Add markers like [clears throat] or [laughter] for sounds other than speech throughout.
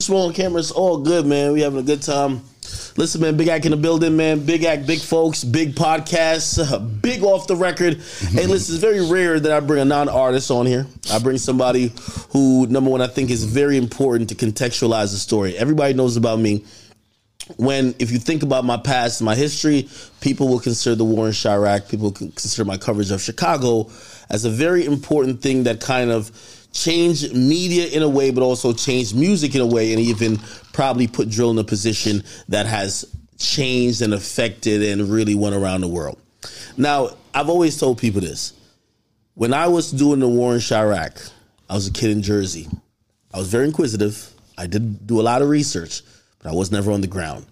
small camera. It's all good, man. We having a good time. Listen, man, Big Act in the building, man. Big Act, big folks, big podcasts, uh, [laughs] big off the record. hey, [laughs] listen, it's very rare that I bring a non-artist on here. I bring somebody who, number one, I think is very important to contextualize the story. Everybody knows about me. When, if you think about my past, my history, people will consider the war in Chiraq, people can consider my coverage of Chicago as a very important thing that kind of changed media in a way, but also change music in a way, and even probably put drill in a position that has changed and affected and really went around the world. Now, I've always told people this. When I was doing the war in Chiraq, I was a kid in Jersey. I was very inquisitive. I did do a lot of research, but I was never on the ground.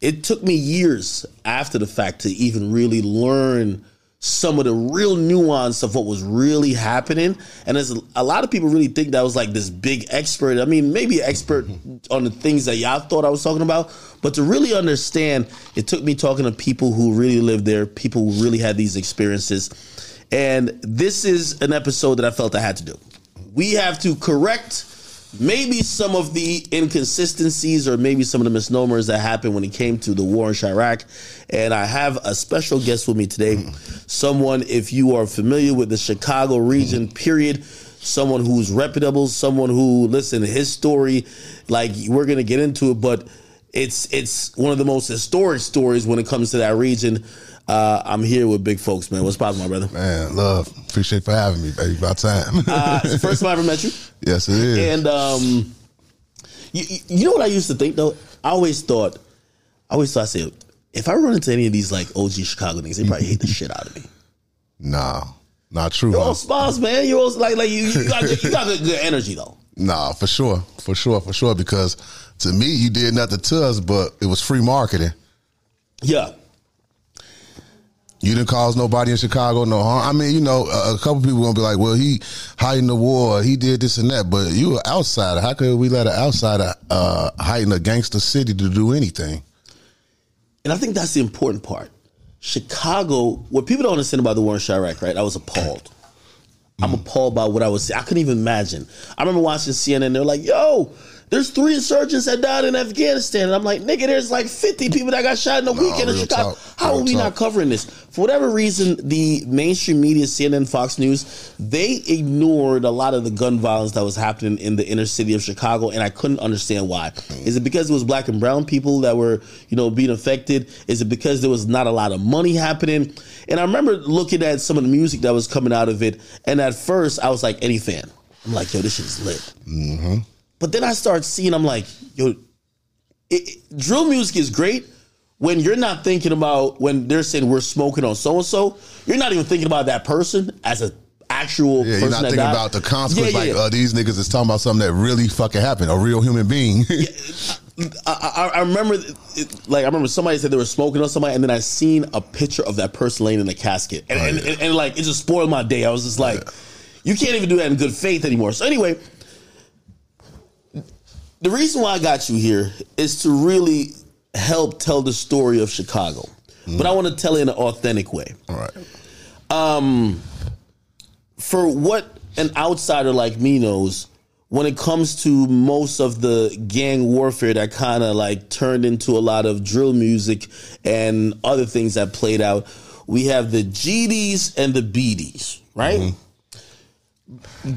It took me years after the fact to even really learn some of the real nuance of what was really happening. And as a lot of people really think that I was like this big expert. I mean, maybe expert mm-hmm. on the things that y'all thought I was talking about, but to really understand, it took me talking to people who really lived there, people who really had these experiences. And this is an episode that I felt I had to do. We have to correct maybe some of the inconsistencies or maybe some of the misnomers that happened when it came to the war in Chiraq. And I have a special guest with me today. Someone, if you are familiar with the Chicago region, period, someone who's reputable, someone who, listen, his story, like we're gonna get into it, but it's it's one of the most historic stories when it comes to that region. Uh, I'm here with big folks, man. What's poppin', my brother? Man, love. Appreciate for having me, baby. About time. Uh, [laughs] first time I ever met you. yes, it is. And um, you, you know what I used to think though? I always thought, I always thought, I said, if I run into any of these like OG Chicago niggas, they probably hate the shit out of me. nah, not true. You're all smiles, man. You're all like, like you, you got, you got good, good energy though. Nah, for sure, for sure, for sure. Because to me, you did nothing to us, but it was free marketing. Yeah, You didn't cause nobody in Chicago no harm. I mean, you know, a, a couple people gonna be like, "Well, he hiding the war, he did this and that," but you an outsider. How could we let an outsider uh, hiding a gangster city to do anything? and I think that's the important part. Chicago, what people don't understand about the war in Chiraq, right? I was appalled. I'm appalled by what I was. I couldn't even imagine. I remember watching CNN. They're like, "Yo, there's three insurgents that died in Afghanistan," and I'm like, "Nigga, there's like 50 people that got shot in a weekend in Chicago. talk. How are we not covering this?" For whatever reason, the mainstream media, CNN, Fox News, they ignored a lot of the gun violence that was happening in the inner city of Chicago, and I couldn't understand why. Is it because it was black and brown people that were, you know, being affected? Is it because there was not a lot of money happening? And I remember looking at some of the music that was coming out of it, and at first I was like, any fan. I'm like, yo, this shit is lit. But then I start seeing, I'm like, yo, it, it- drill music is great when you're not thinking about when they're saying we're smoking on so and so. You're not even thinking about that person as a actual Yeah, person you're not thinking died. about the consequence. Yeah, yeah, like yeah. Uh, these niggas is talking about something that really fucking happened. A real human being. [laughs] I, I, I remember, it, like I remember somebody said they were smoking on somebody, and then I seen a picture of that person laying in the casket, and, and, and, and, like it just spoiled my day. I was just like, you can't even do that in good faith anymore. So anyway, the reason why I got you here is to really help tell the story of Chicago, mm. but I want to tell it in an authentic way. All right. Um, for what an outsider like me knows, when it comes to most of the gang warfare that kind of like turned into a lot of drill music and other things that played out, we have the GDs and the BDs, right? Mm-hmm.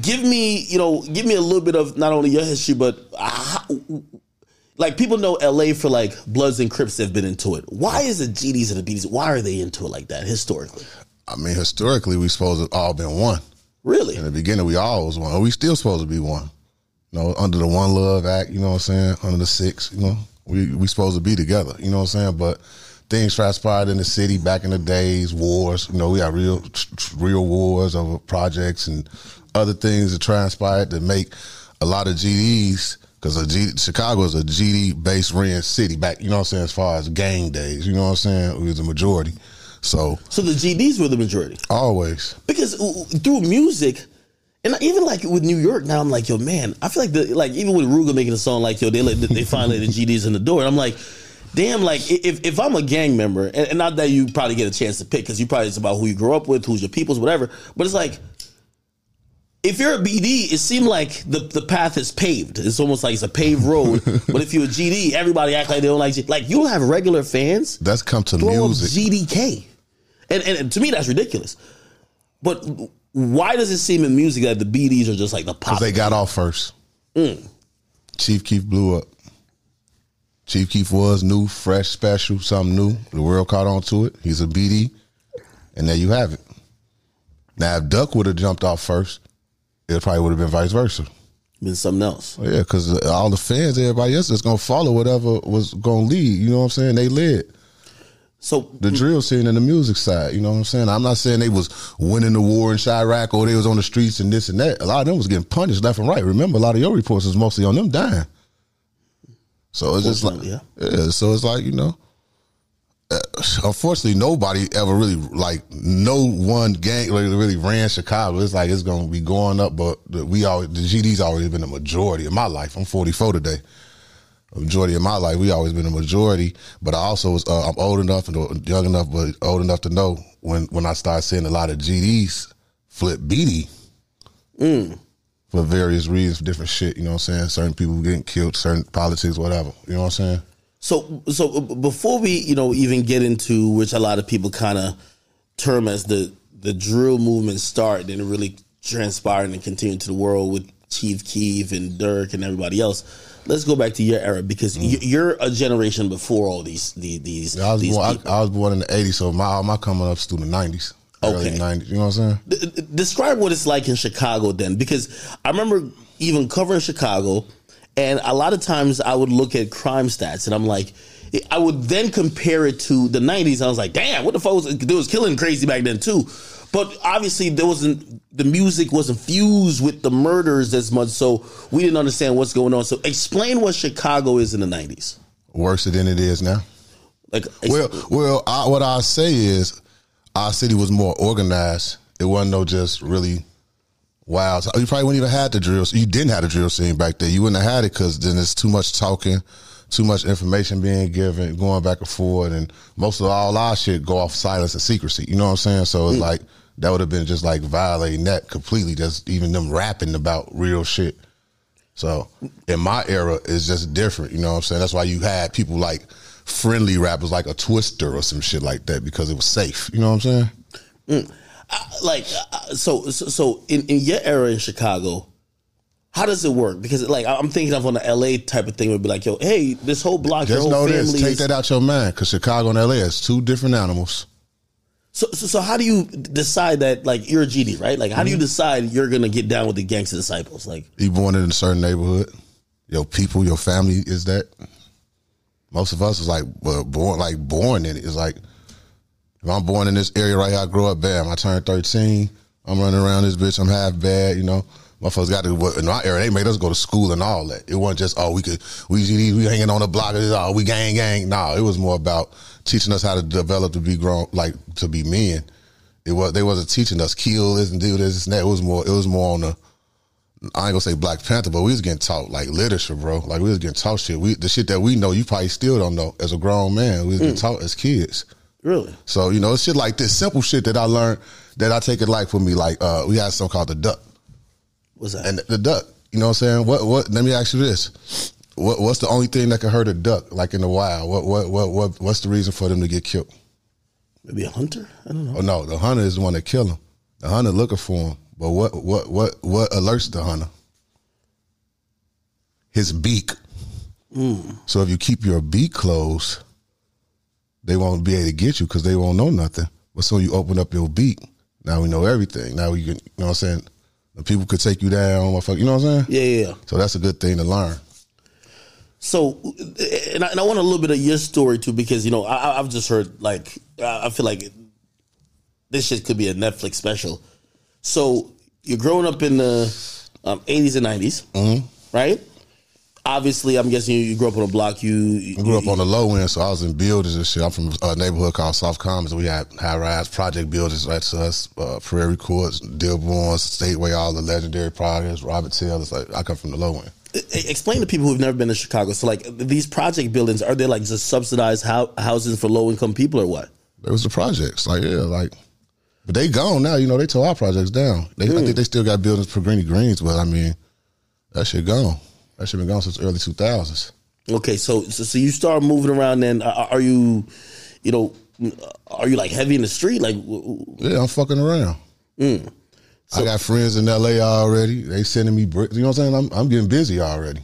Give me, you know, give me a little bit of not only your history, but how, like people know LA for like Bloods and Crips have been into it. Why is the GDs and the BDs? Why are they into it like that historically? I mean, historically, we supposed to all been one. Really? In the beginning, we all was one. Are We still supposed to be one. You know, under the One Love Act, you know what I'm saying? Under the six, you know, we we supposed to be together. You know what I'm saying? But things transpired in the city back in the days, wars. You know, we had real real wars over projects and other things that transpired to make a lot of GDs. Because G, Chicago is a GD based ran city back, you know what I'm saying, as far as gang days, you know what I'm saying? It was the majority. So So the GDs were the majority. always. because uh, through music and even like with New York now, I'm like, yo, man, I feel like the like even with Ruger making a song like, yo, they let they finally let the GDs in the door, and I'm like, damn, like if if I'm a gang member, and, and not that you probably get a chance to pick because you probably it's about who you grew up with, who's your peoples, whatever, but it's like. If you're a BD, it seemed like the, the path is paved. It's almost like it's a paved road. [laughs] but if you're a GD, everybody act like they don't like G- like you'll have regular fans. That's come to music. GDK, and, and and to me that's ridiculous. But why does it seem in music that the BDs are just like the pop? Because they got off first. Mm. Chief Keef blew up. Chief Keef was new, fresh, special, something new. The world caught on to it. He's a BD, and there you have it. Now, if Duck would have jumped off first, it probably would have been vice versa. been something else. Oh, yeah, because all the fans, everybody else is gonna follow whatever was gonna lead. You know what I'm saying? They led So the drill scene and the music side. You know what I'm saying? I'm not saying they was winning the war in Chiraq or they was on the streets and this and that. A lot of them was getting punished left and right. Remember, a lot of your reports was mostly on them dying. So it's just like, Fortunately, yeah. So it's like you know, unfortunately, nobody ever really like no one gang really, really ran Chicago. It's like it's gonna be going up, but we always the GD's always been a majority of my life. I'm 44 today. A majority of my life, we always been a majority. But I also was uh, I'm old enough and young enough, but old enough to know when when I started seeing a lot of GDs flip BD for various reasons, different shit. You know what I'm saying? Certain people getting killed, certain politics, whatever. You know what I'm saying? So, so before we, you know, even get into which a lot of people kind of term as the the drill movement started and it really transpired and continued to the world with Chief Keef and Dirk and everybody else. Let's go back to your era because y you're a generation before all these these these, Mm. I was these born. I, I was born in the '80s, so my my coming up through the '90s, early '90s. You know what I'm saying? D- describe what it's like in Chicago then, because I remember even covering Chicago, and a lot of times I would look at crime stats, and I'm like, I would then compare it to the '90s. I was like, damn, what the fuck was there was killing crazy back then too, but obviously there wasn't the music wasn't fused with the murders as much, so we didn't understand what's going on. So explain what Chicago is in the '90s. Worse than it is now. Like, Well, well, I, what I say is, our city was more organized. It wasn't no just really wild. So You probably wouldn't even had the drills. You didn't have the drill scene back there. You wouldn't have had it because then there's too much talking, too much information being given, going back and forth, and most of all our shit go off silence and secrecy. You know what I'm saying? So it's hmm. like that would have been just like violating that completely. Just even them rapping about real shit. So in my era, it's just different. You know what I'm saying? That's why you had people like friendly rappers like a Twista or some shit like that because it was safe. You know what I'm saying? like uh, so so, so in, in your era in Chicago, how does it work? Because like I'm thinking of on the LA type of thing would be like, yo, hey, this whole block, your Just whole know family this. Take is. that out your mind because Chicago and LA is two different animals. So, so so how do you decide that like you're a GD, right? Like how Mm-hmm. do you decide you're gonna get down with the gangster disciples? Like You born in a certain neighborhood, your people, your family is that. Most of us is like well, born, like born in it. It's like if I'm born in this area right here, I grew up. Bam, I turned 13. I'm running around this bitch. I'm half bad, you know. Motherfuckers got to in my area. They made us go to school and all that. It wasn't just oh we could we we hanging on the block. It's, oh we gang gang. No, it was more about teaching us how to develop to be grown, like to be men. It was they wasn't teaching us kill this and do this and that. It was more it was more on the I ain't gonna say Black Panther, but we was getting taught like literature, bro. Like we was getting taught shit. We the shit that we know, you probably still don't know as a grown man. We was getting mm. taught as kids. Really? So you know, it's shit like this, simple shit that I learned that I take it like for me. Like uh, we had something called the duck, What's that? and the duck. You know what I'm saying? What what? Let me ask you this: what what's the only thing that can hurt a duck, like in the wild? What what what what? What's the reason for them to get killed? Maybe a hunter? I don't know. Oh no, the hunter is the one that kill him. The hunter looking for him, but what what what what alerts the hunter? His beak. So if you keep your beak closed, they won't be able to get you because they won't know nothing. But so you open up your beat, now we know everything. Now we can, you know what I'm saying? The people could take you down, motherfucker. You know what I'm saying? Yeah, yeah. So that's a good thing to learn. So, and I, and I want a little bit of your story too, because you know I, I've just heard like I feel like this shit could be a Netflix special. So you're growing up in the um, 80s and 90s, right? Obviously, I'm guessing you, you grew up on a block. You, I grew up on the low end, so I was in buildings and shit. I'm from a neighborhood called South Commons. We had high rise project buildings right to us, uh, Prairie Courts, Dearborn, Stateway, all the legendary projects, Robert Taylor. It's like I come from the low end. Explain to people who've never been to Chicago. So, like these project buildings, are they like just subsidized hou- houses for low income people or what? There was the projects, like yeah, like But they gone now. You know, they tore our projects down. They, I think they still got buildings for Greeny Greens, but I mean, that shit gone. That shit been gone since early two thousands. Okay, so, so so you start moving around. Then are are you, you know, uh, are you like heavy in the street? Like, Yeah, I'm fucking around. Mm. I got friends in L.A. already. They sending me bricks. You know what I'm saying? I'm, I'm getting busy already.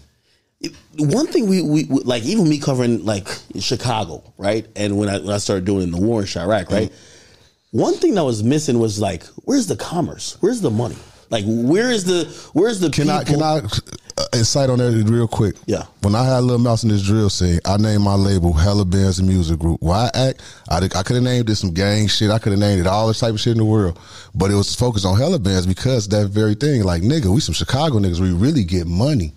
one thing we, we we- like even me covering like Chicago, right? And when I when I started doing the war in Chiraq, right? One thing that was missing was like, where's the commerce? Where's the money? Like, where is the where's the Can I people? can I incite on that real quick? Yeah. When I had Lil Mouse in this drill scene, I named my label Hella Bands and Music Group. Why I act? I, I could have named it some gang shit. I could have named it all the type of shit in the world. But it was focused on Hella Bands because that very thing. Like nigga, we some Chicago niggas. We really get money.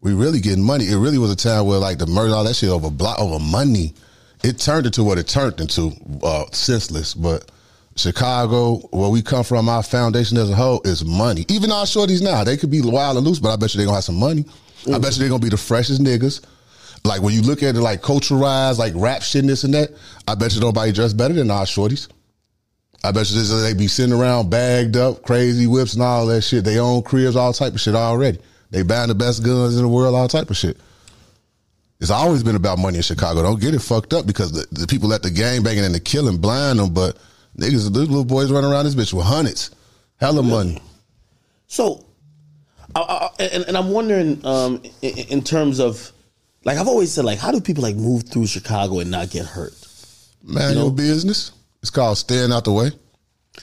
We really getting money. It really was a time where like the murder, all that shit over block over money. It turned into what it turned into, uh, senseless. But Chicago, where we come from, our foundation as a whole is money. Even our shorties now, they could be wild and loose, but I bet you they're gonna have some money. I bet you they're gonna be the freshest niggas. Like when you look at it like culturalized, like rap shit and this and that, I bet you nobody dressed better than our shorties. I bet you this, they be sitting around bagged up, crazy whips and all that shit. They own cribs, all type of shit already. They buying the best guns in the world, all type of shit. It's always been about money in Chicago. Don't get it fucked up because the, the people at the gang banging and the killing blind them, but niggas, these little boys running around this bitch with hundreds. Hella money. So, I, I, and, and I'm wondering, um, in, in terms of, like I've always said, like how do people like move through Chicago and not get hurt? Manual business. It's called staying out the way.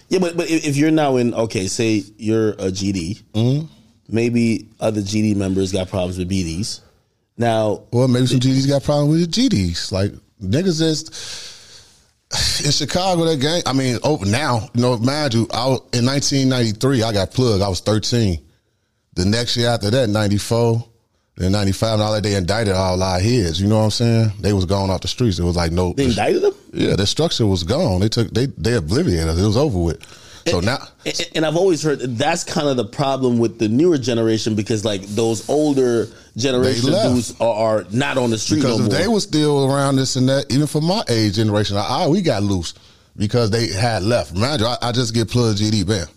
Yeah, but but if you're now in okay, say you're a GD, Mm-hmm. maybe other GD members got problems with BDs. Now, Well, maybe some GDs got problems with the GDs. Like niggas is in Chicago. That gang. I mean, oh, now you know, mind you, I was, in 1993 I got plugged. I was 13. The next year after that, 94. Then 95 and all that, they indicted all our heads. You know what I'm saying? They was gone off the streets. It was like no. they indicted them. Yeah, the structure was gone. They took they they obliviated us. It was over with. So now And, and I've always heard that that's kind of the problem with the newer generation because like those older generation dudes are, are not on the street because no if more. they was still around this and that, even for my age generation, I, I we got loose because they had left. Mind you, I, I just get plugged GD bam.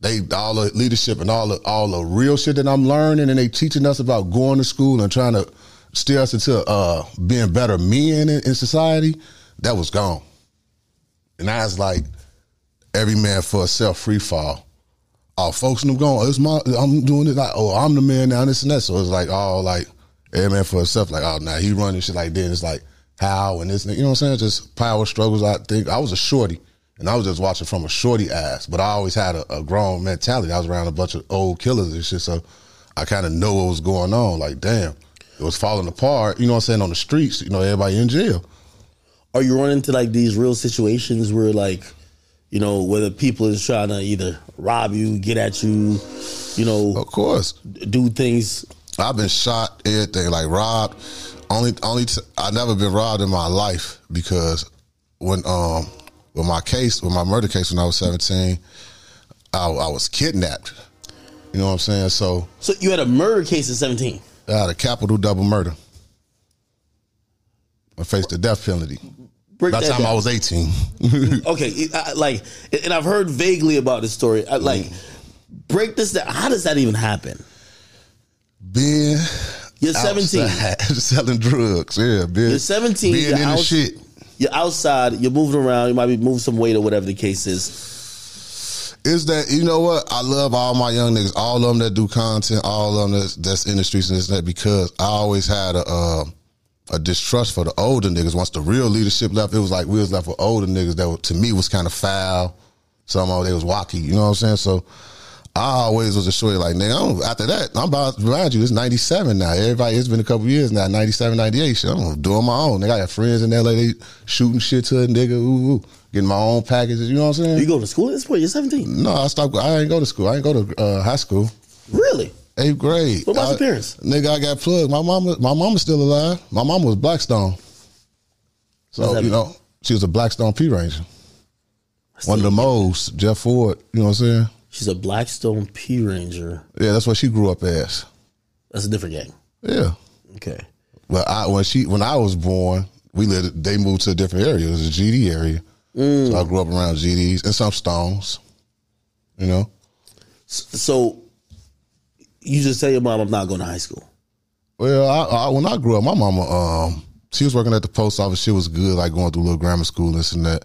They all the leadership and all the all the real shit that I'm learning, and they teaching us about going to school and trying to steer us into uh, being better men in, in society. That was gone, and I was like, every man for himself, free fall. All folks and them going, oh, it's my, I'm doing it like, oh, I'm the man now, this and that. So it's like, all like, every man for himself, like, oh, now he running shit like this. It's like, how and this, you know what I'm saying? Just power struggles. I think I was a shorty, and I was just watching from a shorty ass, but I always had a, a grown mentality. I was around a bunch of old killers and shit, so I kind of know what was going on. Like, damn, it was falling apart. You know what I'm saying? On the streets, you know, everybody in jail. Are you running into like these real situations where like, you know, whether people is trying to either rob you, get at you, you know, Of course, do things. I've been shot, everything like robbed. Only, only t- I never been robbed in my life because when um with my case, with my murder case when I was seventeen, I, I was kidnapped. You know what I'm saying? So So you had a murder case at 17. I had a capital double murder. I faced the death penalty. Break By the that time I was 18. [laughs] okay, I, like, and I've heard vaguely about this story. I, like, break this down. How does that even happen? being You're 17. outside, [laughs] selling drugs. Yeah, being, You're 17. Being you're in the shit. You're outside. You're moving around. You might be moving some weight or whatever the case is. is that you know what I love all my young niggas, all of them that do content, all of them that's, that's in the streets and this and that because I always had a uh, a distrust for the older niggas. Once the real leadership left, it was like we was left with older niggas that were, to me was kind of foul. Some of they was wacky, you know what I'm saying? So I always was a shorty like nigga. After that, I'm about to remind you, it's 97 now. Everybody, it's been a couple years now, 97, 98. Shit, I'm doing my own. Nigga, I got friends in LA, they shooting shit to a nigga, ooh, ooh, getting my own packages. You know what I'm saying? You go to school at this point? You're 17. No, I stopped. I ain't go to school. I ain't go to uh, high school. Really? Eighth grade. What about I- your parents? Nigga, I got plugged. My mama, my mama's still alive. My mama was Blackstone. So you mean? know, she was a Blackstone P Ranger. One of the moles, Jeff Fort. You know what I'm saying? She's a Blackstone P Ranger. Yeah, that's what she grew up as. That's a different gang. Yeah. Okay. But I when she when I was born, we lived. They moved to a different area. It was a GD area. Mm. So I grew up around GDs and some Stones. You know, So you just tell your mom I'm not going to high school. well, I, I, when I grew up, my mama, um, she was working at the post office. She was good, like going through little grammar school this and that.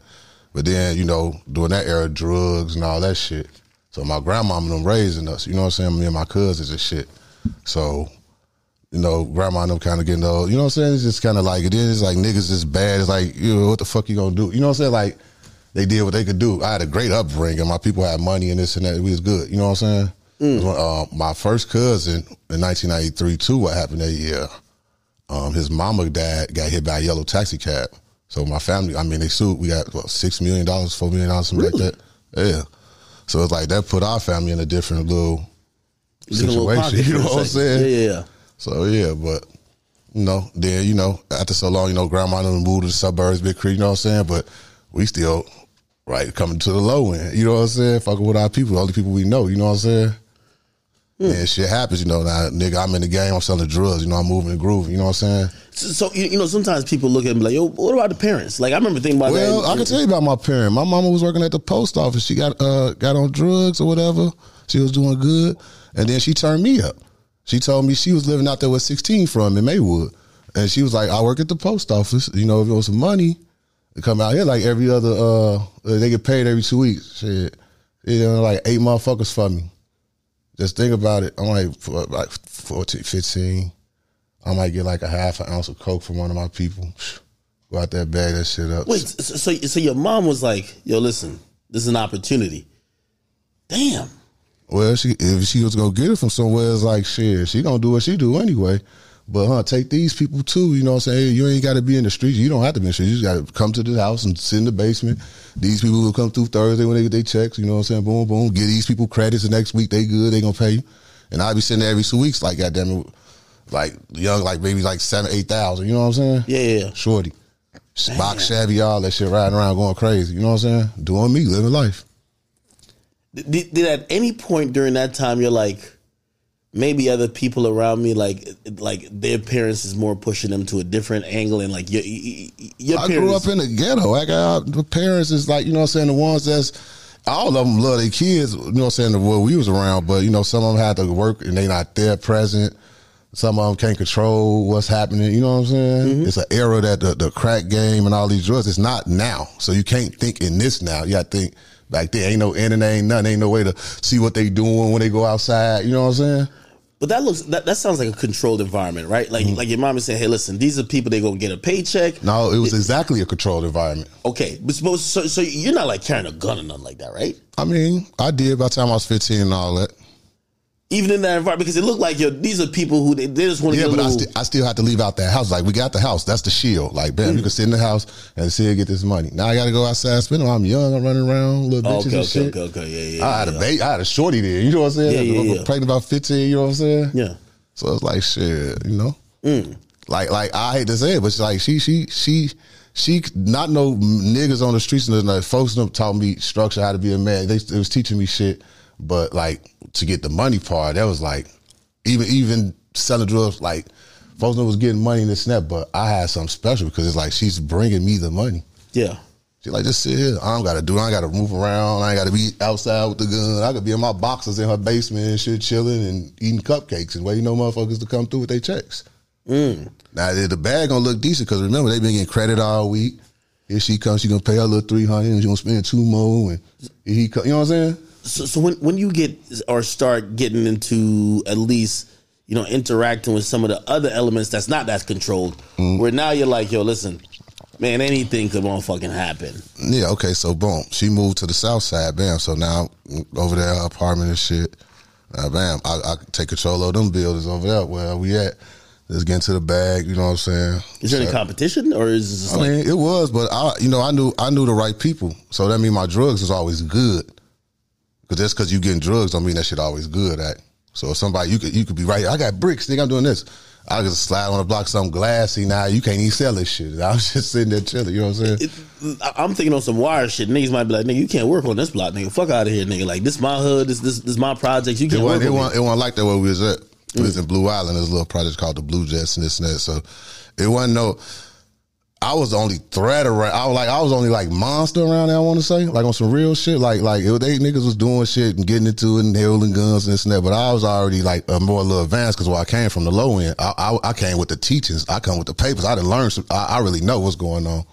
But then, you know, during that era, drugs and all that shit. So my grandma and them raising us, you know what I'm saying? Me and my cousins and shit. So, you know, grandma and them kind of getting old. You know what I'm saying? It's just kind of like, it is like niggas is bad. It's like, you know, what the fuck you gonna do? You know what I'm saying? Like, they did what they could do. I had a great upbringing. My people had money and this and that. We was good. You know what I'm saying? Uh, my first cousin in 1993, too, what happened that year? Um, his mama dad got hit by a yellow taxi cab. So my family, I mean, they sued. We got what six million dollars, four million dollars, something like that. Yeah. So it's like that put our family in a different little a little [laughs] pocket situation. You know what I'm saying? Yeah, yeah, yeah. So yeah, but you know, then you know, after so long, you know, grandma done moved to the suburbs, Big Creek. You know what I'm saying? But we still right coming to the low end. You know what I'm saying? Fucking with our people, all the only people we know. You know what I'm saying? And shit happens, you know. Now, nigga, I'm in the game. I'm selling drugs. You know, I'm moving the groove. You know what I'm saying? So, so you, you know, sometimes people look at me like, "Yo, what about the parents?" Like I remember thinking about Well, that. I can tell you about my parent. My mama was working at the post office. She got uh got on drugs or whatever. She was doing good, and then she turned me up. She told me she was living out there with 16 from in Maywood, and she was like, "I work at the post office. You know, if it was some money, come out here like every other. uh They get paid every two weeks. Shit, you know, like eight motherfuckers for me. Just think about it. I'm like for like 14, 15. I might get like a half an ounce of coke from one of my people. Go out there, bag that shit up. Wait, so, so so your mom was like, "Yo, listen, this is an opportunity." Damn. Well, she if she was gonna get it from somewhere, it's like shit. She gonna do what she do anyway. But huh, take these people too. You know what I'm saying? You ain't got to be in the streets. You don't have to be in the streets. You just got to come to the house and sit in the basement. These people will come through Thursday when they get their checks. You know what I'm saying? Boom, boom. Get these people credits. The next week they good. They gonna pay you. And I be sitting there every two weeks, like goddamn it, like young, like maybe like seven, eight thousand. You know what I'm saying? Yeah, yeah. Shorty, box shabby, all that shit, riding around going crazy. You know what I'm saying? Doing me, living life. Did, did at any point during that time you're like, maybe other people around me like like their parents is more pushing them to a different angle and like your your I parents. grew up in the ghetto. I got the parents is like, you know what I'm saying, the ones that's all of them love their kids, you know what I'm saying, the world we was around, but you know, some of them had to work and they not there present. Some of them can't control what's happening. You know what I'm saying? Mm-hmm. It's an era that the, the crack game and all these drugs. It's not now, so you can't think in this now. You got to think back then. Ain't no internet, ain't nothing. Ain't no way to see what they doing when they go outside. You know what I'm saying? But that looks that, that sounds like a controlled environment, right? Like Mm-hmm. like your mom is saying, "Hey, listen, these are people they gonna get a paycheck." No, it was exactly a controlled environment. Okay, but suppose so, so you're not like carrying a gun or nothing like that, right? I mean, I did by the time I was 15 and all that. Even in that environment, because it looked like yo, these are people who they, they just want to Yeah, but I, little. sti- I still have to leave out that house. Like we got the house, that's the shield. Like bam, you can sit in the house and still get this money. Now I got to go outside, spend. it. I'm young, I'm running around, little Oh, bitches okay, and okay, shit. okay, okay, yeah, yeah. I had yeah. a baby, I had a shorty there. You know what I'm saying? Yeah, yeah, I yeah. Pregnant about 15. You know what I'm saying? Yeah. So it's like shit, you know. Mm. Like, like I hate to say it, but like she, she, she, she, not no niggas on the streets and like folks them taught me structure how to be a man. They, they was teaching me shit, but like to get the money part, that was like even even selling drugs. Like folks was getting money in this net, but I had something special because it's like she's bringing me the money. Yeah. She like just sit here. I don't gotta do. I gotta move around. I ain't gotta be outside with the gun. I could be in my boxes in her basement and shit, chilling and eating cupcakes and waiting no motherfuckers to come through with their checks. Mm. Now the bag gonna look decent because remember they been getting credit all week. If she comes, she gonna pay her little three hundred and she gonna spend two more. And he, you know what I'm saying? So, so when when you get or start getting into at least you know interacting with some of the other elements that's not that controlled, Mm-hmm. where now you're like, yo, listen, man, anything could motherfucking happen. Yeah, okay, so boom. She moved to the south side, bam. So now over there, her apartment and shit. Uh, bam. I, I take control of them buildings over there where we at. Let's get into the bag, you know what I'm saying? Is there any competition or is it I like mean, it was, but I, you know, I knew I knew the right people, so that mean my drugs is always good. Because just because you getting drugs don't mean that shit always good. At so if somebody you could you could be right. here, I got bricks. Think I'm doing this. I just slide on the block something glassy. Now you can't even sell this shit. [laughs] I was just sitting there chilling. You know what I'm saying? it, I'm thinking on some wire shit. Niggas might be like, nigga, you can't work on this block, nigga. Fuck out of here, nigga. Like this my hood. This this this my project. You can't work wasn't, it, on wasn't, it wasn't like that where we was at. We was mm. in Blue Island. There's a little project called the Blue Jets and this and that. So it wasn't no. I was the only threat around. I was like, I was only like monster around there. I want to say, like on some real shit. Like, like it, they niggas was doing shit and getting into it and holding guns and this and that. But I was already like a more a little advanced because where I came from the low end, I, I, I came with the teachings. I come with the papers. I didn't learn. Some, I, I really know what's going on.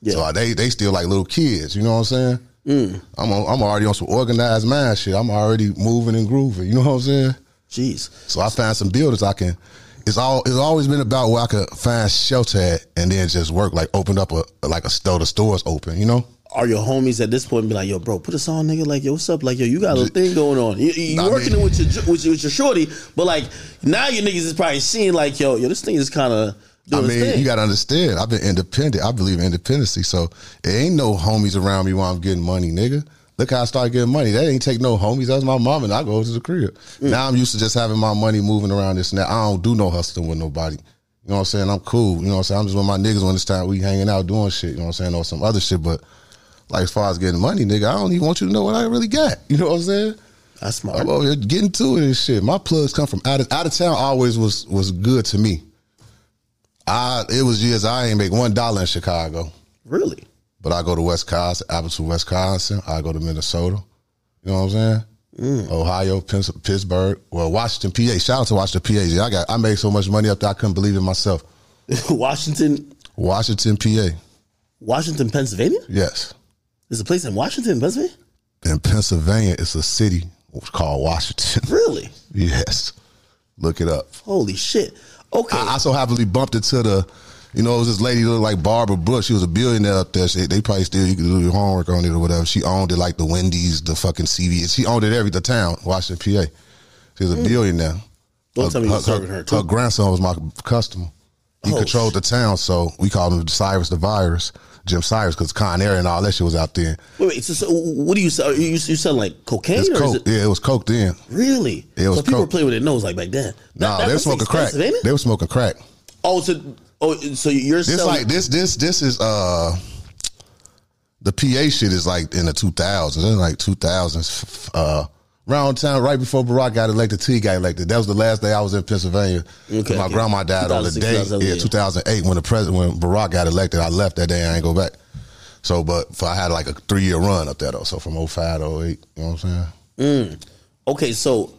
Yeah. So they they still like little kids. You know what I'm saying? Mm. I'm on, I'm already on some organized mind shit. I'm already moving and grooving. You know what I'm saying? Jeez. So I found some builders I can. It's all. It's always been about where I could find shelter at, and then just work. Like opened up a like a store. The store's open. You know. Are your homies at this point be like, yo, bro, put us on, nigga? Like, yo, what's up? Like, yo, you got a thing going on. You, you I working it with your, with your with your shorty, but like now your niggas is probably seeing like, yo, yo, this thing is kind of I mean, you got to understand. I've been independent. I believe in independency. So it ain't no homies around me while I'm getting money, nigga. Look how I started getting money. That ain't take no homies. That's my mom, and I go to the crib. Mm. Now I'm used to just having my money moving around this and that. I don't do no hustling with nobody. You know what I'm saying? I'm cool. You know what I'm saying? I'm just with my niggas when it's time we hanging out doing shit. You know what I'm saying? Or some other shit. But like as far as getting money, nigga, I don't even want you to know what I really got. [laughs] You know what I'm saying? That's smart. I'm over here getting to it and shit. My plugs come from out of out of town. Always was was good to me. I it was years I ain't make one dollar in Chicago, Really? But I go to West Wisconsin, Appleton, Wisconsin. I go to Minnesota. You know what I'm saying? Mm. Ohio, Pittsburgh, well Washington, PA. Shout out to Washington, PA. I got I made so much money up there I couldn't believe it myself. [laughs] Washington, Washington, PA. Washington, Pennsylvania. Yes, There's a place in Washington, Pennsylvania. in Pennsylvania, it's a city called Washington. [laughs] Really? yes, look it up. Holy shit. Okay. I, I so happily bumped into the, you know, it was this lady looked like Barbara Brooks. She was a billionaire up there. She, they probably still you could do your homework on it or whatever. She owned it like the Wendy's, the fucking CVS. She owned it every the town, Washington, PA. She was a mm. billionaire. Don't tell me you was serving her, too. grandson was my customer. He Oh, controlled the town, so we called him Cyrus the Virus, Jim Cyrus, because Con Air and all that shit was out there. wait, wait. So, so what do you sell? You, you selling like cocaine It's or is coke. it Yeah, it was coke then. really? It was so people coke. were playing with their nose like back then. No, they were smoking crack. They were smoking crack. Oh, so oh, so you're This selling like this this this is uh the PA shit is like in the two thousands. It's like two thousands. Uh, around time right before Barack got elected, T got elected. That was the last day I was in Pennsylvania. Okay, my okay. grandma died on the day, 2007, yeah, yeah. two thousand eight when the president when Barack got elected. I left that day. I ain't go back. So, but for, I had like a three year run up there though. So from 05 to 08, you know what I'm saying? Okay, so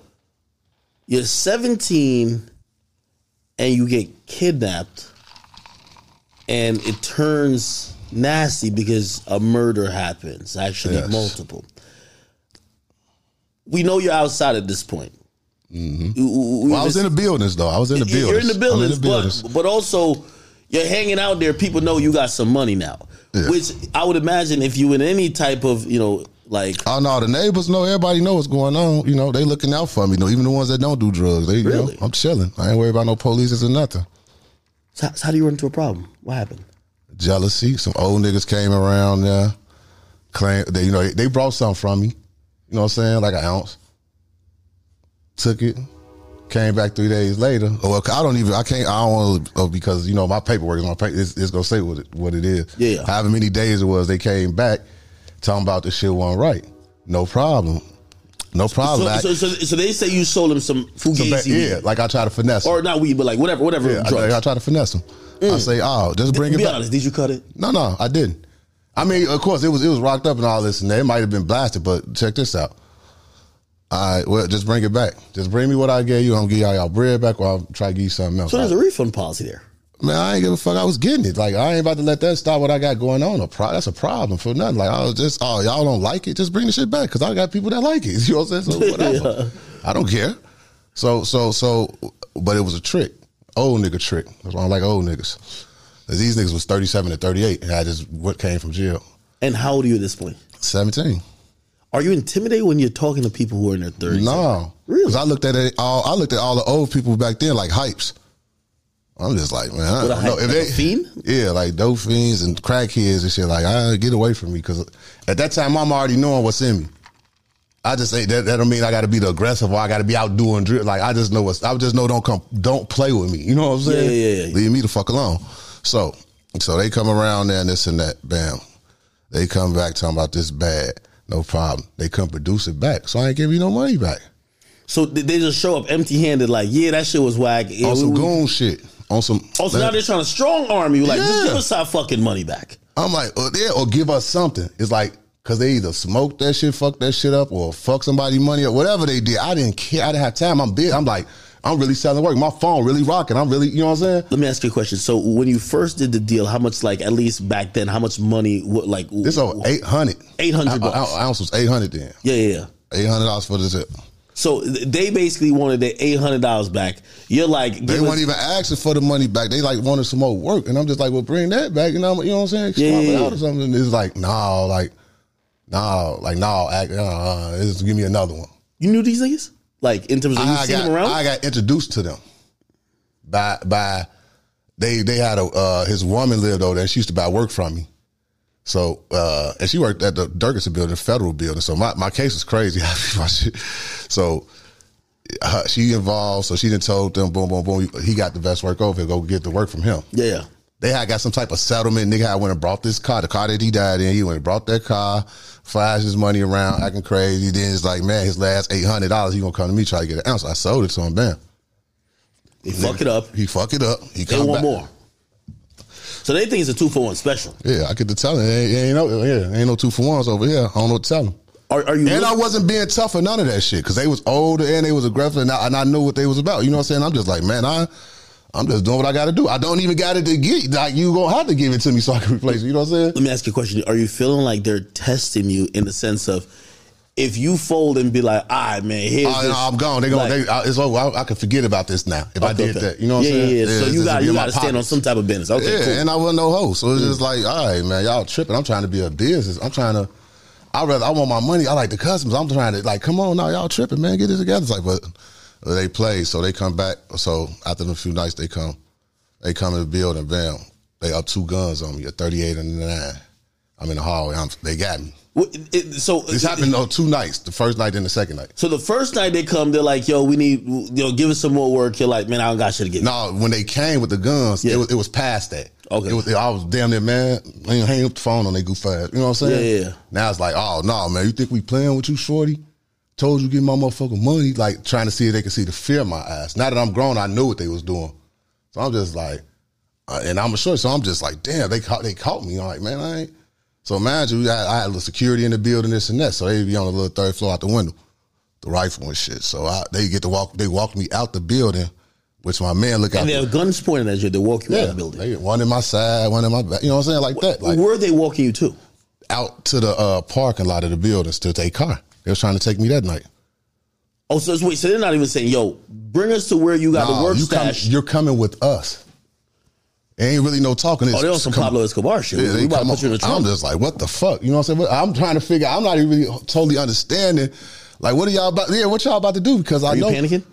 you're 17 and you get kidnapped and it turns nasty because a murder happens, actually Yes. multiple. We know you're outside at this point. Mm-hmm. You- we- Well, I was in the buildings though. I was in the buildings. You're in the buildings, in the buildings. But, but also you're hanging out there. People know you got some money now, Yeah. which I would imagine if you in any type of you know like Oh no, the neighbors know. Everybody know what's going on. You know, they looking out for me. You know, even the ones that don't do drugs. They, you Really? know, I'm chilling. I ain't worried about no police or nothing. So how, so how do you run into a problem? What happened? Jealousy. Some old niggas came around there. Claim they, you know, they brought something from me. You know what I'm saying? Like an ounce. Took it. Came back three days later. Oh, well, I don't even. I can't. I don't want to oh, because you know my paperwork is paper. It's, it's gonna say what it, what it is. Yeah. However many days it was, they came back talking about the shit wasn't right. No problem. No problem. So, I- so, so, so they say you sold him some So fugazi yeah, like I try to finesse. or not weed, but like whatever, whatever Yeah, drugs. I, I try to finesse them. I mm. say, oh, just bring it Be back. honest, did you cut it? No, no, I didn't. I mean, of course, it was it was rocked up and all this, and it might have been blasted. But check this out. All right, well, just bring it back. Just bring me what I gave you. I'm gonna give y'all y'all bread back, or I'll try to give you something else. So there's a refund policy there. Man, I ain't give a fuck. I was getting it. Like I ain't about to let that stop what I got going on. A pro- that's a problem for nothing. Like I was just, oh, y'all don't like it. Just bring the shit back because I got people that like it. [laughs] You know what I'm saying? So whatever. I don't care. So so so, but it was a trick. Old nigga trick. That's why I like old niggas. These niggas was 37 to 38, and I just what came from jail. And how old are you at this point? 17. Are you intimidated when you're talking to people who are in their 30s? No, Really? Because I looked at it all. I looked at all the old people back then like hypes. I'm just like, man, I don't know hype? Like a fiend? Yeah, like dope fiends and crackheads and shit. Like, I get away from me because at that time I'm already knowing what's in me. I just say that that don't mean I got to be the aggressive or I got to be out doing drill. Like I just know what's. I just know don't come, don't play with me. You know what I'm saying? Yeah, yeah, yeah. Leave me the fuck alone. So, so they come around there and this and that. Bam, they come back talking about this bad. No problem. They come produce it back. So I ain't give you no money back. So they they just show up empty handed, like, yeah, that shit was whack. Yeah, on some we- goon shit. On some. Oh, so now they're trying to strong arm you. Like, just give us our fucking money back. I'm like, uh, yeah, or give us something. It's like because they either smoked that shit, fuck that shit up, or fuck somebody money or whatever they did. I didn't care. I didn't have time. I'm big. I'm like, I'm really selling work. My phone really rocking. I'm really, you know what I'm saying? Let me ask you a question. So, when you first did the deal, how much, like, at least back then, how much money, what, like, This over eight hundred. 800 bucks. Ounce was eight hundred then. yeah, yeah, yeah. Eight hundred dollars for the tip. So they basically wanted their eight hundred dollars back. You're like, They weren't even asking for the money back. They like wanted some more work, and I'm just like, well, bring that back. You know, you know what I'm saying? Yeah, Swap it yeah, out or something. And it's like, no, like, no, like, no, act, uh, uh, just give me another one. you knew these niggas, like in terms of you I seen got, them around. I got introduced to them by by they they had a uh, his woman lived over there. She used to buy work from me. So uh, and she worked at the Dirksen building, federal building. So my, my case was crazy. [laughs] So uh, she involved. So she didn't told them boom boom boom. He got the best work over here. Go get the work from him. yeah, They had got some type of settlement. Nigga had went and brought this car, the car that he died in. He went and brought that car, flashed his money around, acting crazy. Then it's like, man, his last eight hundred dollars, he gonna come to me try to get an ounce. I sold it to him. Bam. He fuck it up. He fuck it up. He They come want back. more. So they think it's a two for one special. Yeah, I get to tell him. Ain't, ain't no, yeah, ain't no two for ones over here. I don't know what to tell him. Are, are you? And I wasn't being tough or none of that shit because they was older and they was aggressive and I, and I knew what they was about. You know what I'm saying? I'm just like, man, I, I'm just doing what I got to do. I don't even got it to get. Like you gonna have to give it to me so I can [laughs] replace it. You know what I'm saying? let me ask you a question. Are you feeling like they're testing you in the sense of if you fold and be like, all right, man, here's Oh, this. no, I'm gone. They gonna. like- they, I, it's over. I, I can forget about this now if I did okay. that. You know what yeah, I'm saying? Yeah, yeah. So you got you got to stand on some type of business. Okay, yeah, cool. and I wasn't no host, so it's mm. just like, all right, man, y'all tripping. I'm trying to be a business. I'm trying to. I rather I want my money. I like the customers. I'm trying to like, come on now, y'all tripping, man, get this together. It's like, but they play, so they come back. So after the few nights, they come, they come in the building, bam, they up two guns on me, a 38 and a nine. I'm in the hallway. I'm, they got me. So This happened on two nights. The first night and the second night. So the first night they come, they're like, "Yo, we need, yo, give us some more work." You're like, "Man, I don't got shit to give." No, when they came with the guns, Yeah. it was it was past that. Okay. It was, I was damn near man. Hang, hang up the phone on they goof ass. You know what I'm saying? Yeah, yeah. Now it's like, oh no, man, you think we playing with you, shorty? Told you give my motherfucking money, like trying to see if they can see the fear in my eyes. Now that I'm grown, I knew what they was doing. So I'm just like, uh, and I'm a short, so I'm just like, damn, they caught they caught me. I'm like, man, I ain't. So imagine I, I had a security in the building, this and that. So they be on the little third floor out the window, the rifle and shit. So I, they get to walk. They walk me out the building, which my man look out. And they have guns pointed at you. They walk you out yeah, of the building. they- one in my side, one in my back. You know what I'm saying? Like that. Like Where they walking you to? out to the uh, parking lot of the buildings to take car. They was trying to take me that night. Oh, so wait, so they're not even saying, "Yo, bring us to where you got the work you come, stash." you're coming with us. Ain't really no talking. It's oh, they're on some come- Pablo Escobar shit. Yeah, we about to put you in the I'm just like, what the fuck? You know what I'm saying? I'm trying to figure. I'm not even really totally understanding. Like, what are y'all about? Yeah, what y'all about to do? Because I Are you know. panicking?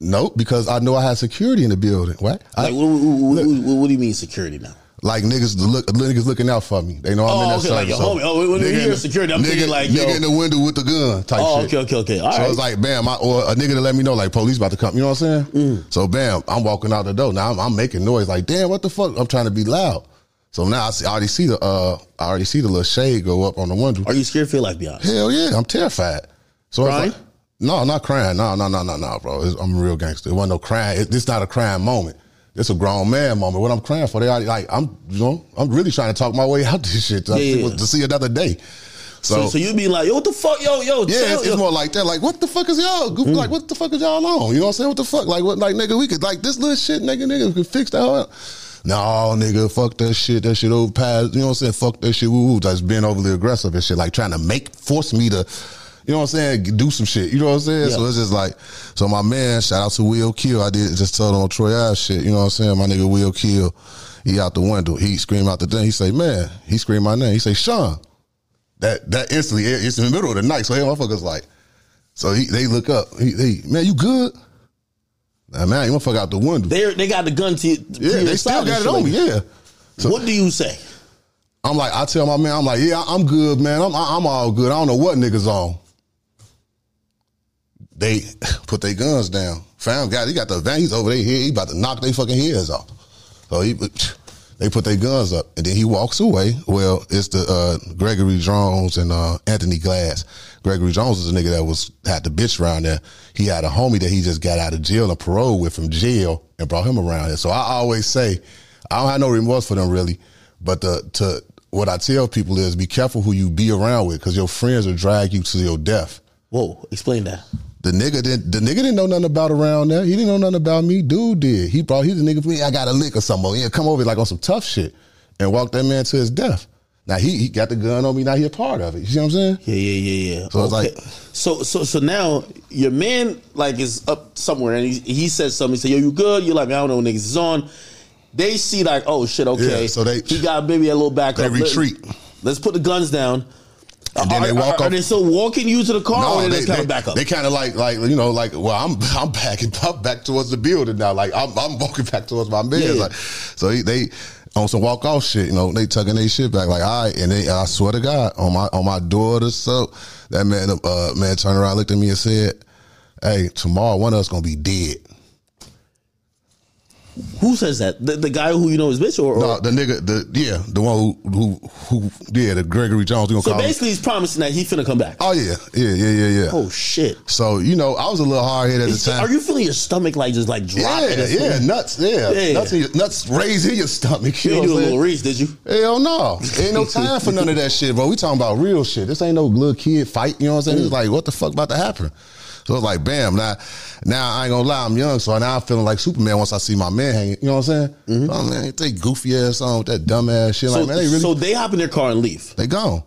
No, because I know I had security in the building. What? I- Like, what, what, what, what, what do you mean security now? Like niggas look niggas looking out for me. They know I'm Oh, in that okay, like, service. yo, homie, oh, when nigga the- security, I'm nigga, thinking like, yo. in the window with the gun type Oh, shit. okay, okay, okay. All so right. it's like, bam, I, or a nigga to let me know, like, police about to come. You know what I'm saying? Mm. So, bam, I'm walking out the door. Now I'm, I'm making noise, like, damn, what the fuck? I'm trying to be loud. So now I, see, I already see the, uh, I already see the little shade go up on the window. Are you scared for your life? Be honest. Hell yeah, I'm terrified. So Crying? like, no, not crying. No, no, no, no, no, bro. It's, I'm a real gangster. It wasn't no crying. It, this not a crying moment. It's a grown man moment. What I'm crying for, they already, like, I'm, you know, I'm really trying to talk my way [laughs] out this shit to, Yeah, to see another day. So, so you be like, yo, what the fuck, yo, yo, Yeah, it's, yo. it's more like that. Like, what the fuck is y'all? Goof, mm. Like, what the fuck is y'all on? You know what I'm saying? What the fuck? Like, what? Like, nigga, we could like this little shit, nigga, nigga, we could fix that. Whole, no, nigga, fuck that shit. That shit overpassed. You know what I'm saying? Fuck that shit. Woo woo. Just being overly aggressive and shit. Like trying to make force me to. You know what I'm saying? Do some shit. You know what I'm saying? Yeah. So it's just like, so my man, shout out to Will Kill. I did just told him on Troy Ave shit. You know what I'm saying? My nigga Will Kill. He out the window. He scream out the thing. He say, man. He scream my name. He say, Sean. That that instantly, it's in the middle of the night. So hey, motherfuckers like, so he, they look up. He, man, you good? Nah, man, you motherfucker out the window. They they got the gun to, to yeah, they still got it on me. Yeah. what do you say? I'm like, I tell my man, I'm like, yeah, I'm good, man. I'm I'm all good. I don't know what niggas on. They put their guns down. Fam got he got the van. He's over their head. He about to knock their fucking heads off. So he, They put their guns up, and then he walks away. Well, it's the uh, Gregory Jones and uh, Anthony Glass. Gregory Jones is a nigga that was had the bitch around there. He had a homie that he just got out of jail and parole with from jail and brought him around here. So I always say, I don't have no remorse for them really, but the to what I tell people is be careful who you be around with because your friends will drag you to your death. Whoa, explain that. The nigga didn't. The nigga didn't know nothing about around there. He didn't know nothing about me. Dude did. He brought. He's a nigga for me. I got a lick or something. Yeah, come over like on some tough shit and walk that man to his death. Now he, he got the gun on me. Now he a part of it. You see what I'm saying? Yeah, yeah, yeah, yeah. So it's like- so, so, so now your man like is up somewhere and he, he says something. He said, "Yo, you good?" You're like, "I don't know, what niggas is on." They see like, "Oh shit, okay." Yeah, so they- he got maybe a little backup. They Let- retreat. Let's put the guns down. And then are, they walk are, are off- they still walking you to the car, or they, kind of back up? They kind of like, like you know, like, well, I'm [laughs] I'm backing up back towards the building now. Like I'm I'm walking [laughs] back towards my man. Yeah. Like, so he, they on some walk off shit. You know, they tugging their shit back. Like, all right, and they, I swear to God, on my on my daughter's so that man, uh, man turned around, looked at me, and said, "Hey, tomorrow one of us gonna be dead." Who says that? The, the guy who you know is bitch, or, or No, the nigga, the yeah, the one who who who yeah, the Gregory Jones. Gonna so call him. basically he's promising that he finna come back. Oh yeah, yeah, yeah, yeah, yeah. Oh shit! So you know, I was a little hard headed at the time. Are you feeling your stomach like just like dropping? Yeah, yeah, nuts, yeah, Yeah. nuts, in your, nuts raising your stomach. You You know ain't do a what I'm little saying? reach, did you? Hell no, ain't no [laughs] time for none of that shit, bro. We talking about real shit. This ain't no little kid fight. You know what I'm saying? Mm. It's like, what the fuck about to happen? So it's like, bam. Now, now I ain't gonna lie, I'm young, so now I'm feeling like Superman once I see my man hanging. You know what I'm saying? Oh man, they goofy ass on with that dumb ass shit. Mm-hmm. So, like, man, they really so they hop in their car and leave. they gone.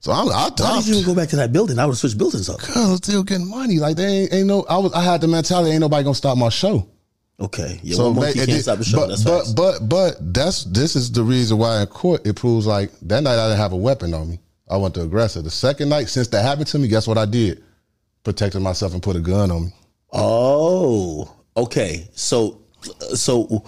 So I'm, I, Why did you even go back to that building? I would have switched buildings up. Cause I'm still getting money. Like they ain't, ain't no. I was. I had the mentality. Ain't nobody gonna stop my show. Okay, yeah, one ma- monkey can't did- stop a show. But That's but but but that's this is the reason why in court it proves like that night I didn't have a weapon on me. I went to aggressor. The second night since that happened to me, guess what I did? Protected myself and put a gun on me. Oh, okay. So, so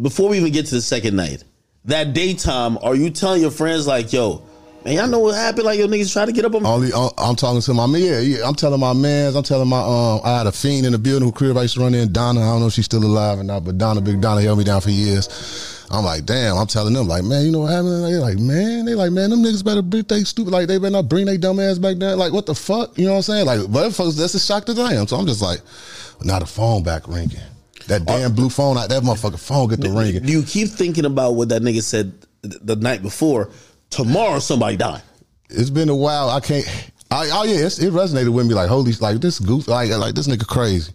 before we even get to the second night, that daytime, are you telling your friends like, "Yo, man, y'all know what happened? Like, your niggas try to get up on me." Only uh, I'm talking to my man. Yeah, yeah. I'm telling my mans. I'm telling my um. I had a fiend in the building who crib I used to run in. Donna. I don't know if she's still alive or not, but Donna, big Donna, held me down for years. I'm like, damn. I'm telling them like, man, you know what happened? They like, man, they like, man, them niggas better bring they stupid. Like they better not bring they dumb ass back down. Like what the fuck? You know what I'm saying? Like, but folks, that's a shock to them. So I'm just like, now the phone back ringing. That damn blue phone, that motherfucking phone get the ringing. Do you keep thinking about what that nigga said the night before? Tomorrow, somebody die. it's been a while. I can't. I, oh yeah, it's, it resonated with me. Like holy, like this goof, like like this nigga crazy.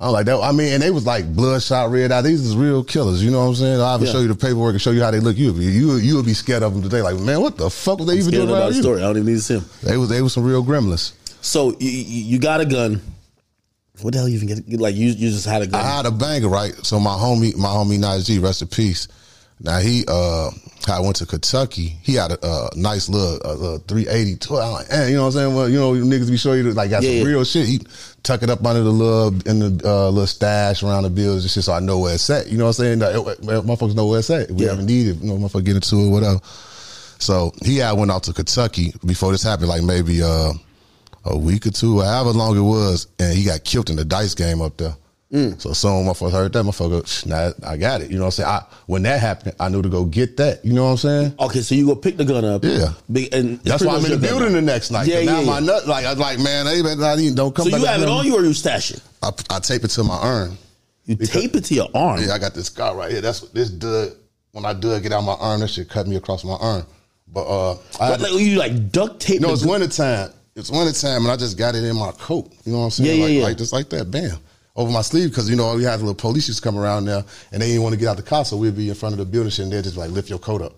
I'm like that. I mean, and they was like bloodshot red eye. These is real killers. You know what I'm saying? I'll Yeah. show you the paperwork and show you how they look. You you you would be scared of them today. Like man, what the fuck were they even doing about the you? story. I don't even need to see him. They was they was some real gremlins. So you, you got a gun. What the hell you even get? Like you you just had a gun. I had a banger, right? So my homie, my homie Najee, rest in peace. Now he, uh, I went to Kentucky. He had a, uh nice little, uh, little 380. tw- I'm like, eh, you know what I'm saying? Well, you know, niggas be showing you like got Yeah, some yeah. real shit. He tuck it up under the little in the uh, little stash around the bills and shit, so I know where it's at. You know what I'm saying? Like, eh, eh, motherfuckers know where it's at. We Yeah. haven't needed, you know, motherfucker get into it, whatever. So he had went out to Kentucky before this happened, like maybe uh, a week or two, however long it was, and he got killed in the dice game up there. Mm. So some motherfuckers heard that motherfucker. "Shh, Nah, I got it. You know what I'm saying? I, when that happened, I knew to go get that. You know what I'm saying? Okay, so you go pick the gun up. Yeah. Big, and That's why I'm in the building the next night. Yeah, Yeah, now yeah, my nut, like I was like, man, they better not even don't come So back. you have it on you or you stash it? I, I tape it to my urn. You tape it to your arm. Yeah, I got this scar right here. That's what this dug. When I dug it get out my arm, that shit cut me across my arm. But uh, I What, like, you like duct tape. No, it's gun- winter time. It's winter time, and I just got it in my coat. You know what I'm saying? Yeah, yeah, like, yeah. like just like that, bam, over my sleeve. Because you know we had little police used to come around there, and they didn't want to get out the car, so we'd be in front of the building, and they'd just like lift your coat up.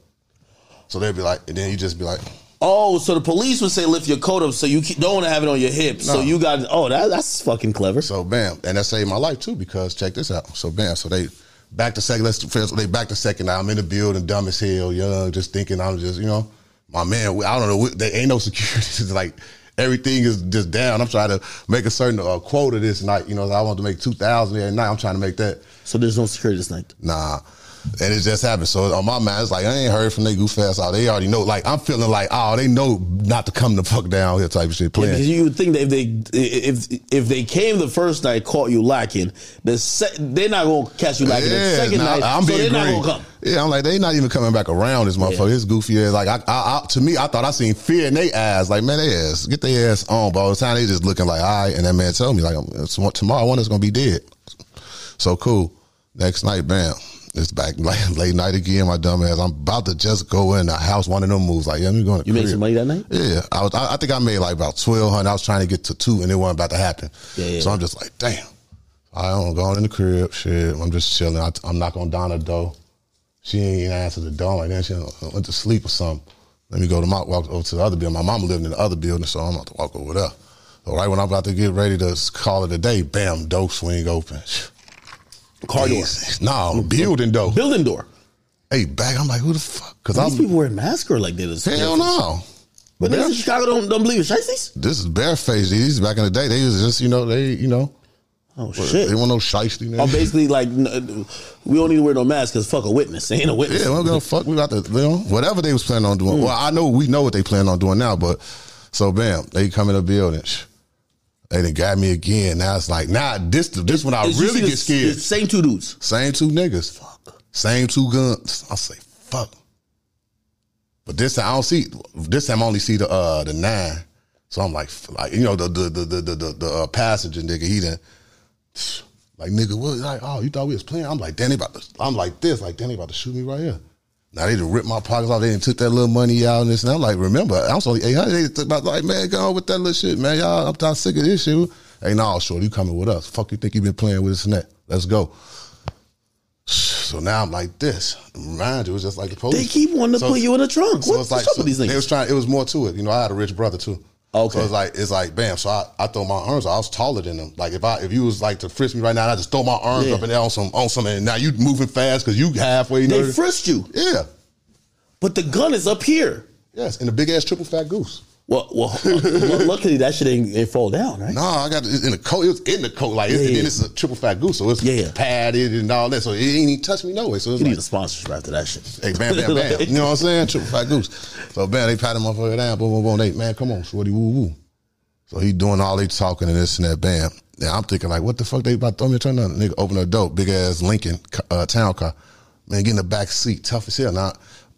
So they'd be like, and then you just be like, Oh, so the police would say lift your coat up so you don't want to have it on your hip. So you got oh that, that's fucking clever. so bam, and that saved my life too. Because check this out. So bam, so they back to second. Let's they back to second. Now I'm in the building, dumb as hell, young, just thinking I'm just you know. My man, I don't know. They ain't no security. It's [laughs] like everything is just down. I'm trying to make a certain uh, quota this night. You know, I want to make two thousand every night. I'm trying to make that. So there's no security this night. Nah. And it just happened. So on my mind, it's like I ain't heard from they goof ass out. They already know. Like I'm feeling like, oh, they know not to come the fuck down here type of shit. Yeah, Playing. because you would think that if they if if they came the first night, caught you lacking, the se- they're not gonna catch you lacking the second nah, night. I'm so being they're not gonna come. Yeah, I'm like they not even coming back around this motherfucker. Yeah. His goofy ass. Like I, I, I, to me, I thought I seen fear in their eyes. Like man, they ass get their ass on. But all the time they just looking like, all right. And that man told me like tomorrow one is gonna be dead. So cool. Next night, bam. It's back like [laughs] late night again. My dumb ass. I'm about to just go in the house. One of them moves. Like yeah, I'm going. to You made some money that night. Yeah, I was. I, I think I made like about twelve hundred. I was trying to get to two, and it wasn't about to happen. Yeah, yeah. So I'm just like, damn. I don't go in the crib. Shit, I'm just chilling. I, am not gonna down the door. She ain't even answer the door. Like then she went to sleep or something. Let me go to my walk over to the other building. My mama lived in the other building, so I'm about to walk over there. So right when I'm about to get ready to call it a day, bam, door swing open. Car door, Jesus. No, building door. building door. Hey, back. I'm like, who the fuck? Because These people wearing masks or like they just hell no. But niggas in Chicago don't don't believe it. Shiesties? This is barefaced. These back in the day, they was just you know they you know Oh shit. They want no shiesty. Oh, basically, like n- uh, we don't need to wear no mask because fuck a witness. They ain't a witness. Yeah, we don't give a fuck. We got to, you know, whatever they was planning on doing. Hmm. Well, I know we know what they plan on doing now, but so bam, they come in the building. They done got me again. Now it's like, nah, this this when I really get the- scared. the Same two dudes. Same two niggas. Fuck. Same two guns. I say, fuck. But this time I don't see. This time I only see the uh the nine. So I'm like, like you know the the the the the, the, the uh, passenger nigga. He done like nigga. What? Like oh, you thought we was playing? I'm like, Danny about to. I'm like this. Like Danny about to shoot me right here. Now they done ripped my pockets off. They done took that little money out and this. And I'm like, remember, I was only 800. They took my, like, man, go on with that little shit, man. Y'all, I'm tired sick of this shit. Hey, nah, short, you coming with us. Fuck you think you been playing with us and that. Let's go. So now I'm like this. Mind you, it was just like the police. They keep wanting to So- put you in the trunk. So What- it's like what's up so with these niggas? They was trying. It was more to it. You know, I had a rich brother too. Okay. So it's like it's like bam. So I, I throw my arms. I was taller than them. Like if I if you was like to frisk me right now, I just throw my arms Yeah. up and on some on some. And now you moving fast because you halfway. They frisked you, yeah. but the gun is up here. Yes, and the big ass triple fat goose. Well, well, lu- luckily that shit ain't, ain't fall down, right? No, I got it in the coat. It was in the coat. Like it's, Yeah, and then it's a triple fat goose, so it's Yeah, yeah. padded and all that. So it ain't even touch me no way. So it's You like, need a sponsorship after that shit. Hey, bam, bam, bam. [laughs] You know what I'm saying? Triple fat goose. So bam, they pat him motherfucker down, boom, boom, boom. They, man, come on, shorty, woo, woo. So he doing all they talking and this and that, bam. Now I'm thinking like, what the fuck they about to throw me a turn on? Nigga, open the door, big ass Lincoln uh, town car. Man, get in the back seat, tough as hell. Now, I,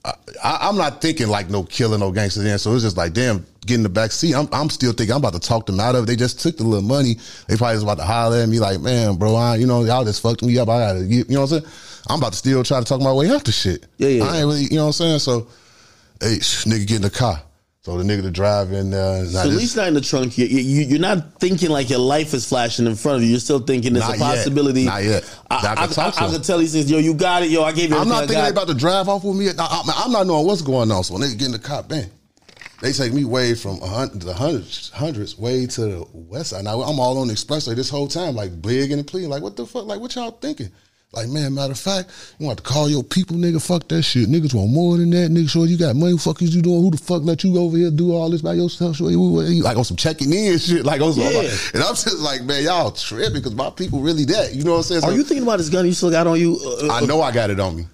I, I'm not thinking like no killing, no gangster then. So it's just like, damn, get in the back seat. I'm, I'm still thinking I'm about to talk them out of it. They just took the little money. They probably was about to holler at me like, man, bro, I, you know, y'all just fucked me up. I gotta, get, you know what I'm saying? I'm about to still try to talk my way out the shit. Yeah, yeah. I ain't really, you know what I'm saying? So, hey, nigga, get in the car. So the nigga to drive in there. So at least not in the trunk. You, you, you're not thinking like your life is flashing in front of you. You're still thinking there's a yet. possibility. Not yet. I, I I, I, I can tell these things. Yo, you got it. Yo, I gave you. I'm not thinking they about to drive off with me. I, I, I'm not knowing what's going on. So when they get in the cop, bang, they take me way from a hun- the hundreds, hundreds way to the west side. Now I'm all on the expressway this whole time, like big and pleading, like what the fuck, like what y'all thinking? Like man, matter of fact, you want to call your people, nigga? Fuck that shit. Niggas want more than that. Nigga, sure you got money. Fuck is you doing? Who the fuck let you over here do all this by yourself? Sure, you, you- like on some checking in shit. Like on some, Yeah. and I'm just like, man, y'all tripping because my people really that. You know what I'm saying? Are you thinking about this gun you still got on you? Uh, I know I got it on me.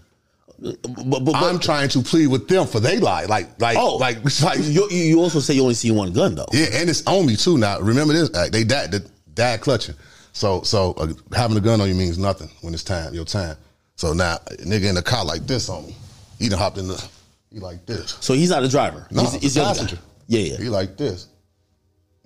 but, but, but, I'm trying to plead with them for they lie. Like, like, oh, like, [laughs] like you, you also say you only see one gun though. yeah, and it's on me too. Now, remember this? uh, They dad, the dad clutching. So, so uh, having a gun on you means nothing when it's time, your time. So now, a nigga in the car like this on me. He done hopped in the, he like this. So he's not a driver. No, he's, he's the the other guy. passenger. Yeah, yeah. He like this.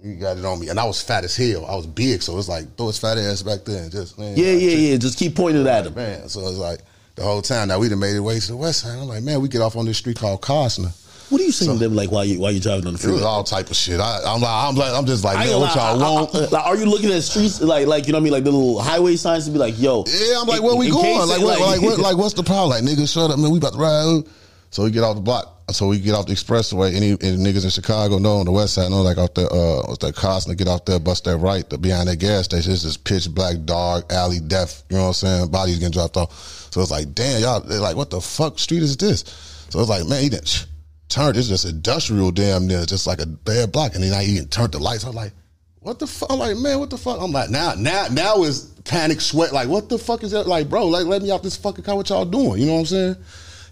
He got it on me, and I was fat as hell. I was big, so it's like throw his fat ass back there and just man. Yeah, like, yeah, yeah. Just keep pointing at him. Man, so it's like the whole time. Now we done made it way to the west side. I'm like, man, we get off on this street called Kostner. What are you saying to them like while you while you driving on the It was all type of shit. I, I'm like, I'm like, I'm just like, man, what y'all I- I- want? I- like, are you looking at streets like like you know what I mean like the little highway signs to be like yo Yeah, I'm like, in- where we going? Like, it, like, what, [laughs] like, what's the problem? Like, niggas, shut up, man. We about to ride. So we get off the block. So we get off the expressway. Any, any niggas in Chicago know on the west side, know like off the uh, what's that Kostner, get off there, bust that right, the behind that gas station. It's just pitch black, dark, alley, death. You know what I'm saying? Bodies getting dropped off. So it's like, damn, y'all, they're like, what the fuck street is this? So it's like, man, he didn't turned. It's just industrial damn near, just like a bad block. And then I even turned the lights. I'm like, what the fuck? I'm like, man, what the fuck? I'm like, now, now, now is panic sweat. Like, what the fuck is that? Like, bro, like, let me out this fucking car. What y'all doing? You know what I'm saying?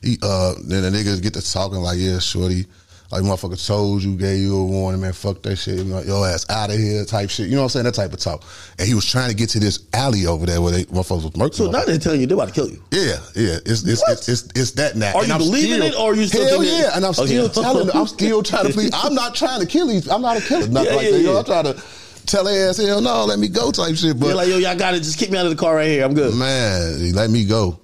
He, uh, then the niggas get to talking like, yeah, shorty. Like motherfucker told you, gave you a warning, man. Fuck that shit. You know, your ass out of here, type shit. You know what I'm saying? That type of talk. And he was trying to get to this alley over there where they motherfuckers was murking. So now they're telling you they're about to kill you. Yeah, yeah. It's it's it's, it's, it's that now. Are And you I'm believing still- it, or are you still hell yeah? And I'm still telling. them, I'm still [laughs] trying to please. I'm not trying to kill these. I'm not a killer. Nothing Yeah, like yeah, that. You know. I'm trying to tell their ass, hell no, let me go type shit. But You're like, yo, y'all got it. Just kick me out of the car right here. I'm good. man, let me go.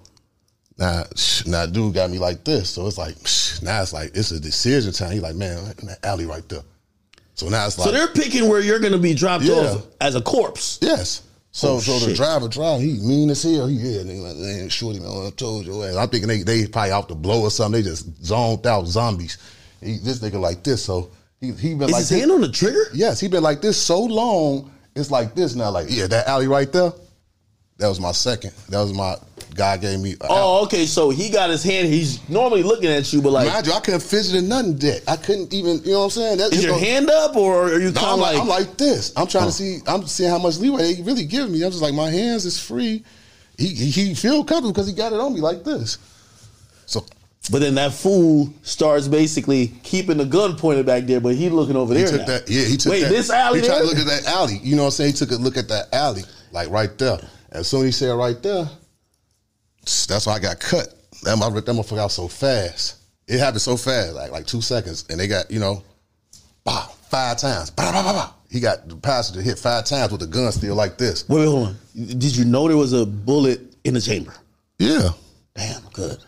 Now, now, dude got me like this. So it's like, now it's like it's a decision time. He like, man, that alley right there. So now it's like, So they're picking where you're going to be dropped Yeah. off as a corpse. Yes. So Oh, so the driver drive, he mean as hell. He yeah, nigga like, man, shorty man, I told you. I'm thinking they they probably off the blow or something. They just zoned out zombies. He, this nigga like this, so he he been Is like his this. hand on the trigger? Yes, he been like this so long. It's like this now. Like yeah, that alley right there. That was my second. That was my guy gave me. a Oh, okay. So he got his hand. He's normally looking at you, but like, Mind you, I couldn't fidget in nothing yet. I couldn't even, you know what I'm saying? That, is your no- hand up or are you No, kind of like, like, I'm like this. I'm trying to oh. see. I'm seeing how much leeway they really give me. I'm just like my hands is free. He he, he feel comfortable because he got it on me like this. So But then that fool starts basically keeping the gun pointed back there, but he looking over he there. took now. that. Yeah, he took Wait, that. this alley He tried to look at that alley. You know what I'm saying? He took a look at that alley, like right there. As soon as he said right there, that's why I got cut. That my that motherfucker out so fast. It happened so fast, like like two seconds, and they got you know, five times. Bah, bah, bah, bah. He got the passenger hit five times with the gun still like this. Wait, wait, hold on. Did you know there was a bullet in the chamber? Yeah. Damn, good.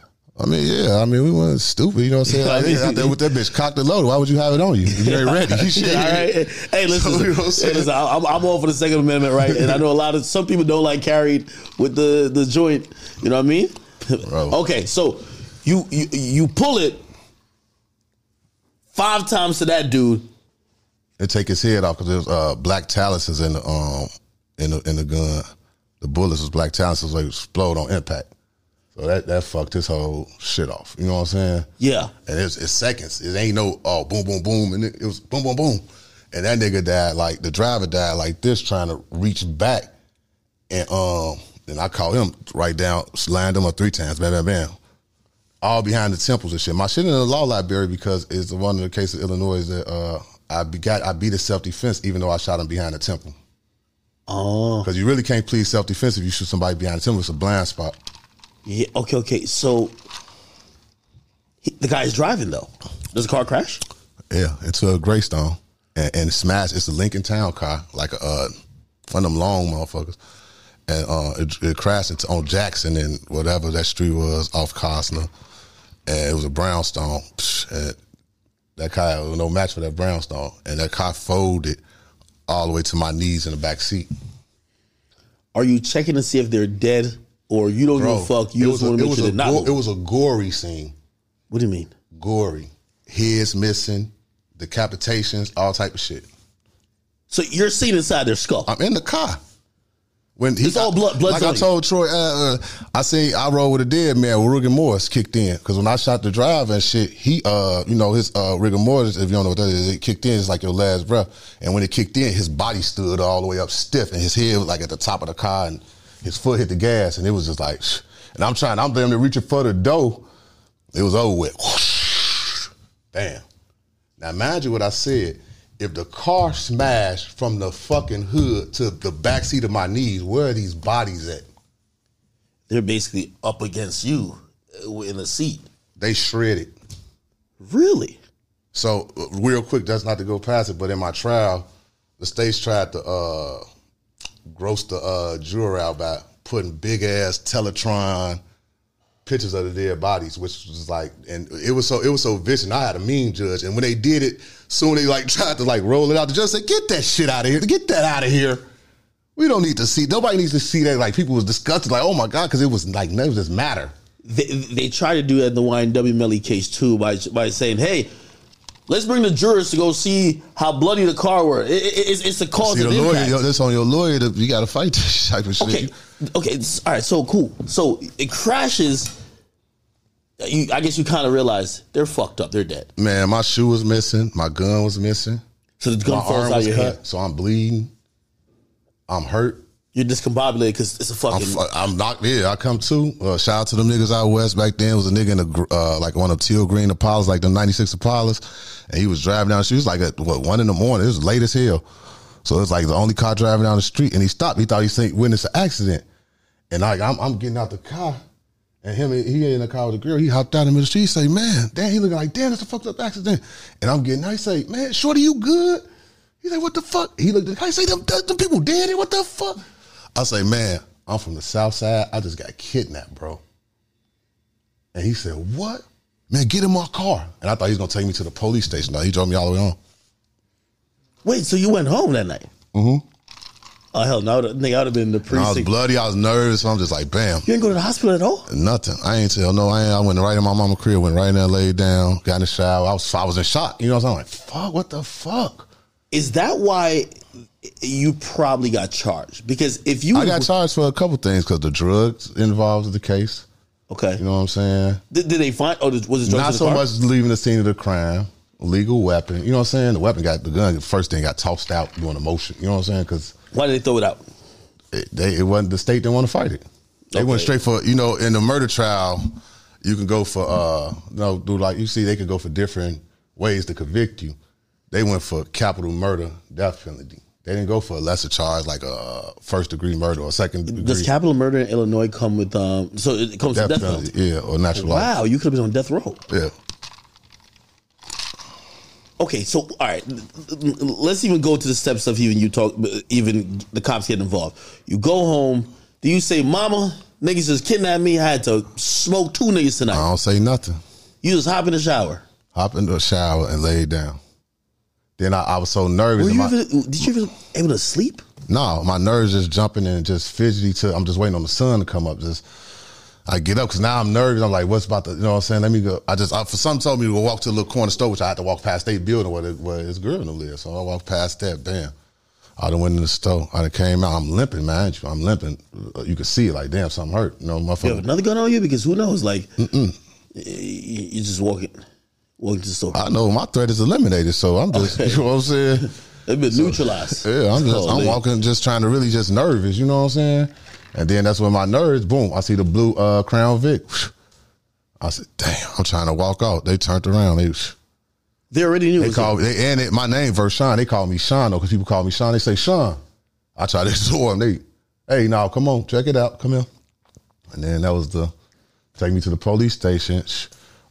I mean, yeah. I mean, we weren't stupid. You know what I'm saying? [laughs] I Like, mean- out there with that bitch cocked and loaded. Why would you have it on you? You ain't [laughs] ready. Shit. All right. Hey, listen. So, you know hey, listen I'm, I'm all for the Second Amendment, right? And I know a lot of some people don't like carried with the the joint. You know what I mean? Bro. [laughs] Okay, so you you you pull it five times to that dude. It take his head off because there's uh, black taluses in the um in the in the gun. The bullets was black taluses They explode on impact. So that that fucked his whole shit off. You know what I'm saying? Yeah. And it's, it's seconds. It ain't no oh boom boom boom, and it, it was boom boom boom, and that nigga died like the driver died like this, trying to reach back, and um, and I caught him right down, lined him up three times, bam bam bam, all behind the temples and shit. My shit in the law library because it's one of the cases in Illinois that uh I got I beat a self defense even though I shot him behind the temple Oh. because you really can't plead self defense if you shoot somebody behind the temple. It's a blind spot. Yeah. Okay. Okay. So he, the guy's driving though. Does the car crash? Yeah, into a Greystone and, and smash. It's a Lincoln Town car, like a uh, one of them long motherfuckers, and uh, it, it crashed into on Jackson and whatever that street was off Kostner, and it was a brownstone. And that car was no match for that brownstone, and that car folded all the way to my knees in the back seat. Are you checking to see if they're dead, or you don't give a fuck? You just want to make sure they're not. go- it was a gory scene, what do you mean? gory, heads missing, decapitations, all type of shit. So you're seeing inside their skull. I'm in the car. When he, It's all blood- blood's Like I told Troy, uh, uh, I say I rode with a dead man. With rigor mortis kicked in because when I shot the driver and shit, he, uh, you know, his uh, rigor mortis. If you don't know what that is, it kicked in. It's like your last breath. And when it kicked in, his body stood all the way up stiff, and his head was like at the top of the car, and his foot hit the gas, and it was just like. Shh. And I'm trying. I'm damn near reaching for the door. It was over with. [laughs] Whoosh. Bam. Now, mind you, what I said. If the car smashed from the fucking hood to the back seat of my knees, where are these bodies at? They're basically up against you uh, in the seat. They shredded. Really? So, uh, real quick, that's not to go past it, but in my trial, the states tried to uh, gross the uh, jury out by putting big ass Teletron pictures of the dead bodies, which was like, and it was so it was so vicious. I had a mean judge, and when they did it, soon they like [laughs] tried to like roll it out. The judge said, "Get that shit out of here! Get that out of here! We don't need to see. Nobody needs to see that." Like people was disgusted, like, "Oh my god," because it was like none of this matter. They, they tried to do that in the YNW Melly case too by by saying, "Hey, let's bring the jurors to go see how bloody the car were. It, it- it's, it's the cause See of the lawyer, impact." yo, that's on your lawyer. To, you got to fight this [laughs] type of shit. Okay, okay, it's- all right. So cool. So it crashes. you, I guess you kind of realize they're fucked up. They're dead. Man, my shoe was missing. My gun was missing. So the gun My falls out your cut, hand. so I'm bleeding. I'm hurt. You're discombobulated because it's a I'm, fucking. fu- I'm knocked. Yeah, I come too. Uh, shout out to them niggas out west back then. Was a nigga in a uh, like one of teal green Impalas, like the '96 Impalas, and he was driving down. She was like at what one in the morning. It was late as hell. So it was like the only car driving down the street, and he stopped. He thought he seen witnessed an accident, and like I'm, I'm getting out the car, and him he ain't in the car with a girl. He hopped out in the middle of the street. He say, "Man, damn," he looking like, "Damn, that's a fucked up accident." And I'm getting out. He say, "Man, shorty, you good?" He like, "What the fuck?" He looked. at I say, "Them, them people dead. What the fuck?" I say, man, I'm from the south side. I just got kidnapped, bro. And he said, what? Man, get in my car. And I thought he was gonna take me to the police station. No, he drove me all the way home. Wait, so you went home that night? Mm-hmm. Oh hell no! I would have been in the And I was bloody. I was nervous. I'm just like, bam, You didn't go to the hospital at all. nothing. I ain't tell no. I ain't. I went right in my mama crib. Went right in there, laid down, got in the shower. I was. I was in shock. You know what I'm saying? Like, fuck. What the fuck? Is that why you probably got charged? Because if you I got charged for a couple things because the drugs involved in the case. okay, You know what I'm saying? did, did they find? Oh, was it drugs Not so car? much leaving the scene of the crime, legal weapon. You know what I'm saying? The weapon got the gun. The first thing got tossed out during the motion. You know what I'm saying? Because Why did they throw it out? it, they, it wasn't the state didn't want to fight it. They went straight for you know in the murder trial. You can go for uh no do like you see they could go for different ways to convict you. They went for capital murder, death penalty. They didn't go for a lesser charge like a first degree murder or second degree Does capital murder in Illinois come with um? So it comes death with death penalty. penalty. Yeah, or natural life. Wow, you could have been on death row. Yeah. Okay, so all right, let's even go to the steps of even you talk, even the cops get involved. You go home. Do you say, "Mama, niggas just kidnapped me. I had to smoke two niggas tonight." I don't say nothing. You just hop in the shower. Hop in the shower and lay down. Then I, I was so nervous. Were you my- even, did you ever able to sleep? No, my nerves just jumping and just fidgety. To I'm just waiting on the sun to come up. Just I get up because now I'm nervous. I'm like, what's about to? You know what I'm saying? Let me go. I just I, for some told me to go walk to a little corner store, which I had to walk past state building where the, where his girl live. So I walked past that. Bam. I done went in the store. I done came out. I'm limping, man. I'm limping. You can see it. Like, damn, something hurt. You know, You have motherfucker. another gun on you because who knows? Like, you you just walking, walking to the store. I know my threat is eliminated, so I'm just, [laughs] you know what I'm saying? They've been neutralized. Yeah, I'm just I'm walking just trying to really just nervous, you know what I'm saying? And then that's when my nerves, boom, I see the blue uh, Crown Vic. [sighs] I said, damn, I'm trying to walk out. They turned around. They They already knew. they called they and it, my name Vershawn. They call me Sean though, because people call me Sean. They say Sean. I try to [laughs] exhort them. They, hey, now come on, check it out. Come here. And then that was the take me to the police station.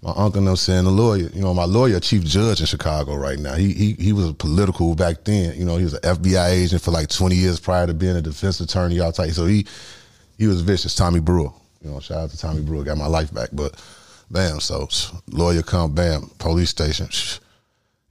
My uncle and them saying the lawyer, you know, my lawyer, chief judge in Chicago right now. He he he was a political back then. You know, he was an FBI agent for like 20 years prior to being a defense attorney all outside. So he he was vicious. Tommy Brewer. You know, shout out to Tommy Brewer, got my life back. But bam, so lawyer come, bam, police station. Shh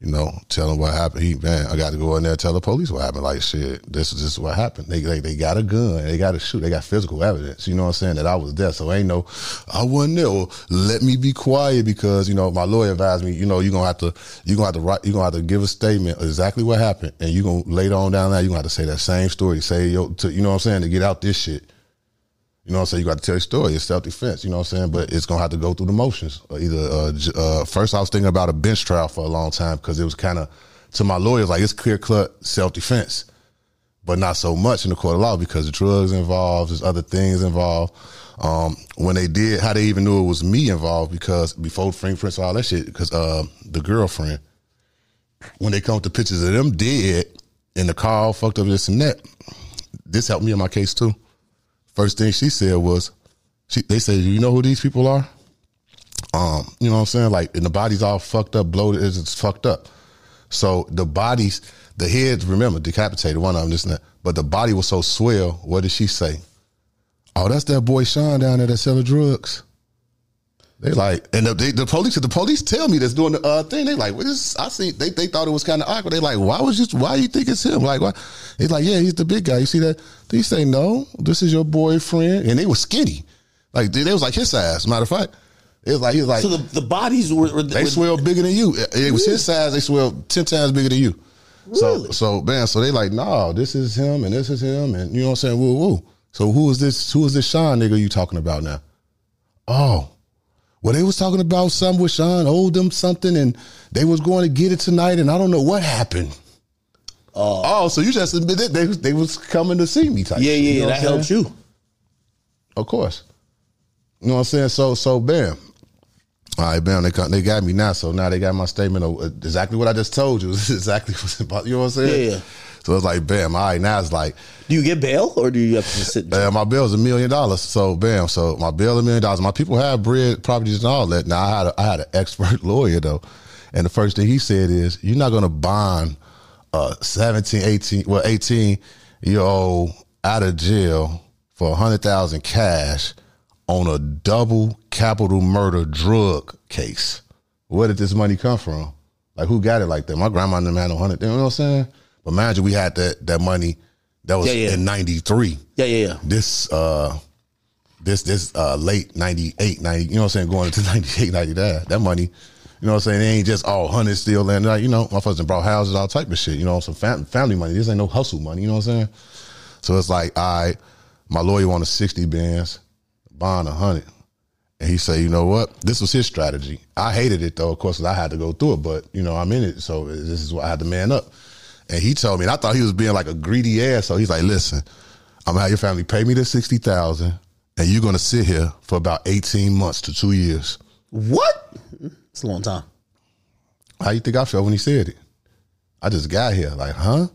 you know, tell him what happened. He man, I got to go in there and tell the police what happened. Like shit, this is just what happened. They, they they got a gun, they got to shoot, they got physical evidence. You know what I'm saying? That I was there, so ain't no, I wasn't there. Well, let me be quiet because you know my lawyer advised me. You know you are gonna have to you are gonna have to write you are gonna have to give a statement exactly what happened, and you gonna later on down there you are gonna have to say that same story. Say yo, to, you know what I'm saying to get out this shit. You know what I'm saying? You got to tell your story. It's self defense. You know what I'm saying? But it's gonna have to go through the motions. Uh, Either uh, uh, first, I was thinking about a bench trial for a long time because it was kind of to my lawyers like it's clear cut self defense, but not so much in the court of law because the drugs involved, there's other things involved. Um, when they did, how they even knew it was me involved because before fingerprints, all that shit, because uh, the girlfriend, when they come with the pictures of them dead in the car, fucked up this and that, this helped me in my case too. First thing she said was, she, they said, "You know who these people are?" Um, you know what I'm saying? Like, and the body's all fucked up, bloated, it's fucked up. So the bodies, the heads, remember, decapitated, one of them, this and that. But the body was so swell. What did she say? Oh, that's that boy Sean down there that selling drugs. They like, and the, they, the police, the police tell me that's doing the uh, thing. They like, what is? I see. They they thought it was kind of awkward. They like, why was just why you think it's him? Like, why? He's like, yeah, he's the big guy. You see that? They say, no, this is your boyfriend, and they was skinny. Like they, they was like his size. Matter of fact, it was like he was like So the, the bodies were, were they were- swell bigger than you. It, it was his size. They swell ten times bigger than you. So Really? so man, so they like, nah, this is him and this is him, and you know what I'm saying? Woo woo. So who is this? Who is this Sean nigga you talking about now? Oh, Well, they was talking about something with Sean Oldham, something, and they was going to get it tonight, and I don't know what happened. oh, so you just admitted they was they was coming to see me type. Yeah, shit, yeah, you yeah. know That helps you. Of course. You know what I'm saying? So so bam. All right, bam. They got, they got me now. So now they got my statement of uh, exactly what I just told you. [laughs] exactly [laughs] what's about. You know what I'm saying? Yeah. So it's like bam. All right, now it's like Do you get bail or do you have to sit? uh, my bill's a million dollars. So bam. So my bill a million dollars. My people have bread, properties, and all that. Now I had a, I had an [laughs] expert lawyer though, and the first thing he said is, "You're not going to bond a 17, 18, well 18 year old out of jail for a hundred thousand cash on a double capital murder drug case. Where did this money come from? Like who got it like that? My grandma never had no hundred. You know what I'm saying? But you, we had that that money that was Yeah, yeah. in '93 Yeah, yeah, yeah. this uh this this uh late 98 90 you know what i'm saying going into [laughs] 98 99 that money you know what i'm saying it ain't just all hundred still and like you know my done brought houses all type of shit you know some fam- family money. This ain't no hustle money you know what i'm saying? So it's like i my lawyer wanted 60 bands bond 100 and he said you know what? This was his strategy. I hated it though of course i had to go through it but you know i'm in it so this is what i had to man up and he told me and i thought he was being like a greedy ass so he's like listen I'm gonna have your family pay me the sixty thousand, and you're gonna sit here for about eighteen months to two years. What? It's a long time. How you think I felt when he said it? I just got here, like, huh?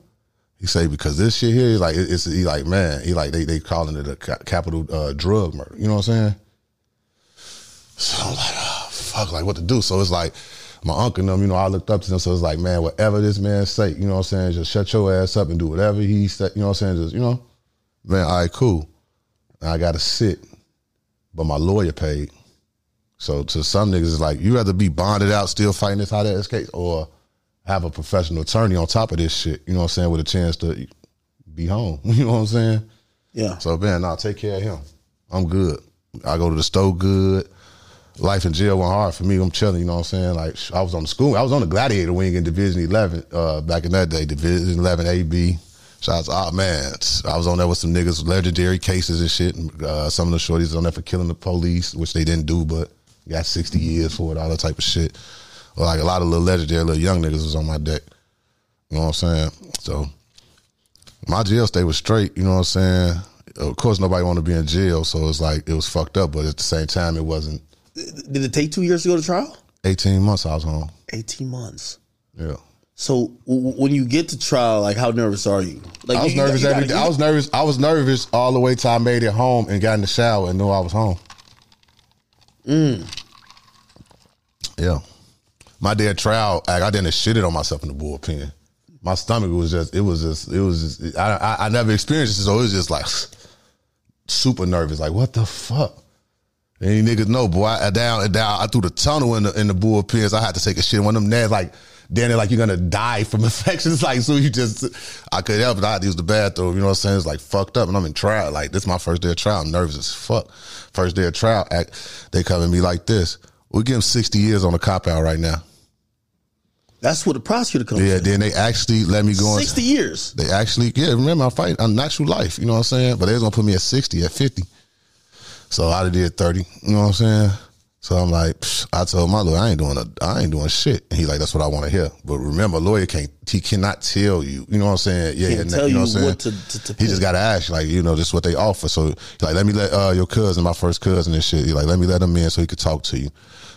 He say because this shit here, like, it- it's he like, man, he like they they calling it a capital uh, drug murder. You know what I'm saying? So I'm like, oh, fuck, like what to do? So it's like my uncle and them, you know, I looked up to them. So it's like, man, whatever this man say, you know what I'm saying? Just shut your ass up and do whatever he said. You know what I'm saying? Just you know, man, all right, cool. And I got to sit, but my lawyer paid. So to some niggas, it's like you rather be bonded out, still fighting this hot ass case, or have a professional attorney on top of this shit. You know what I'm saying? With a chance to be home. [laughs] You know what I'm saying? Yeah. So man, nah, take care of him. I'm good. I go to the store good. Life in jail went hard for me. I'm chilling. You know what I'm saying? Like I was on the school. I was on the gladiator wing in Division 11 uh, back in that day. Division 11 AB. Shots. Ah man, I was on there with some niggas, legendary cases and shit. And, uh, some of the shorties on there for killing the police, which they didn't do, but got 60 years for it. All that type of shit. Like a lot of little legendary little young niggas was on my deck. You know what I'm saying? So my jail stay was straight. You know what I'm saying? Of course, nobody want to be in jail, so it's like it was fucked up. But at the same time, it wasn't. Did it take two years to go to trial? 18 months I was home. 18 months. Yeah, So w- when you get to trial, like how nervous are you? Like I was you- you nervous got- every you day. I was nervous. I was nervous all the way till I made it home and got in the shower and knew I was home. Mm. Yeah, my day of trial, I, I didn't shit it on myself in the bullpen. My stomach was just. It was just. It was just. I I, I never experienced this, so it was just like [sighs] super nervous. Like what the fuck. Any niggas know, boy. I, I down, I down. I threw the tunnel in the in the bullpens. I had to take a shit. One of them nads, like, then they're like, you're gonna die from [laughs] infections. Like, so you just, I could help it. I had to use the bathroom. You know what I'm saying? It's like fucked up, and I'm in trial. Like, this is my first day of trial. I'm nervous as fuck. First day of trial. Act, they come at me like this. We give him 60 years on the cop out right now. That's what the prosecutor comes. Yeah. in. Then they actually let me go. in- 60 years. they actually, yeah, remember I fight on natural life, you know what I'm saying? But they're gonna put me at 60, at 50. So I did 30, you know what I'm saying? So I'm like, psh, I told my lawyer, I ain't doing a, I ain't doing shit. And he's like, that's what I want to hear. But remember, a lawyer can't, he cannot tell you, you know what I'm saying? Yeah, Can't tell you know what I'm saying? what to- to- to he just got to ask, like, you know, just what they offer. So he's like, let me let uh, your cousin, my first cousin and shit, he like, let me let him in so he could talk to you.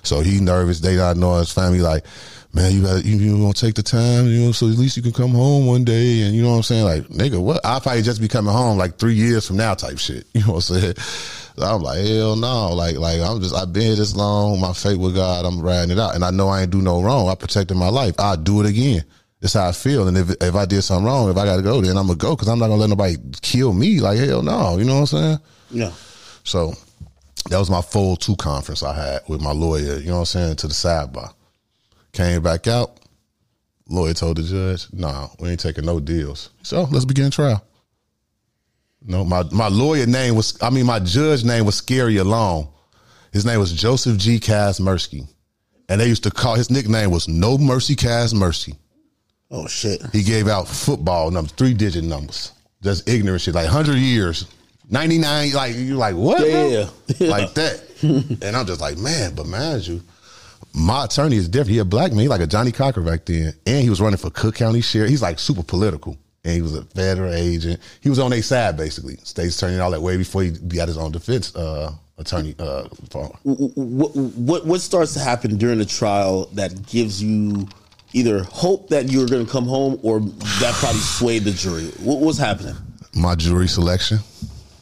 So he nervous. They not know his family like, man, you got you, you gonna take the time, you know, so at least you can come home one day, and you know what I'm saying, like, nigga, what? I'll probably just be coming home like three years from now, type shit. [laughs] You know what I'm saying? So I'm like, hell no, like, like I'm just, I've been here this long, my faith with God, I'm riding it out, and I know I ain't do no wrong. I protected my life. I do it again. It's how I feel, and if if I did something wrong, if I got to go, then I'm gonna go because I'm not gonna let nobody kill me. Like hell no, you know what I'm saying? Yeah. So that was my full two conference I had with my lawyer, you know what I'm saying, to the sidebar. Came back out. Lawyer told the judge, nah, we ain't taking no deals. So let's begin trial. No, my, my lawyer name was, I mean, my judge name was Scary Alone. His name was Joseph G. Kazmierski. And they used to call, his nickname was No Mercy Kazmierski. Oh shit. He gave out football numbers, three digit numbers. Just ignorant shit, like 100 years. ninety nine. Like you're like what? Yeah, yeah, yeah. like that. [laughs] and I'm just like, man, but mind you, my attorney is different. He a black man, he like a Johnnie Cochran back then, and he was running for Cook County Sheriff. He's like super political, and he was a federal agent. He was on their side basically, state's attorney all that way before he got his own defense uh, attorney. Uh, what, what what starts to happen during the trial that gives you either hope that you're going to come home or that probably [sighs] swayed the jury? What, was happening? my jury selection.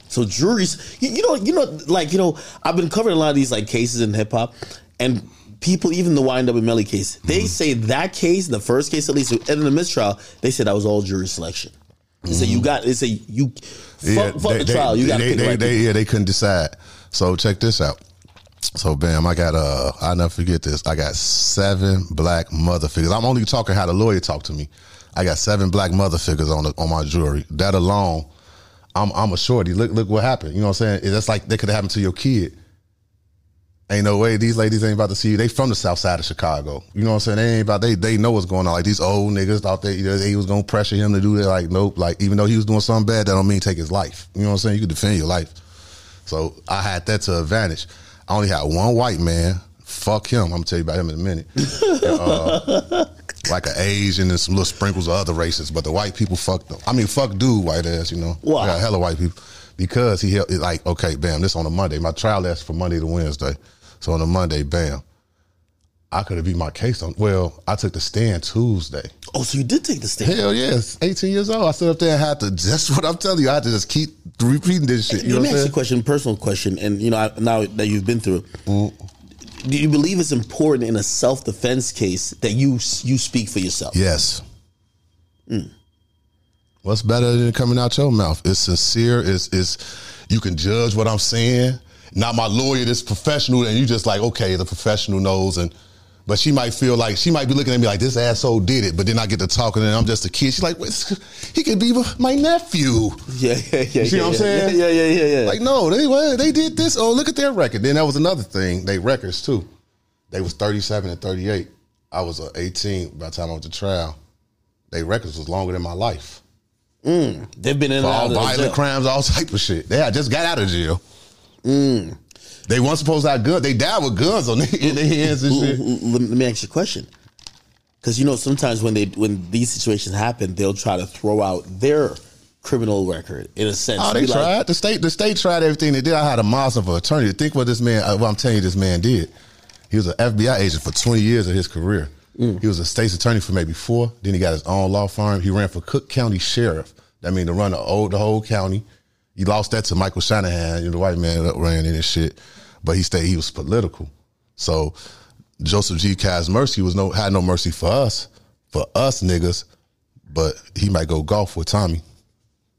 So juries, you, you know, you know, like you know, I've been covering a lot of these like cases in hip hop, and people, even the YNW Melly case, they Mm-hmm. say that case, the first case at least, and in the mistrial, they said that was all jury selection. They say you got, they say you fuck, fuck the trial, you got to Mm-hmm. they, pick the they, right they- yeah, they couldn't decide. So check this out. So bam, I got uh, I never forget this. I got seven black mother figures. I'm only talking how the lawyer talked to me. I got seven black mother figures on the, on my jury. That alone, I'm I'm a shorty. Look look what happened. You know what I'm saying? That's like that could have happened to your kid. Ain't no way these ladies ain't about to see you. They from the south side of Chicago. You know what I'm saying? They ain't about they they know what's going on. Like these old niggas thought they you know, they was gonna pressure him to do that. Like nope. Like even though he was doing something bad, that don't mean take his life. You know what I'm saying? You can defend your life. So I had that to advantage. I only had one white man. Fuck him. I'm gonna tell you about him in a minute. [laughs] Uh, like an Asian and some little sprinkles of other races, but the white people fucked them. I mean, fuck dude, white ass. You know, Why? I got hella white people because he held like okay, bam. This on a Monday. My trial lasts from Monday to Wednesday. So on a Monday, bam. I could have beat my case on. Well, I took the stand Tuesday. Oh, so you did take the stand. Hell yes, 18 years old. I stood up there and had to. [laughs] Just what I'm telling you, I had to just keep repeating this shit. You know Let me ask you a question, personal question, and you know, I, now that you've been through, it, Mm. do you believe it's important in a self defense case that you you speak for yourself? Yes. What's better than coming out your mouth? It's sincere. It's it's you can judge what I'm saying. Not my lawyer, this professional, and you just like, okay, the professional knows and but she might feel like she might be looking at me like this asshole did it, but then I get to talking and I'm just a kid. She's like, "What's- he could be my nephew. Yeah, yeah, yeah. see yeah, what I'm yeah, saying? Yeah, yeah, yeah, yeah. Like, no, they well, they did this. Oh, look at their record. Then that was another thing. They records too. They was 37 and 38. I was uh, 18 by the time I went to trial. They records was longer than my life. They've been in For all violent crimes, all [laughs] type of shit. They just got out of jail. They weren't supposed to have guns. They died with guns on [laughs] their, in their hands and shit. Let me ask you a question. Because you know, sometimes when they when these situations happen, they'll try to throw out their criminal record in a sense. Oh, they like, tried. the state, the state tried everything they did. I had a monster of an attorney. Think what this man, uh, what I'm telling you, this man did. He was an FBI agent for 20 years of his career. Mm. He was a state's attorney for maybe four. Then he got his own law firm. He ran for Cook County Sheriff. That means to run the whole, the whole county. He lost that to Michael Shanahan, you know, the white man that ran in and shit. But he stayed. He was political. So Joseph G. Kazmierski was no had no mercy for us, for us niggas. But he might go golf with Tommy.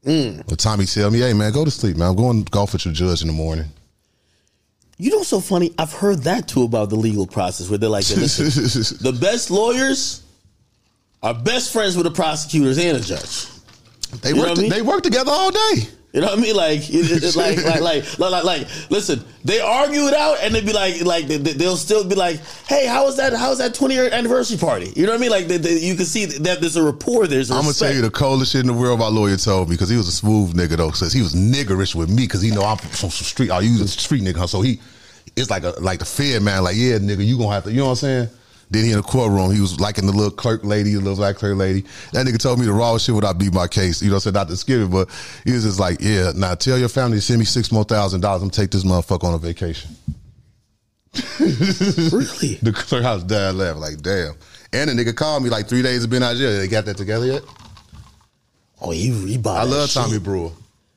Mm. But Tommy tell me, hey man, go to sleep, man. I'm going golf with your judge in the morning. You know, what's so funny. I've heard that too about the legal process, where they're like, listen, [laughs] the best lawyers are best friends with the prosecutors and the judge. They You work. I mean? They work together all day. You know what I mean? Like, it, [laughs] it- like, like, like, like, like, listen, they argue it out, and they be like, like, they, they'll still be like, "Hey, how was that? How was that 20 year anniversary party?" You know what I mean? Like, they, they- you can see that there's a rapport. There's a I'm gonna tell you the coldest shit in the world. My lawyer told me because he was a smooth nigga though. Says he was niggerish with me because he know I'm from some street. I use a street nigga, so he it's like a like the Fed man. Like yeah, nigga, you gonna have to. You know what I'm saying? Then he in the courtroom, he was liking the little clerk lady, the little black clerk lady. That nigga told me the raw shit would I beat my case. You know, what I'm saying not to skip it, but he was just like, yeah, now tell your family to send me six more thousand dollars. I'm gonna take this motherfucker on a vacation. [laughs] really? The clerk house dad laughed like, damn. And the nigga called me like three days of being out jail. They got that together yet? Oh, he, he bought. I that love shit. Tommy Brewer.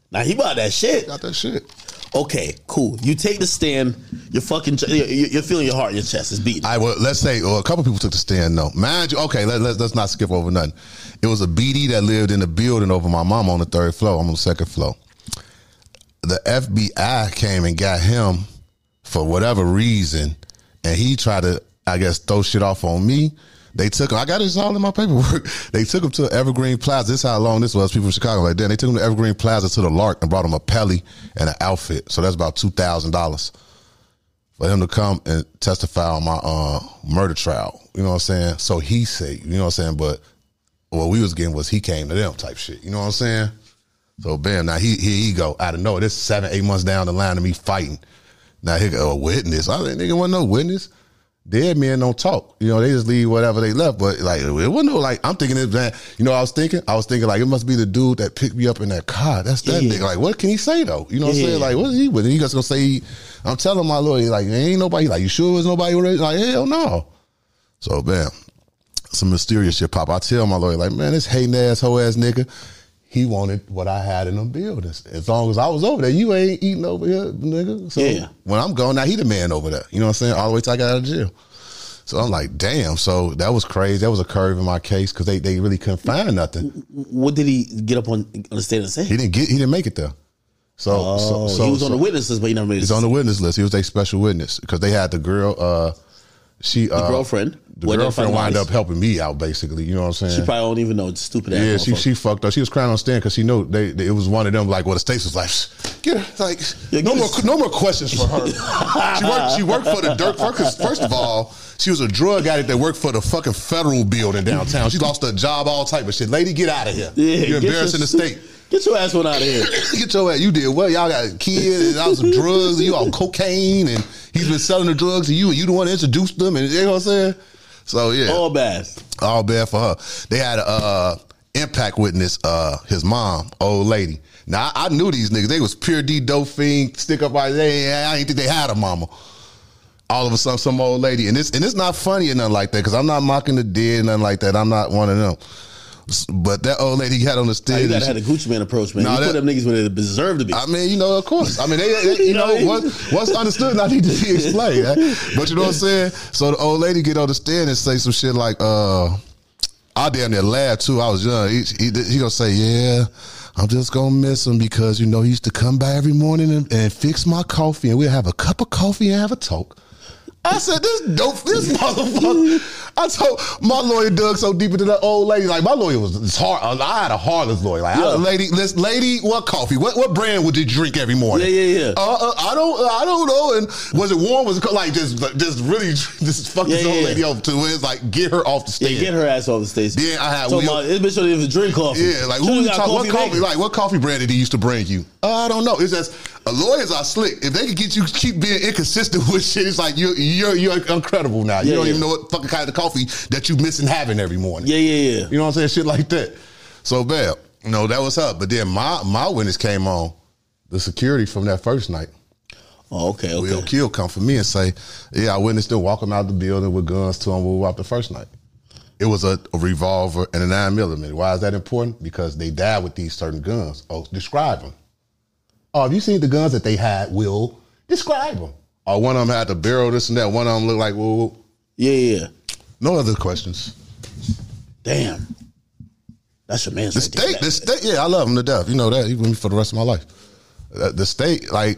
Now he bought that shit. Got that shit. Okay, cool. You take the stand. You're fucking. You're, you're feeling your heart in your chest. It's beating. I well, let's say well, a couple people took the stand. though. mind you. Okay, let, let's let's not skip over nothing. It was a BD that lived in the building over my mom on the third floor. I'm on the second floor. The FBI came and got him for whatever reason, and he tried to, I guess, throw shit off on me. They took him. I got this all in my paperwork. [laughs] They took him to Evergreen Plaza. This is how long this was. People from Chicago like that. They took him to Evergreen Plaza to the Lark and brought him a pelly and an outfit. So that's about two thousand dollars for him to come and testify on my uh, murder trial. You know what I'm saying? So he said, you know what I'm saying? But what we was getting was he came to them type shit. You know what I'm saying? So bam, now he here he go out of nowhere. This seven, eight months down the line of me fighting. Now he go a witness. I think nigga wasn't no witness. Dead men don't talk. You know, they just leave whatever they left. But like it wasn't no like I'm thinking it man, you know I was thinking? I was thinking like it must be the dude that picked me up in that car. That's that Yeah. nigga. Like, what can he say though? You know what I'm saying? Like, what is he with? He just gonna say I'm telling my lawyer, like, ain't nobody like you sure it was nobody with? Like, hell no. So bam some mysterious shit pop. I tell my lawyer, like, man, this hating ass, hoe ass nigga, he wanted what I had in them buildings. As long as I was over there, you ain't eating over here, nigga. So Yeah. when I'm gone, now he the man over there. You know what I'm saying? All the way till I got out of jail. So I'm like, damn. So that was crazy. That was a curve in my case because they, they really couldn't find nothing. What did he get up on on the stand and say? He didn't get. He didn't make it there. So, oh, so, so he was on so- the witnesses, but he never made it. He's on the witness list. He was a special witness because they had the girl. uh She uh, girlfriend. The girlfriend wound finalized. up helping me out, basically. You know what I'm saying? She probably don't even know. It's stupid. Yeah, she she fucked up. She was crying on stand because she knew they, they- it was one of them. Like, well, the states was like, get her, like Yeah, no more no more questions for her. she worked she worked for the dirt first. First of all, she was a drug addict that worked for the fucking federal building downtown. She lost her job, all type of shit. Lady, get out of here. Yeah, You're embarrassing your- the state. Get your ass one out of here. [coughs] Get your ass. You did well. Y'all got kids and all some drugs. And you on cocaine and he's been selling the drugs to you and you the one that introduced them. And you know what I'm saying? So yeah All bad. all bad for her. They had a uh, impact witness, uh, his mom, old lady. Now I, I knew these niggas. They was pure D dope fiend, stick up by they. I didn't think they had a mama. All of a sudden, some old lady, and it's and it's not funny or nothing like that because I'm not mocking the dead, nothing like that. I'm not one of them. But that old lady got on the Now, stage. you gotta and have she- the Gucci man approach, man. Nah, you that- put them niggas where they deserve to be. I mean, you know, of course. I mean, they, they- [laughs] you know, what, what's understood not need to be explained. eh? But you know what I'm saying? So the old lady get on the stand and say some shit like, uh, I damn near laughed too. I was young. He, he, he gonna say, yeah, I'm just gonna miss him because, you know, he used to come by every morning and, and fix my coffee and we'll have a cup of coffee and have a talk. I said, this dope, this [laughs] motherfucker. I told my lawyer dug so deep into that old lady. Like my lawyer was hard. I had a heartless lawyer. Like, Yeah. I, lady, this lady, what coffee? What what brand would you drink every morning? Yeah, yeah, yeah. Uh, uh, I don't, I don't know. And was it warm? Was it cold? like just, just really, [laughs] just fuck this Yeah, old yeah, lady yeah. off to where it's like get her off the yeah, stage. get her ass off the stage. Yeah, I had- So my, this bitch don't even drink coffee. Yeah, like who only you got talk, what coffee? maker. Like what coffee brand did he used to bring you? Uh, I don't know. It's just lawyers are slick. If they can get you keep being inconsistent [laughs] with shit, it's like you're you're you're incredible now. You Yeah, don't yeah. even know what fucking kind of coffee that you missing having every morning. Yeah, yeah, yeah. You know what I'm saying? Shit like that. So bad. You know, that was her. But then my my witness came on, the security from that first night. Oh, okay, okay. Will Kill come for me and say, Yeah, I witnessed them walking out of the building with guns to him when we were out the first night. It was a, a revolver and a nine millimeter. Why is that important? Because they died with these certain guns. Oh, describe them. Oh, have you seen the guns that they had? Will describe them. Oh, one of them had the barrel, this and that. One of them looked like well, Yeah, yeah. yeah. no other questions. Damn. That's your man's The state, the state, yeah, I love him to death. You know that. He with me for the rest of my life. Uh, The state, like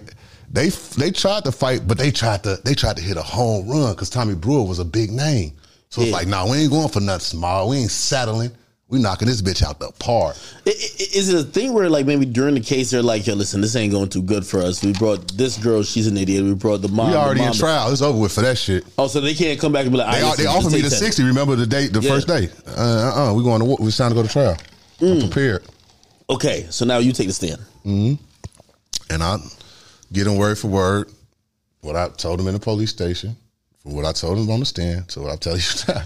they they tried to fight, but they tried to they tried to hit a home run because Tommy Brewer was a big name. So it's like, nah, we ain't going for nothing small. We ain't settling. We knocking this bitch out the park. Is it a thing where like maybe during the case they're like, yo, listen, this ain't going too good for us. We brought this girl, she's an idiot. We brought the mom. We already mom- in trial. It's over with for that shit. Oh, so they can't come back and be like, They, "All right, they offered me the sixty. Remember the date, the Yeah. first day. Uh, uh, uh we going to we trying to go to trial. Mm. I'm prepared, Okay, so now you take the stand. and I get him word for word what I told him in the police station, from what I told him on the stand to what I tell you [laughs] now.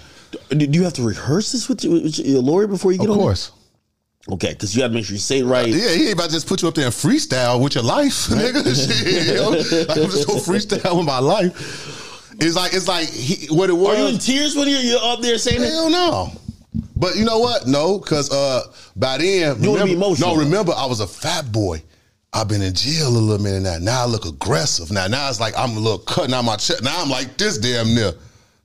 Do do you have to rehearse this with your, with your lawyer before you get Of on? there? course. Okay, because you got to make sure you say it right. Yeah, he ain't about to just put you up there and freestyle with your life, nigga. [laughs] Shit, you know? Like, I'm just gonna freestyle with my life. It's like it's like he, what it was. Are you in tears when you're, you're up there saying it? Hell no. But you know what? No, because uh, by then, You wanna remember, be emotional. no, remember I was a fat boy. I've been in jail a little minute now. Now I look aggressive. Now, now it's like I'm a little cutting out my chest. Now I'm like this damn near.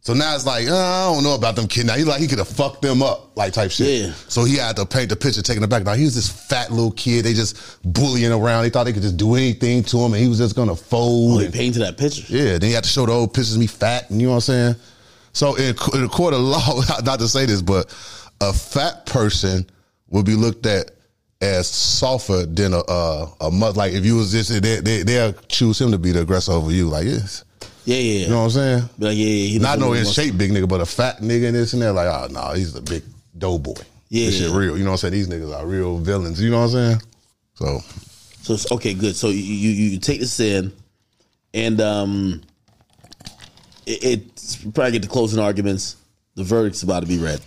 So now it's like uh, I don't know about them kids. Now he like he could have fucked them up, like type shit. Yeah. So he had to paint the picture, taking it back. Now he was this fat little kid. They just bullying around. They thought they could just do anything to him, and he was just gonna fold. Oh, he and- painted that picture. yeah, then you have to show the old pictures of me fat, and you know what I'm saying? So in, in a court of law, [laughs] not to say this, but a fat person would be looked at as softer than a a, a mother. Like if you was this, they, they they'll choose him to be the aggressor over you. Like yes, Yeah, yeah. you know what I'm saying? Be like, yeah, yeah. He Not no in shape big nigga, but a fat nigga and this and that. Like oh no, he's a big dough boy. Yeah, this shit real. You know what I'm saying? These niggas are real villains. You know what I'm saying? So So it's okay, good. So you you, you take this in, and um, it, it's probably get to closing arguments. The verdict's about to be read.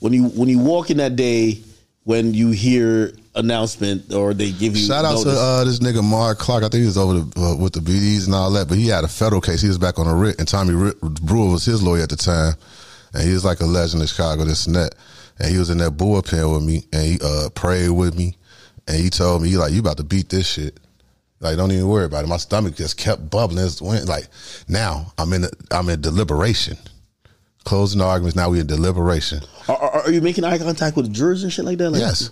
When you when you walk in that day, when you hear announcement or they give you shout out to uh, this nigga Mark Clark. I think he was over the, uh, with the BDs and all that, but he had a federal case. He was back on a writ, and Tommy Ri- Brewer was his lawyer at the time, and he was like a legend in Chicago. This and that, and he was in that bullpen with me, and he uh, prayed with me, and he told me he like you about to beat this shit. Like don't even worry about it. My stomach just kept bubbling. It's went- Like now I'm in I'm in deliberation, closing arguments. Now we in deliberation. Are, are, are you making eye contact with the jurors and shit like that? Like, Yes.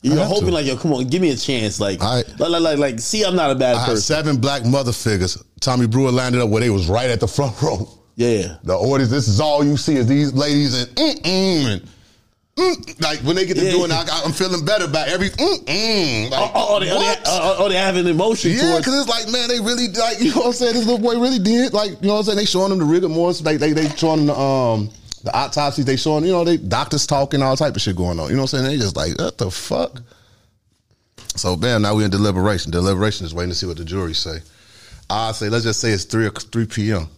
You're hoping to. like, yo, come on, give me a chance. Like, I- like, like, like, like, see, I'm not a bad I person. seven black mother figures. Tommy Brewer landed up where they was right at the front row. Yeah. The orders, this is all you see is these ladies and mm mm and mm, like when they get to Yeah. doing, I, I'm feeling better about every mm mm. Like, Oh, oh, oh, they, oh, they, oh, oh, they have an emotion yeah, because it's like, man, they really like, [laughs] you know what I'm saying? This little boy really did, like, you know what I'm saying? They showing them the rigor mortis, like they they showing them the um the autopsies, they showing, you know, they doctors talking, all type of shit going on. You know what I'm saying? They just like, what the fuck? So bam, now we in deliberation. Deliberation is waiting to see what the jury say. I say, let's just say it's three three p.m.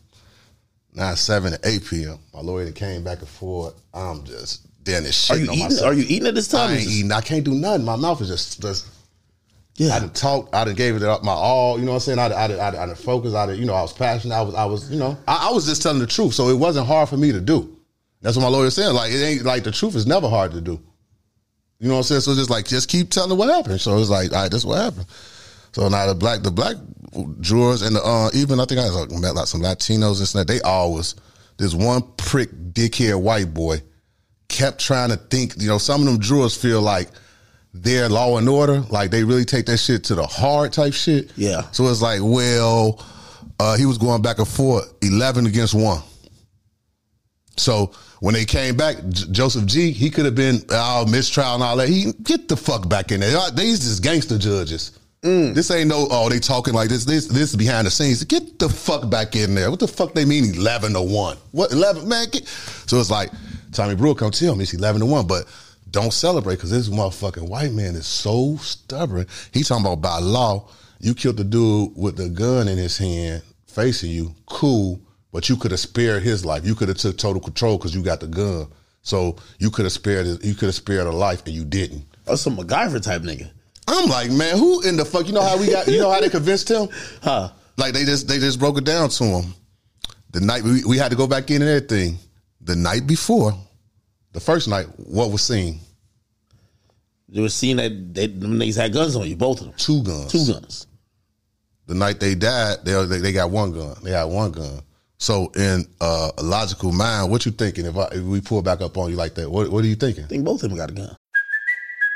Now it's seven to eight p.m. My lawyer came back and forth. I'm just damn this Are you on eating? myself. Are you eating at this time? I ain't eating. I can't do nothing. My mouth is just just. Yeah. I done talked. I done gave it up my all. You know what I'm saying? I done, I done, I done, I done focused. I done, you know, I was passionate. I was, I was, you know, I, I was just telling the truth. So it wasn't hard for me to do. That's what my lawyer saying. Like it ain't like the truth is never hard to do. You know what I'm saying? So just like just keep telling what happened. So it's like, all right, this what happened. So now the black, the black jurors and the uh, even I think I like, met like some Latinos and stuff. They always this one prick dickhead white boy kept trying to think. You know, some of them jurors feel like they're law and order, like they really take that shit to the hard type shit. Yeah. So it's like, well, uh, he was going back and forth, eleven against one. So when they came back, J- Joseph G, he could have been oh, mistrial and all that. He get the fuck back in there. These is gangster judges. This ain't no oh they talking like this. This this is behind the scenes. Get the fuck back in there. What the fuck they mean eleven to one? What eleven man? Get. So it's like Tommy Brewer come tell me it's eleven to one, but don't celebrate because this motherfucking white man is so stubborn. He talking about by law, you killed the dude with the gun in his hand facing you. Cool, but you could have spared his life. You could have took total control because you got the gun. So you could have spared his- you could have spared a life and you didn't. That's some MacGyver type nigga. I'm like, man, who in the fuck? You know how we got? You know how they convinced him? [laughs] Huh? Like they just they just broke it down to him. The night we, we had to go back in and everything. The night before, the first night, what was seen? They were seeing that they, them niggas had guns on you, both of them. Two guns. Two guns. The night they died, they they, they got one gun. They had one gun. So in uh, a logical mind, what you thinking if, I, if we pull back up on you like that? What what are you thinking? I think both of them got a gun.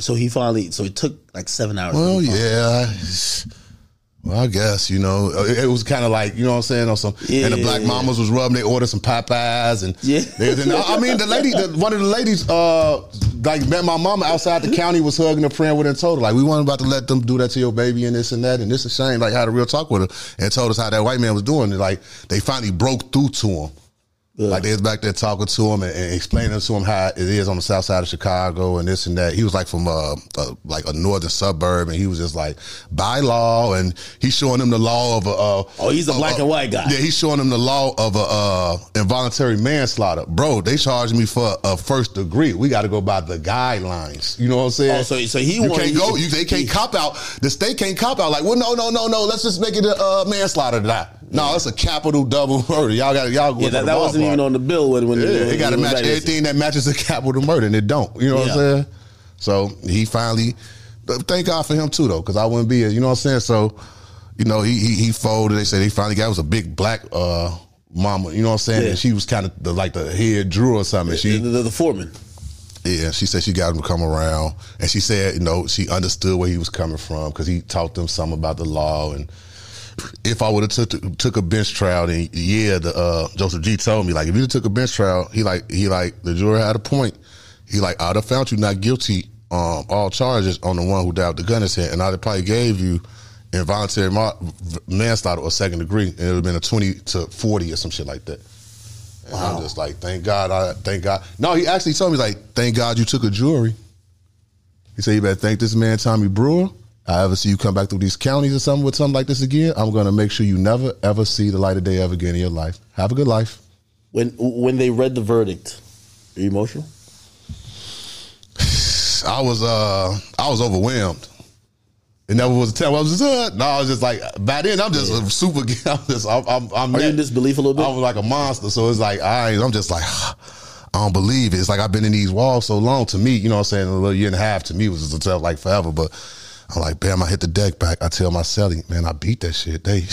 So he finally, so it took like seven hours. Well, yeah. Well, I guess you know it, it was kind of like you know what I'm saying on some. and the black Yeah. mamas was rubbing. They ordered some Popeyes and Yeah. they was I mean, the lady, the, one of the ladies, uh, like met my mama outside the county was hugging a friend with her and told her like we weren't about to let them do that to your baby and this and that and this is a shame. Like had a real talk with her and told us how that white man was doing. And like they finally broke through to him. Like they was back there talking to him and, and explaining to him how it is on the south side of Chicago and this and that. He was like from uh, uh like a northern suburb and he was just like by law and he's showing them the law of a. Uh, Oh, he's a black and white guy. Yeah, he's showing them the law of a uh, involuntary manslaughter. Bro, they charged me for a first degree. We got to go by the guidelines. You know what I'm saying? Oh, so- so he you can't go. You, they can't cop out. The state can't cop out. Like, well, no, no, no, no. Let's just make it a uh, manslaughter. That no, it's a capital double murder. Y'all got y'all. go Yeah, that, the that wasn't even on the bill when when Yeah, when- it got to match everything that matches a capital murder, and it don't. You know what I'm saying? So he finally, but thank God for him too, though, because I wouldn't be. here. You know what I'm saying? So, you know, he he, he folded. They said he finally got it was a big black uh mama. You know what I'm saying? Yeah. And she was kind of the, like the head drew or something. And The, she the, the foreman. Yeah, she said she got him to come around, and she said, you know, she understood where he was coming from because he taught them some about the law. And if I would have took took a bench trial, then yeah, the uh, Joseph G told me like if you took a bench trial, he like he like the jury had a point. He like I'd have found you not guilty um, all charges on the one who dialed the gun in his head, and I'd have probably gave you involuntary ma- manslaughter or second degree, and it would have been a twenty to forty or some shit like that. And I'm just like, thank God, I thank God. No, he actually told me like, thank God you took a jury. He said, you better thank this man, Tommy Brewer. I ever see you come back through these counties or something with something like this again, I'm gonna make sure you never ever see the light of day ever again in your life. Have a good life. When when they read the verdict, are you emotional? [sighs] I was uh I was overwhelmed. It never was a time. I was just uh, no. I was just like by then. I'm just a super. [laughs] I'm just. I'm. I'm, I'm Are you in disbelief a little bit? I was like a monster. So it's like I. I'm just like [sighs] I don't believe it. It's like I've been in these walls so long. To me, you know, what I'm saying a little year and a half. To me was just a like forever. But I'm like, bam! I hit the deck back. I tell my celly, man, I beat that shit. They.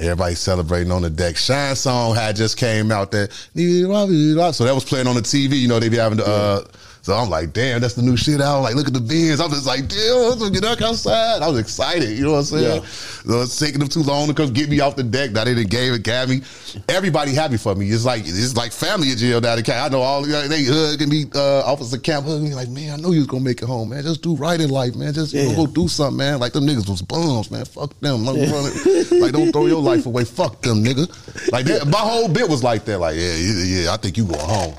Everybody celebrating on the deck. Shine song had just came out there. So that was playing on the TV. You know, they be having the. Uh, so I'm like, damn, that's the new shit out. Like, look at the bins. I'm just like, damn, let's get back outside. I was excited. You know what I'm saying? Yeah. So it's taking them too long to come get me off the deck. Now they didn't gave it, got me. Everybody happy for me. It's like it's like family in jail the I know all they hugging me, uh, Officer Camp hugging me like, man, I know you was gonna make it home, man. Just do right in life, man. Just Yeah. go do something, man. Like them niggas was bums, man. Fuck them. Like, running. like don't throw your life away. Fuck them, nigga. Like that, my whole bit was like that. Like yeah, yeah, yeah. I think you going home.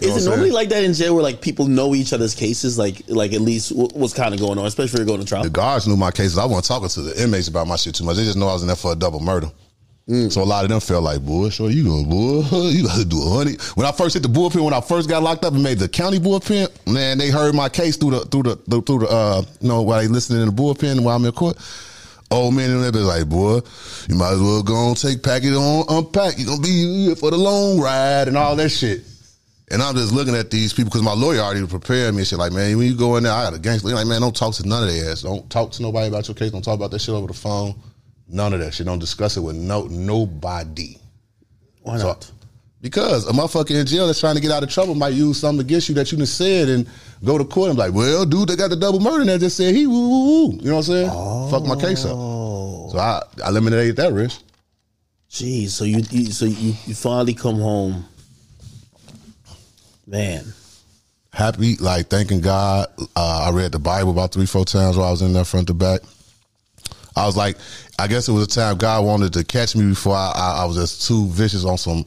You know Is it normally like that in jail where like people know each other's cases, like like at least what- what's kind of going on, especially if you're going to trial? The guards knew my cases. I wasn't talking to the inmates about my shit too much. They just know I was in there for a double murder. So a lot of them felt like, boy, sure you gonna boy, [laughs] you got to do a honey. When I first hit the bullpen, when I first got locked up and made the county bullpen, man, they heard my case through the through the through, through the uh, you know while they listening in the bullpen while I'm in court. Old man and they be like, boy, you might as well go and take packet on unpack. You gonna be here for the long ride and all that shit. And I'm just looking at these people because my lawyer already prepared me and shit. Like, man, when you go in there, I got a gangster. Like, man, don't talk to none of their ass. Don't talk to nobody about your case. Don't talk about that shit over the phone. None of that shit. Don't discuss it with no nobody. Why So- not? Because a motherfucker in jail that's trying to get out of trouble might use something against you that you done said and go to court and be like, well, dude, they got the double murder and they just said he woo woo woo. You know what I'm saying? Fuck my case up. Oh. So I, I eliminated that risk. Jeez, so you, you so you, you finally come home, man. happy, like thanking God. Uh, I read the Bible about three, four times while I was in there front to back. I was like, I guess it was a time God wanted to catch me before I, I, I was just too vicious on some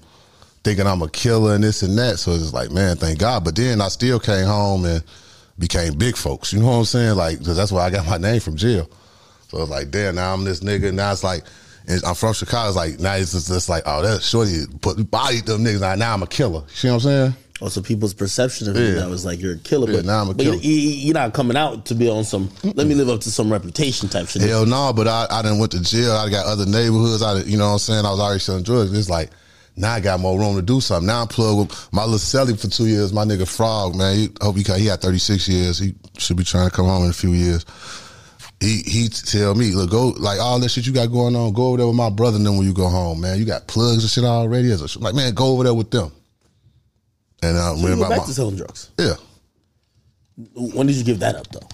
thinking I'm a killer and this and that. So it's like, man, thank God. But then I still came home and became big folks. You know what I'm saying? Like, because that's where I got my name from jail. So it's like, damn, now I'm this nigga. Now it's like, I'm from Chicago. It's like, now it's just, like, oh, that's shorty put bodied them niggas. Now, now I'm a killer. You know what I'm saying? Also, people's perception of you Yeah. now is like you're a killer, Yeah, but, now I'm a but killer. You, you're not coming out to be on some. Let me live up to some reputation type shit. Hell no, but I, I didn't went to jail. I got other neighborhoods. I, you know what I'm saying? I was already selling drugs. It's like, now I got more room to do something. Now I'm plugged with my little celly for two years. My nigga Frog, man. He, hope he, got- he had 36 years. He should be trying to come home in a few years. He he tell me, look, go like all that shit you got going on. Go over there with my brother, and then when you go home, man, you got plugs and shit already. As a, like, man, go over there with them. And uh, So go about back my- to selling drugs. yeah, When did you give that up, though?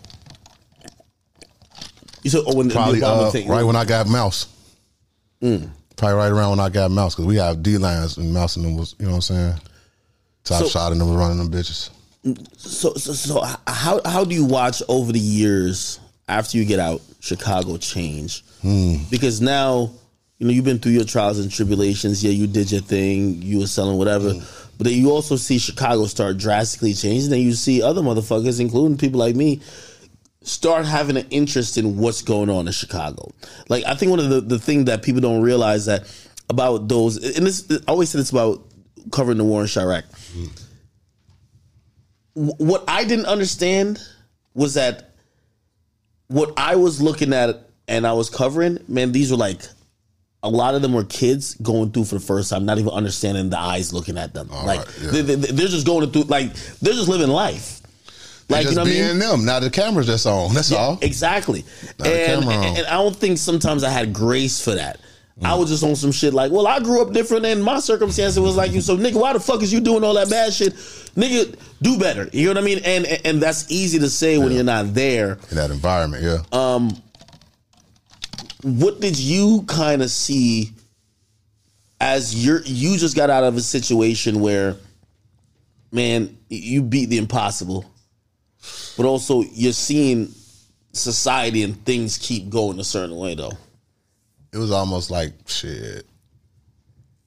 You said, oh, when probably the uh, thing, right when I got Mouse. Mm. Probably right around when I got Mouse because we have D lines and Mouse and them was you know what I'm saying. Top So- shot and them was running them bitches. So, so, so how how do you watch over the years after you get out Chicago change? Hmm. Because now you know you've been through your trials and tribulations. Yeah, you did your thing. You were selling whatever. Hmm. But then you also see Chicago start drastically changing. Then you see other motherfuckers, including people like me, start having an interest in what's going on in Chicago. Like I think one of the the thing that people don't realize that about those, and this I always said it's about covering the war in Chiraq. Wh- What I didn't understand was that what I was looking at and I was covering, man, these were like a lot of them were kids going through for the first time, not even understanding the eyes looking at them. like right, yeah. they, they, they're just going through, like they're just living life. Like just you know what I being mean? them. Now the cameras that's on. That's all. Exactly. Not And, and I don't think sometimes I had grace for that. I was just on some shit like, well, I grew up different and my circumstances was like you. So nigga, why the fuck is you doing all that bad shit? Nigga, do better. You know what I mean? And and that's easy to say when you're not there. In that environment, yeah. Uh, What did you kind of see as you're you just got out of a situation where, man, you beat the impossible, but also you're seeing society and things keep going a certain way though. it was almost like shit.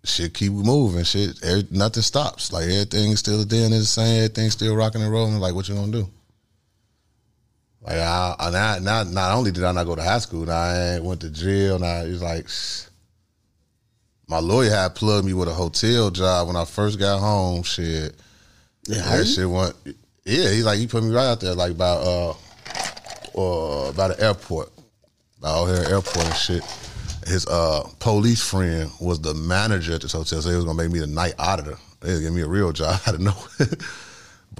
Shit keep moving. Shit, every, nothing stops. Like everything's still doing the same. Everything's still rocking and rolling. Like what you gonna do? Like I, I not, not not only did I not go to high school, now I ain't went to jail. Now it's like shh. my lawyer had plugged me with a hotel job when I first got home. Shit, Yeah, that shit went. Yeah, he's like he put me right out there, like about uh, uh by the airport, by out here airport and shit. His uh police friend was the manager at this hotel, so he was gonna make me the night auditor. They was give me a real job. I didn't know.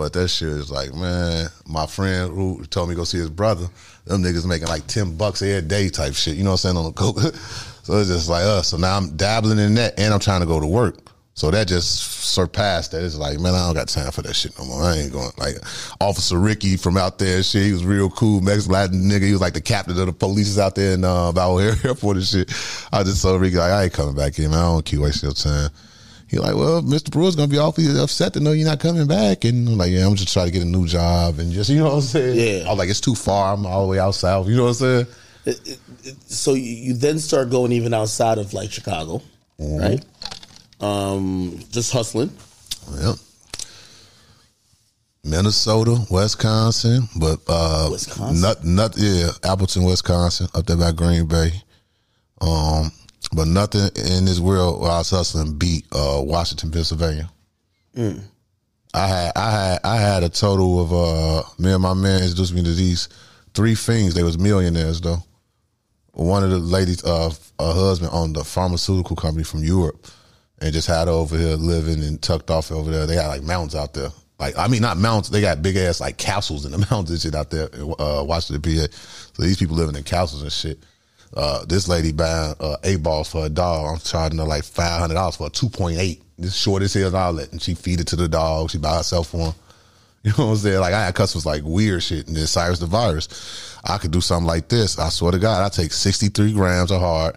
But that shit is like, man, my friend who told me to go see his brother, them niggas making like ten bucks every day type shit. You know what I'm saying on the coke. [laughs] so it's just like us. So now I'm dabbling in that, and I'm trying to go to work. So that just surpassed that. It's like, man, I don't got time for that shit no more. I ain't going. Like, Officer Ricky from out there, shit, he was real cool, Mexican Latin nigga. He was like the captain of the police out there in uh, about [laughs] airport and shit. I just told Ricky, like, I ain't coming back here, man. I don't keep wasting your time. He like, well, Mr. Brewer's gonna be awfully upset to know you're not coming back. And I'm like, yeah, I'm just trying to get a new job and just, you know what I'm saying? Yeah. I was like, it's too far. I'm all the way out south. You know what I'm saying? so you, you then start going even outside of like Chicago, right? Um, just hustling. Yep. Minnesota, Wisconsin, but uh, Wisconsin? not not yeah, Appleton, Wisconsin, up there by Green Bay. Um, but nothing in this world where I was hustling beat uh, Washington, Pennsylvania. I had I had I had a total of uh me and my man introduced me to these three things. They was millionaires though. One of the ladies, uh, her husband owned a pharmaceutical company from Europe, and just had her over here living and tucked off over there. They got like mountains out there. Like I mean, not mountains. They got big ass like castles in the [laughs] mountains and shit out there in uh, Washington, PA. So these people living in castles and shit. Uh, this lady buying uh, eight balls for a dog. I'm charging her like five hundred dollars for a two point eight. This short as hell that, and she feed it to the dog. She buy herself one. [laughs] You know what I'm saying? Like I had customers like weird shit, and then Cyrus the virus. I could do something like this. I swear to God, I take 63 grams of hard,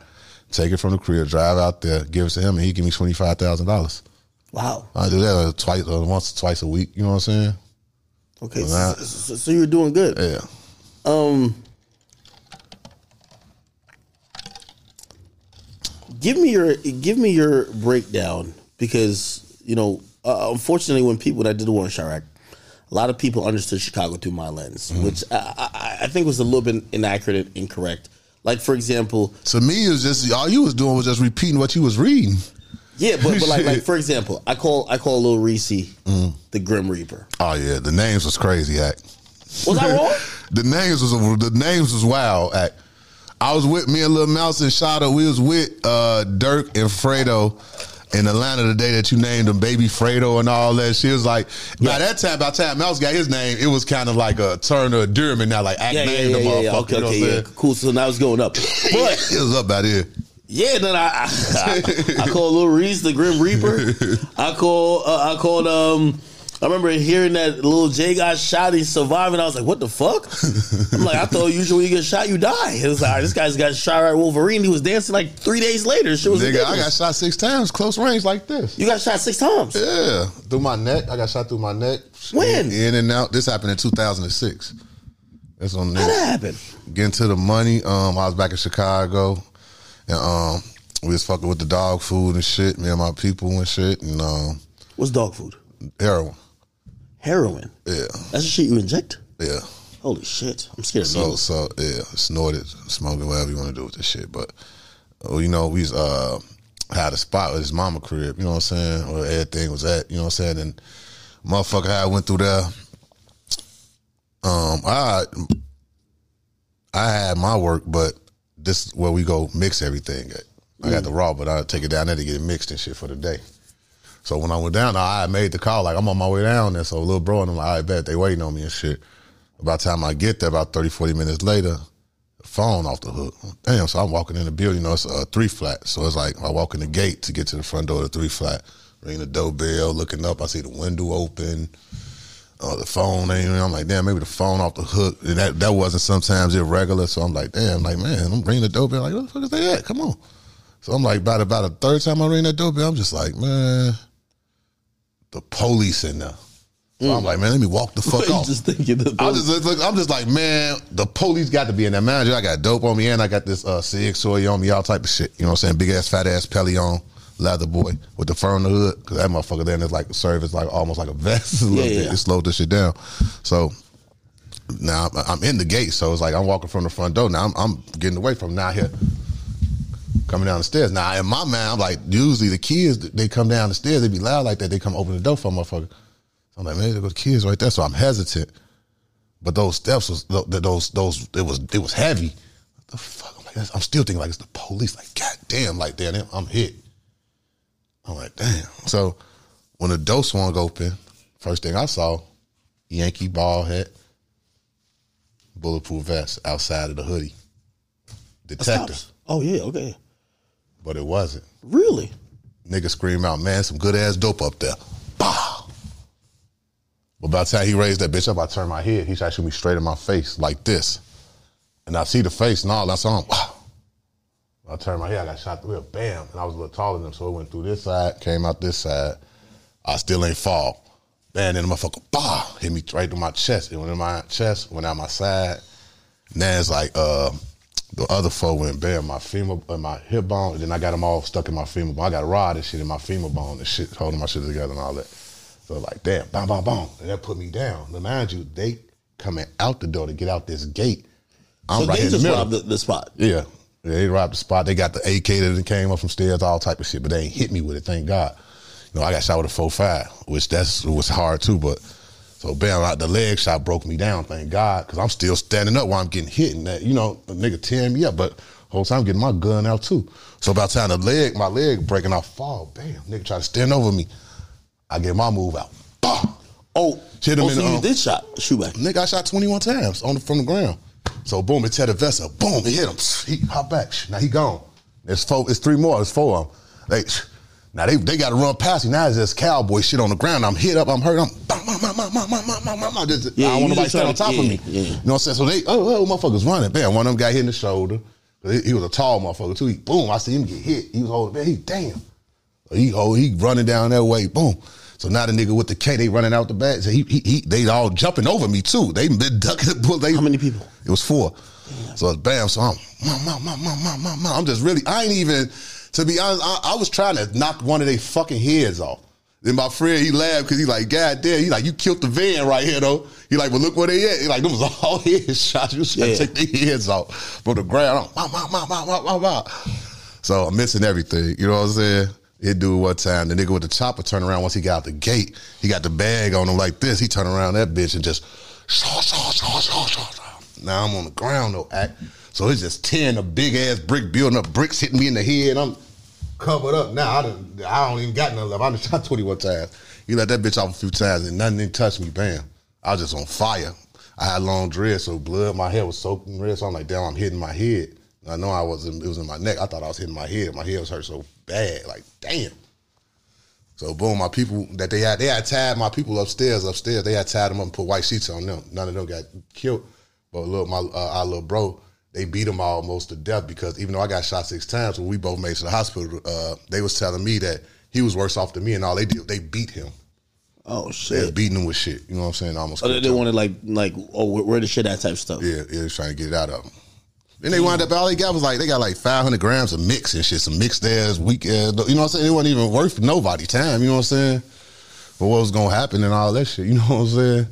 take it from the crib, drive out there, give it to him, and he give me twenty five thousand dollars. Wow. I do that uh, twice, uh, once, twice a week. You know what I'm saying? Okay, so, so you're doing good. Yeah. Um, give me your give me your breakdown because you know, uh, unfortunately, when people that did the war in Chiraq, a lot of people understood Chicago through my lens, which I, I, I think was a little bit inaccurate and incorrect. Like for example, To me, it was just all you was doing was just repeating what you was reading. yeah, but, but like like [laughs] for example, I call I call Lil Reese the Grim Reaper. Oh yeah, the names was crazy. Act. Was I wrong? [laughs] The names was the names was wild. Act. I was with me and Lil Mouse and Shadow. We was with uh, Durk and Fredo in Atlanta the day that you named him Baby Fredo and all that. She was like, by that time, by the time Mouse got his name, it was kind of like a Turner endearment now, like act Yeah, yeah, named yeah, the yeah, motherfucker. yeah. Okay, you know okay, yeah. Cool. So now it's going up. [laughs] But It was up out here. Yeah, then I I, I, I call Lil Reese the Grim Reaper. [laughs] I call uh, I called um I remember hearing that little Jay got shot, he survived, and I was like, what the fuck? I'm like, I thought usually when you get shot, you die. It was like, all right, this guy's got shot at Wolverine. He was dancing like three days later. Shit was Nigga, I got shot six times, close range like this. You got shot six times. Yeah, through my neck. I got shot through my neck. When? In, in and out. This happened in 2006. That's on How the that happened? getting to the money. Um, I was back in Chicago, and um, we was fucking with the dog food and shit. Me and my people and shit, and um, What's dog food? heroin. Heroin. Yeah, That's the shit you inject? yeah. Holy shit. I'm scared of So, needles. so yeah, snorted, smoking, whatever you want to do with this shit. But uh, you know, we uh had a spot with his mama crib. You know what I'm saying? Where everything was at. You know what I'm saying? And motherfucker, I went through there. Um, I I had my work, but this is where we go mix everything at. I got the raw, but I take it down there to get it mixed and shit for the day. So when I went down, I made the call like I'm on my way down there. So little bro and I'm like, I bet they waiting on me and shit. By the time I get there, about 30, 40 minutes later, phone off the hook. Damn, so I'm walking in the building, you know, it's a three flat. So it's like I walk in the gate to get to the front door of the three flat, ring the doorbell, looking up, I see the window open. Uh, the phone ain't. I'm like, damn, maybe the phone off the hook. And that that wasn't sometimes irregular. So I'm like, damn, like man, I'm ringing the doorbell. Like, where the fuck is they at? Come on. So I'm like, about about a third time I ring that doorbell, I'm just like, man, the police in there. So I'm like, man, let me walk the [laughs] fuck off. just thinking the I just look, I'm just like, man, the police got to be in there. Manager, I got dope on me and I got this uh Sig Sauer on me, all type of shit. You know what I'm saying? Big ass, fat ass pelly on, leather boy with the fur on the hood. Cause that motherfucker then is like a service, like almost like a vest [laughs] a little Yeah, bit. yeah. It slowed this shit down. So now I'm- I'm in the gate. So it's like I'm walking from the front door. Now I'm, I'm getting away from now here. Coming down the stairs. Now in my mind, I'm like, usually the kids they come down the stairs, they be loud like that. They come open the door for a motherfucker. So I'm like, man, there go the kids right there. So I'm hesitant. But those steps was those those it was it was heavy. What the fuck? I'm like, I'm still thinking like it's the police. Like, god damn, like damn, I'm hit. I'm like, damn. So when the door swung open, first thing I saw, Yankee ball hat, bulletproof vest outside of the hoodie. Detective. Oh yeah, okay. But it wasn't. Really? Nigga scream out, man, some good ass dope up there. Bah! But by the time he raised that bitch up, I turned my head. He tried to shoot me straight in my face like this. And I see the face and all, him. Wow. I turned my head, I got shot through it, bam. And I was a little taller than him, so it went through this side, came out this side. I still ain't fall. Man, then the motherfucker, bah, hit me right through my chest. It went in my chest, went out my side. Now it's like uh, the other four went bam, my femur, uh, my hip bone, and then I got them all stuck in my femur bone. I got a rod and shit in my femur bone and shit, holding my shit together and all that. So like, damn, bam, bam, bam, and that put me down. Now mind you, they coming out the door to get out this gate. I'm so right they in the just robbed the, the spot. Yeah. Yeah, they robbed the spot. They got the AK that came up from stairs, all type of shit, but they ain't hit me with it, thank God. You know, I got shot with a 4-5, which that's was hard too, but so bam, like the leg shot broke me down, thank God, because I'm still standing up while I'm getting hit and that, you know, the nigga tearing me up, but whole time I'm getting my gun out too. So by the time the leg, my leg breaking off, fall, bam, nigga try to stand over me. I get my move out. Bah! Oh, Hit him oh in so the you arm. did shot shoot back. Nigga, I shot 21 times on the, from the ground. So boom, it tear the vest up. Boom, it hit him. He hop back. Now he gone. There's four. It's three more. It's four of them. They now they they got to run past me. Now it's just cowboy shit on the ground. I'm hit up. I'm hurt. I'm yeah, I want nobody stand on top yeah, of me. Yeah. You know what I'm saying? So they, oh, oh, motherfuckers running. Bam, one of them got hit in the shoulder. He, was a tall motherfucker too. He, boom, I see him get hit. He was holding, man, he, damn. He, oh, he running down that way, boom. So now the nigga with the K, they running out the back. So he, he, he they all jumping over me too. They been ducking the bull. They, How many people? It was four. So bam, so I'm, ma, ma, ma, ma, I'm just really, I ain't even, to be honest, I, I was trying to knock one of their fucking heads off. Then my friend he laughed because he like, God damn, he like, you killed the van right here though. He like, well look where they at. He like, them was all [laughs] head shots. You trying Yeah. take their heads off from the ground. I'm, mom, mom, mom, mom, mom, mom. So I'm missing everything. You know what I'm saying? It do one time. The nigga with the chopper turned around once he got out the gate. He got the bag on him like this. He turned around that bitch and just shaw, shaw, shaw, shaw, shaw, shaw. Now I'm on the ground though, act. So it's just tearing a big ass brick building up, bricks hitting me in the head. I'm covered up now. I don't, I don't even got nothing left. I done shot [laughs] 21 times. He let that bitch off a few times and nothing didn't touch me. Bam. I was just on fire. I had long dreads, so blood, my hair was soaking red. So I'm like, damn, I'm hitting my head. I know I wasn't, it was in my neck. I thought I was hitting my head. My head was hurt so bad. Like, damn. So boom, my people that they had, they had tied my people upstairs, upstairs. They had tied them up and put white sheets on them. None of them got killed. But look, my uh, our little bro, they beat him almost to death because even though I got shot six times, when we both made it to the hospital, uh, they was telling me that he was worse off than me, and all they did, they beat him. Oh shit! They was beating him with shit. You know what I'm saying? Almost. Oh, they, they wanted like like oh where, where the shit at type stuff. Yeah, yeah, they was trying to get it out of him. Then they wound up, all they got was like, they got like 500 grams of mix and shit, some mixed ass, weak ass, you know what I'm saying? It wasn't even worth nobody time, you know what I'm saying? But what was going to happen and all that shit, you know what I'm saying?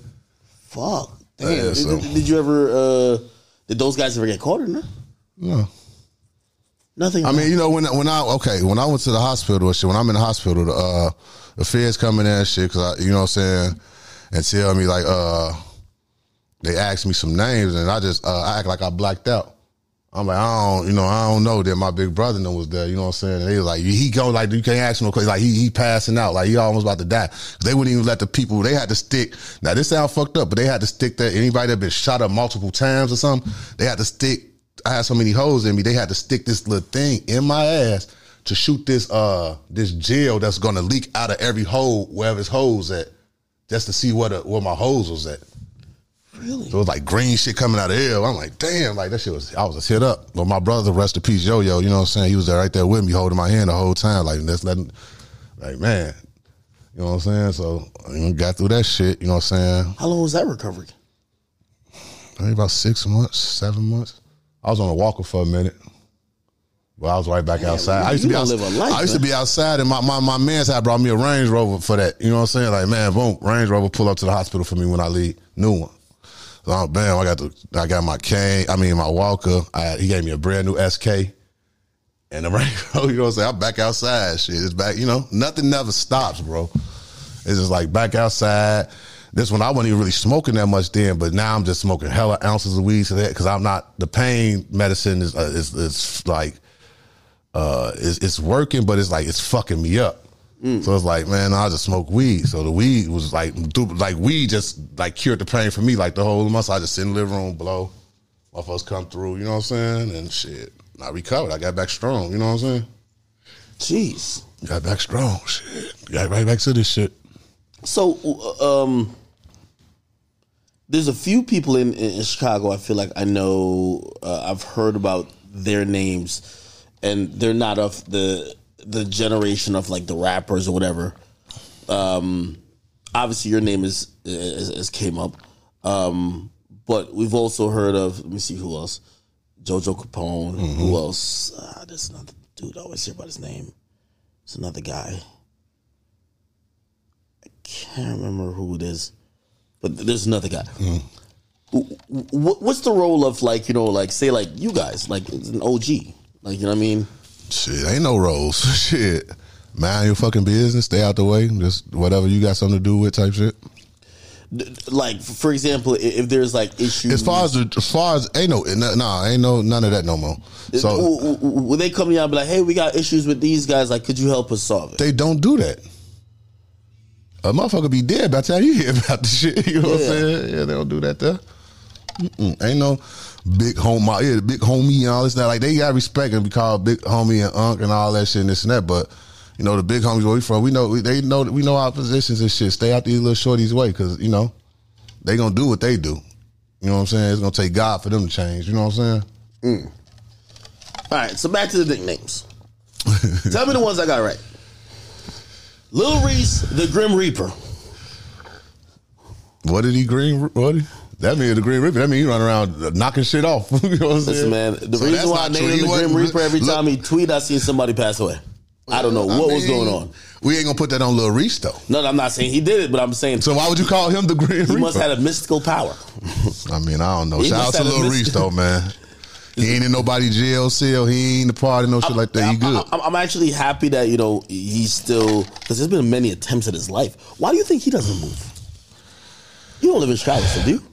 Fuck. Damn. Yeah, did, so- did- did you ever? uh Did those guys ever get caught or no? No. Nothing. I mean, you know, when when I okay, when I went to the hospital and shit, when I'm in the hospital, the uh, the feds come in there and shit, cause I, you know what I'm saying, and tell me like, uh, they asked me some names and I just uh, I act like I blacked out. I'm like, I don't, you know, I don't know that my big brother them was there. You know what I'm saying? And they was like, he go like, you can't ask no questions. Like he he passing out, like he almost about to die. They wouldn't even let the people. They had to stick. Now this sound fucked up, but they had to stick that anybody that been shot up multiple times or something. They had to stick I had so many holes in me. They had to stick this little thing in my ass to shoot this uh this gel that's gonna leak out of every hole wherever his holes at, just to see what where my holes was at. Really? So it was like green shit coming out of air. I'm like, damn, like that shit was. I was a hit up. But my brother, rest in peace, Yo Yo. You know what I'm saying? He was there right there with me, holding my hand the whole time. Like let's letting, like man, you know what I'm saying? So I got through that shit. You know what I'm saying? How long was that recovery? Maybe about six months, seven months. I was on a walker for a minute. Well, I was right back outside. I used to be outside. life, I used to be outside, and my, my my man's had brought me a Range Rover for that. You know what I'm saying? Like, man, boom, Range Rover pull up to the hospital for me when I leave. New one. So I'm, bam, I got the I got my cane. I mean my walker. I, he gave me a brand new SK. And the [laughs] Rover, you know what I'm saying? I'm back outside. Shit, it's back. You know, nothing never stops, bro. It's just like back outside. This one I wasn't even really smoking that much then, but now I'm just smoking hella ounces of weed to that because I'm not the pain medicine is uh, is, is like uh it's, it's working, but it's like it's fucking me up. So it's like, man, I just smoke weed. So the weed was like, like weed just like cured the pain for me. Like the whole month, I just sit in the living room, blow. Motherfuckers come through, you know what I'm saying? And shit, I recovered. I got back strong, you know what I'm saying? Jeez. Got back strong, shit. Got right back to this shit. So, uh, um, there's a few people in, in Chicago. I feel like I know. Uh, I've heard about their names, and they're not of the the generation of like the rappers or whatever. Um, obviously, your name is is, is came up, um, but we've also heard of. Let me see who else. Jojo Capone. Who else? Uh, there's another dude. I always hear about his name. It's another guy I can't remember who it is, but there's another guy. Wh- What's the role of like you know like say like you guys like it's an OG like you know what I mean? Shit, ain't no rules. [laughs] shit. Mind your fucking business. Stay out the way. Just whatever you got something to do with type shit. Like for example, if there's like issues As far as the, as far as ain't no no nah, ain't no none of that no more. Uh, so w- w- when they come and be like, hey, we got issues with these guys, like could you help us solve it? they don't do that. A motherfucker be dead by the time you hear [laughs] about the shit. You know what I'm saying? Yeah, they don't do that there. Mm-mm. Ain't no big homie, yeah, big homie and all this. That like they got respect and be called big homie and unk and all that shit and this and that. But you know the big homies where we from, we know we, they know we know our positions and shit. Stay out these little shorties way because you know they gonna do what they do. You know what I'm saying? It's gonna take God for them to change. You know what I'm saying? Mm. All right, so back to the nicknames. [laughs] Tell me the ones I got right. Lil Reese, the Grim Reaper. What did he green? What? Did, that mean the Green Reaper. That mean he run around knocking shit off. [laughs] you know what I'm Listen, saying? man, the So reason why I named him the Grim Reaper every look, time he tweet, I seen somebody pass away. I don't know I what was going on. We ain't gonna put that on Lil Reese though. No, I'm not saying he did it, but I'm saying So why would you call him the Green he Reaper? must have a mystical power. I mean, I don't know. He Shout out to Lil Reese though, man. He ain't in nobody jail cell. He ain't in the party, no shit like that. He I'm, good. I'm, I'm actually happy that you know he's still because there's been many attempts at his life. Why do you think he doesn't move? You don't live in Chicago, so do you?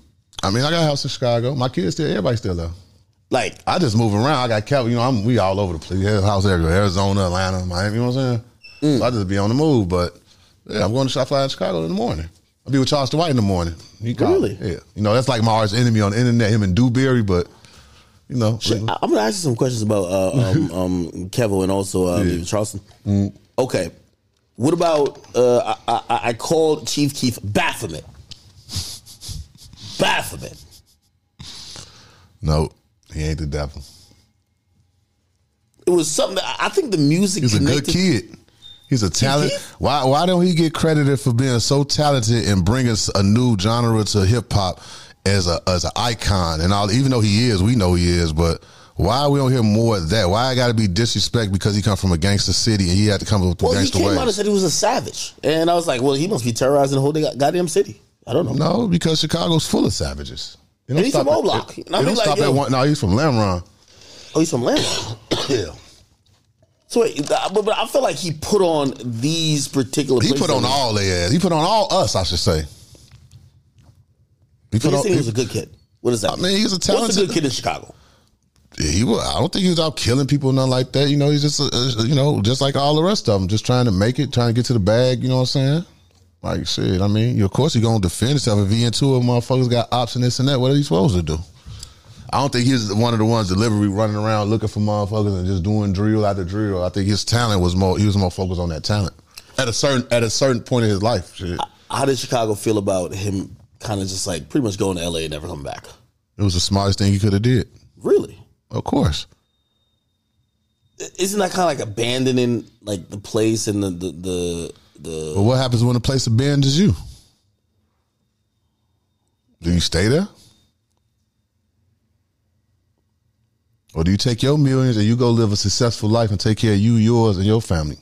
I mean, I got a house in Chicago. My kids still, everybody still there. Like, I just move around. I got Kevin. You know, I'm we all over the place. Yeah, house everywhere. Arizona, Atlanta, Miami. You know what I'm saying? So I just be on the move. But yeah, I'm going to fly in Chicago in the morning. I'll be with Charles White in the morning. He called. Really? Yeah. You know, that's like my arch enemy on the internet. Him and Dewberry, but you know, I'm gonna ask you some questions about uh, um, [laughs] um, Kevin and also uh, David Charleston. Mm. Okay, what about uh, I, I, I called Chief Keef Baphomet. Baphomet. no, he ain't the devil. It was something that I think the music. He's a good kid. He's a talent. Why why don't he get credited for being so talented and bringing us a new genre to hip hop as a as an icon and all? Even though he is, we know he is, but why we don't hear more of that? Why I got to be disrespect because he come from a gangster city and he had to come up with the Well, he gangster came out and said he was a savage, and I was like, well, he must be terrorizing the whole da- goddamn city. I don't know. No, because Chicago's full of savages. It don't And he's stop from at- O-Block. It, And I it mean, don't like, stop yo- at one. No, he's from Lamron. Oh, he's from Lamb. [coughs] Yeah, So, wait, but, but I feel like he put on these particular. he places. put on all their ass. He put on all us, I should say. He put you on. he was a good kid? What is that? I mean, he's a What's a talented- good kid in Chicago? Yeah, he was. I don't think he was out killing people, nothing like that. You know, he's just, uh, you know, just like all the rest of them, just trying to make it, trying to get to the bag. You know what I'm saying? Like shit. I mean, of course, he gonna defend himself if he into it. Motherfuckers got ops and this and that. What are he supposed to do? I don't think he's one of the ones delivery running around looking for motherfuckers and just doing drill after drill. I think his talent was more. He was more focused on that talent at a certain at a certain point in his life. Shit. How did Chicago feel about him kind of just like pretty much going to LA and never coming back? It was the smartest thing he could have did. Really? Of course. Isn't that kind of like abandoning like the place and the the the, the But what happens when the place abandons you? Do you stay there? Or do you take your millions and you go live a successful life and take care of you, yours, and your family?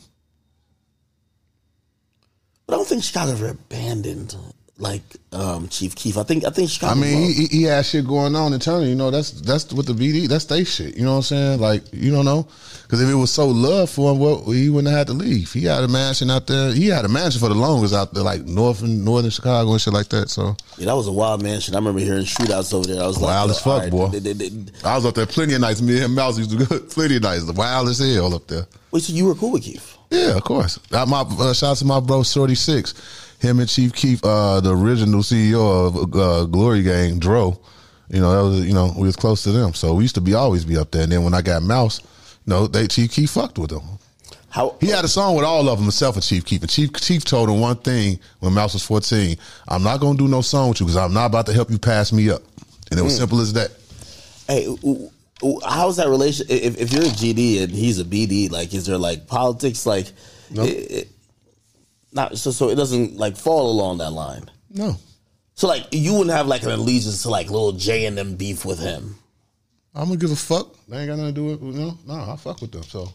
But I don't think Chicago ever abandoned like um, Chief Keef. I think I think Chicago. I mean, he, he had shit going on internally. You know, that's that's what the BD. That's they shit. You know what I'm saying? Like, you don't know, because if it was so love for him, well, he wouldn't have had to leave. He had a mansion out there. He had a mansion for the longest out there, like north and northern Chicago and shit like that. So yeah, that was a wild mansion. I remember hearing shootouts over there. I was like, Wild yo, as fuck, right, boy. they- they- they- I was up there plenty of nights. Me and him, Mouse used to go [laughs] plenty of nights. The wild as hell up there. Wait, so you were cool with Keef? Yeah, of course. Uh, my uh, shout out to my bro Shorty Six. Him and Chief Keef, uh, the original CEO of uh, Glory Gang, Dro. You know, that was you know we was close to them, so we used to be always be up there. And then when I got Mouse, you know, they Chief Keef fucked with them. How He had a song with all of them, himself and Chief Keef. And Chief Chief told him one thing when Mouse was fourteen: "I'm not gonna do no song with you because I'm not about to help you pass me up." And it was simple as that. Hey, how's that relation? If, if you're a GD and he's a BD, like, is there like politics? Like, it, it- not so so it doesn't like fall along that line. No, So like, you wouldn't have like an allegiance to like little J and them beef with him. I'm gonna give a fuck. They ain't got nothing to do with you know. No, I fuck with them. So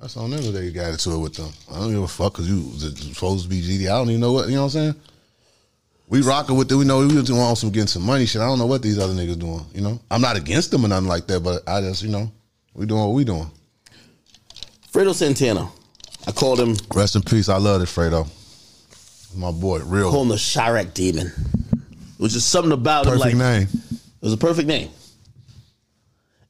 that's on them. that They got into it with them. I don't give a fuck because you was supposed to be GD. I don't even know what you know. what I'm saying. We rocking with it. We know we just want some getting some money shit. I don't know what these other niggas doing. You know, I'm not against them or nothing like that. But I just you know we doing what we doing. Fredo Santana, I called him Rest in peace. I love it, Fredo. My boy, real called him the Chiraq Demon. It was just something about him, perfect like name. it was a perfect name.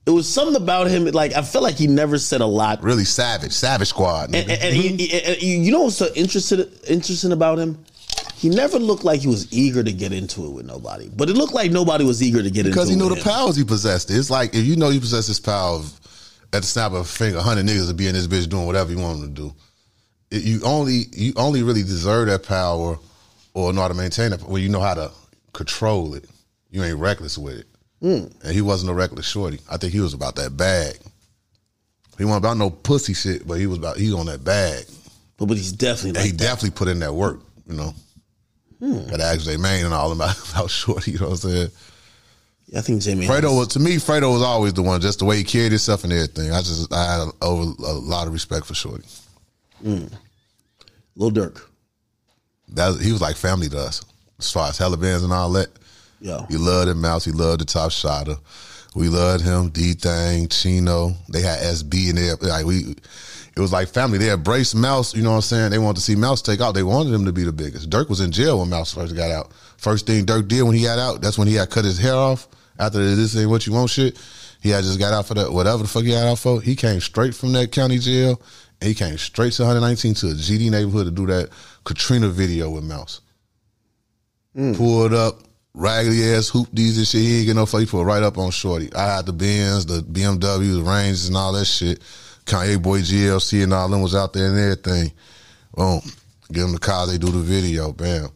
It was something about him, like I felt like he never said a lot. Really savage, Savage Squad. And, and, and he, mm-hmm. he- and you know what's so interested, interesting about him? He never looked like he was eager to get into it with nobody, but it looked like nobody was eager to get because into it. Because he knew the him. powers he possessed. It's like if you know you possess this power of, at the snap of a finger, hundred niggas will be in this bitch doing whatever you want them to do. It- you only you only really deserve that power or know how to maintain it when you know how to control it. You ain't reckless with it. Hmm. And he wasn't a reckless shorty. I think he was about that bag. He wasn't about no pussy shit, but he was about he on that bag. But, but he's definitely And like he that. definitely put in that work, you know. Hmm. Got to ask J Main and all about [laughs] about shorty, you know what I'm saying? I think Jimmy. Fredo was to me. Fredo was always the one, just the way he carried himself and everything. I just I had a, over, a lot of respect for Shorty. Mm. Lil Durk. That he was like family to us, as far as hella bands and all that. Yeah, He loved him, Mouse. He loved the Top Shotter. We loved him, D Thing, Chino. They had SB in there. Like we, it was like family. They embraced Mouse. You know what I'm saying? They wanted to see Mouse take out. They wanted him to be the biggest. Durk was in jail when Mouse first got out. First thing Durk did when he got out, that's when he had cut his hair off after this ain't what you want shit. He had just got out for that whatever the fuck he got out for. He came straight from that county jail. And he came straight to 119 to a GD neighborhood to do that Katrina video with Mouse hmm. pulled up, raggedy ass hoop these and shit. He ain't get no fuck. He put right up on Shorty. I had the Benz, the BMW, the Rangers, and all that shit. Kanye Boy GLC and all them was out there and everything. Boom. Give them the car, they do the video. Bam.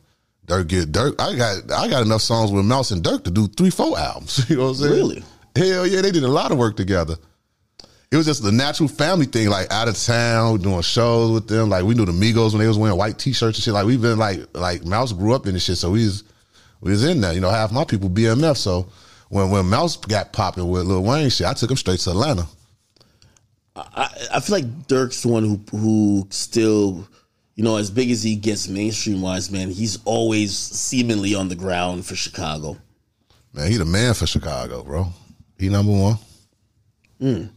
Durk get Durk. I got I got enough songs with Mouse and Durk to do three, four albums. [laughs] You know what I'm saying? Really? Hell yeah, they did a lot of work together. It was just the natural family thing, like out of town, doing shows with them. Like we knew the Migos when they was wearing white t-shirts and shit. Like we've been like like Mouse grew up in this shit, so we was we was in there. You know, half my people BMF. So when when Mouse got popping with Lil Wayne shit, I took him straight to Atlanta. I, I feel like Durk's the one who who still, you know, as big as he gets mainstream wise, man, he's always seemingly on the ground for Chicago. Man, he the man for Chicago, bro. He number one. Hmm. Let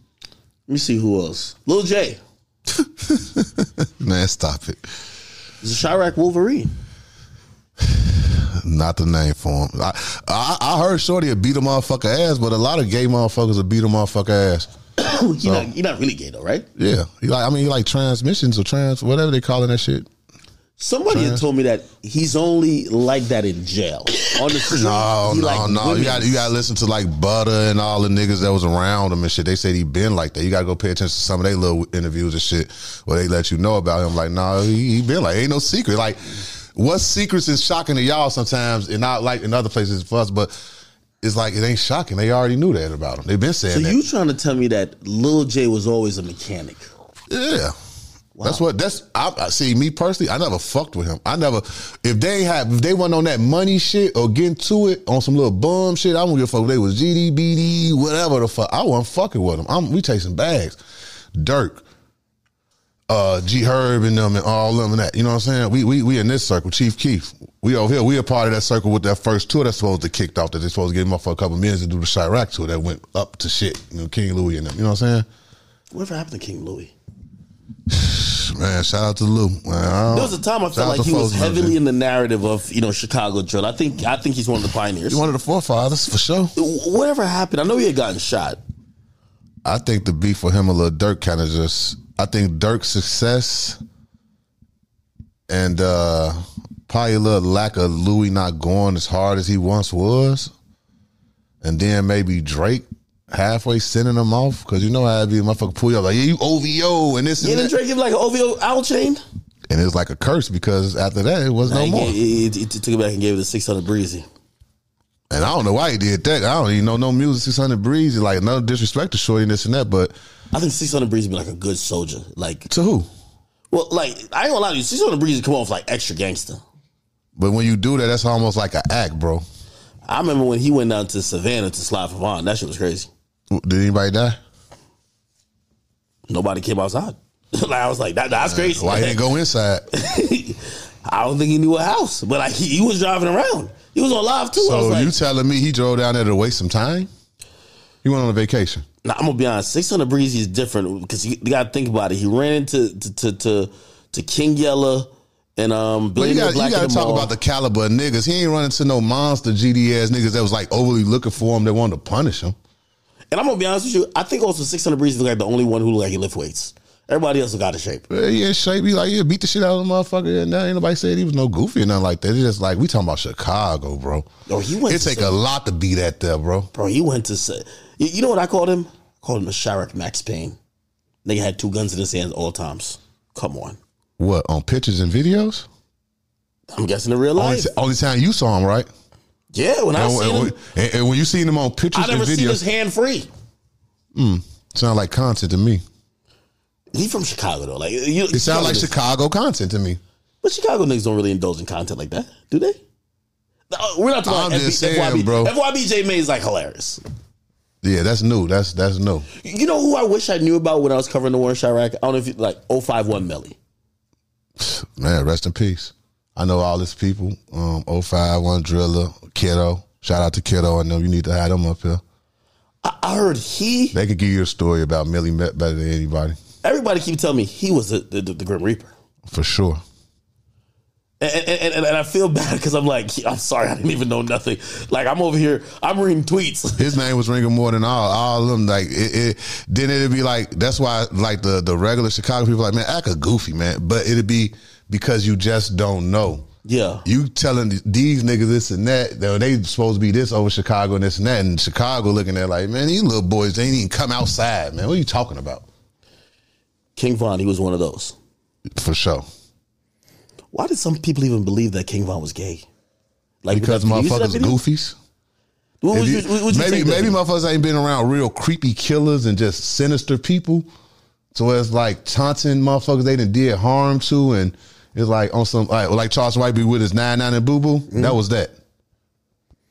me see who else. Lil J. [laughs] Man, stop it. He's a Chiraq Wolverine. [sighs] Not the name for him. I, I I heard Shorty would beat a motherfucker ass, but a lot of gay motherfuckers would beat a motherfucker ass. [coughs] He's not, he not really gay though, right? Yeah, he like I mean he like transmissions or trans whatever they calling that shit. Somebody had told me that he's only like that in jail. On the [coughs] street, No, no, like no. You got you got to listen to like Butter and all the niggas that was around him and shit. They said he been like that. You got to go pay attention to some of their little interviews and shit where they let you know about him. Like, nah, he, he been like ain't no secret. Like, what secrets is shocking to y'all sometimes, and not like in other places for us, but. It's like it ain't shocking. They already knew that about him. They've been saying So that. you trying to tell me that Lil J was always a mechanic? Yeah. That's what that's I, I see me personally, I never fucked with him. I never if they had if they wasn't on that money shit or getting to it on some little bum shit, I don't give a fuck if they was GD, BD, whatever the fuck. I wasn't fucking with them. I'm we chasing bags. Durk, uh, G Herb and them and all them and that. You know what I'm saying? We we we in this circle, Chief Keef. We over here, we a part of that circle with that first tour that's supposed to kicked off that they supposed to give him up for a couple minutes to do the Chiraq tour that went up to shit. You know, King Louis and them. You know what I'm saying? Whatever happened to King Louis? [sighs] Man, shout out to Lou. Man, There was a time I felt like he was heavily in the narrative of you know Chicago drill. I think I think he's one of the pioneers. He's one of the forefathers for sure. Whatever happened, I know he had gotten shot. I think the beef for him a little Durk kind of just. I think Durk's success and uh probably a little lack of Louis not going as hard as he once was, and then maybe Drake halfway sending him off because you know how it be, motherfucker pull you up like yeah, you OVO and this Yeah, and Drake give like an OVO owl chain? and it was like a curse because after that it was no he, more. he- he took it back and gave it a six hundred breezy. And I don't know why he did that. I don't even know no music. Six hundred breezy, like no disrespect to Shorty and this and that, but I think six hundred breezy be like a good soldier. Like, to who? well, like I ain't gonna lie to you, six hundred breezy come off like extra gangster. But when you do that, that's almost like an act, bro. I remember when he went down to Savannah to slide for Von. That shit was crazy. Did anybody die? Nobody came outside. [laughs] like I was like, that, that's crazy. Why he didn't go inside? [laughs] I don't think he knew a house, but like he, he was driving around. He was on live too. So like, you telling me he drove down there to waste some time? He went on a vacation. Now I'm gonna be honest. Six hundred breezy is different because you, you got to think about it. He ran into to to to, to King Yella and um. But you got Black you got in to talk about the caliber of niggas. He ain't running to no monster GDS niggas that was like overly looking for him that wanted to punish him. And I'm gonna be honest with you. I think also six hundred breezy is like the only one who like he lift weights. Everybody else got a shape. Yeah, he in shape. He like yeah, beat the shit out of the motherfucker. And now ain't nobody said he was no goofy or nothing like that. It's just like we talking about Chicago, bro. No, he went It take some- a lot to be that there, bro. Bro, he went to say, you, know what I called him? I called him a Chiraq Max Payne. Nigga had two guns in his hands all times. Come on. What on pictures and videos? I'm guessing in real Only, life. only time you saw him, right? yeah, when I And, seen and- him, and- and when you seen him on pictures I and never seen his hand free. Hmm. Sound like content to me. He from Chicago though. Like you, It sounds like Chicago content to me. But Chicago niggas don't really indulge in content like that, do they? No, we're not talking I'm about FB, saying, FYB. bro. FYBJ May is like hilarious. Yeah, that's new. That's that's new. You know who I wish I knew about when I was covering the war in Chiraq? I don't know if you like 051 Melly. [sighs] Man, rest in peace. I know all these people. Um, 051 Driller, Kiddo. Shout out to Kiddo. I know you need to have them up here. I, I heard he. They could give you a story about Millie Met better than anybody, Everybody keep telling me he was the, the, the Grim Reaper. for sure. And, and, and, and I feel bad because I'm like, I'm sorry, I didn't even know nothing. Like I'm over here, I'm reading tweets. [laughs] His name was ringing more than all. All of them, like it, it. Then it'd be like that's why, like the the regular Chicago people, like man, act a goofy man. But it'd be because you just don't know. Yeah. You telling these niggas this and that, they they supposed to be this over Chicago and this and that, and Chicago looking at like, man, these little boys they ain't even come outside, man. What are you talking about? King Von, he was one of those. For sure. Why did some people even believe that King Von was gay? Like Because did you see that motherfuckers goofies. What would you- you, what would you maybe maybe motherfuckers ain't been around real creepy killers and just sinister people. So it's like taunting motherfuckers they done did harm to, and it's like on some like like Charles White be with his nine nine and boo boo. Mm-hmm. That was that.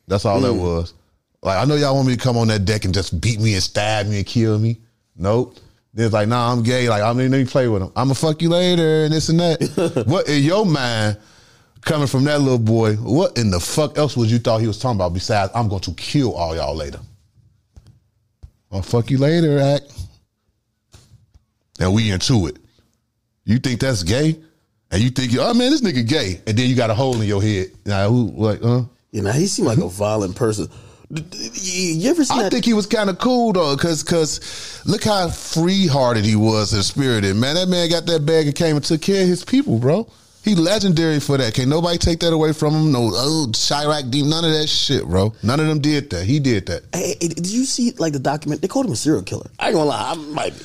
That's all Mm. that was. Like I know y'all want me to come on that deck and just beat me and stab me and kill me. Nope. It's like, nah, I'm gay. Like I'm let me play with him. I'ma fuck you later and this and that. [laughs] what in your mind? Coming from that little boy, what in the fuck else was you thought he was talking about besides I'm going to kill all y'all later? I'll fuck you later, act. And we into it. You think that's gay? And you think, oh man, this nigga gay. And then you got a hole in your head. Now who like, huh? You know, he seemed like a violent person. D- d- You ever seen I that? think he was kind of cool though, cause cause look how free hearted he was and spirited. Man, that man got that bag and came and took care of his people, bro. He legendary for that. Can't nobody take that away from him. No, oh, Chiraq Deep, none of that shit, bro. None of them did that. He did that. Hey, hey, did you see like the document? They called him a serial killer. I ain't gonna lie, I might be.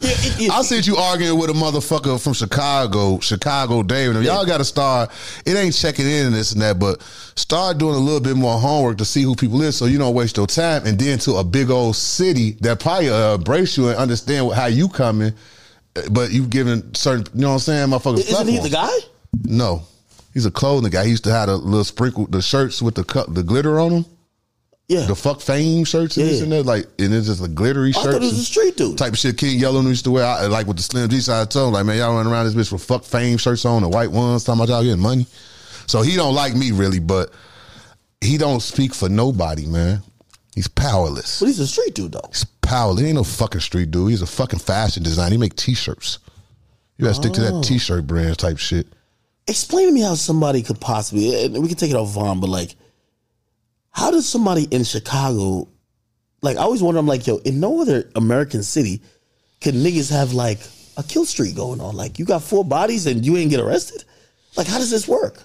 Yeah, I see you arguing with a motherfucker from Chicago, Chicago David. Y'all got to start. It ain't checking in and this and that, but start doing a little bit more homework to see who people is, so you don't waste your time. And then to a big old city that probably uh, embrace you and understand how you coming, but you giving certain. You know what I'm saying, motherfucker? Isn't he the guy? No, he's a clothing guy. He used to have a little sprinkle, the shirts with the cut, the glitter on them. Yeah. The fuck fame shirts and this and that, like, and it's just a glittery oh, I shirt. thought it was a street dude. type of shit King Yella used to wear, I, like with the Slim G side tone. Like, man, y'all running around this bitch with fuck fame shirts on, the white ones, talking about y'all getting money. So he don't like me really, but he don't speak for nobody, man. He's powerless. But he's a street dude though. He's powerless. He ain't no fucking street dude. He's a fucking fashion designer. He make t-shirts. You gotta stick to Oh. that t-shirt brand type shit. Explain to me how somebody could possibly, and we can take it off Von, but like, how does somebody in Chicago, like, I always wonder, I'm like, yo, in no other American city can niggas have like a kill streak going on? Like, you got four bodies and you ain't get arrested? Like, how does this work?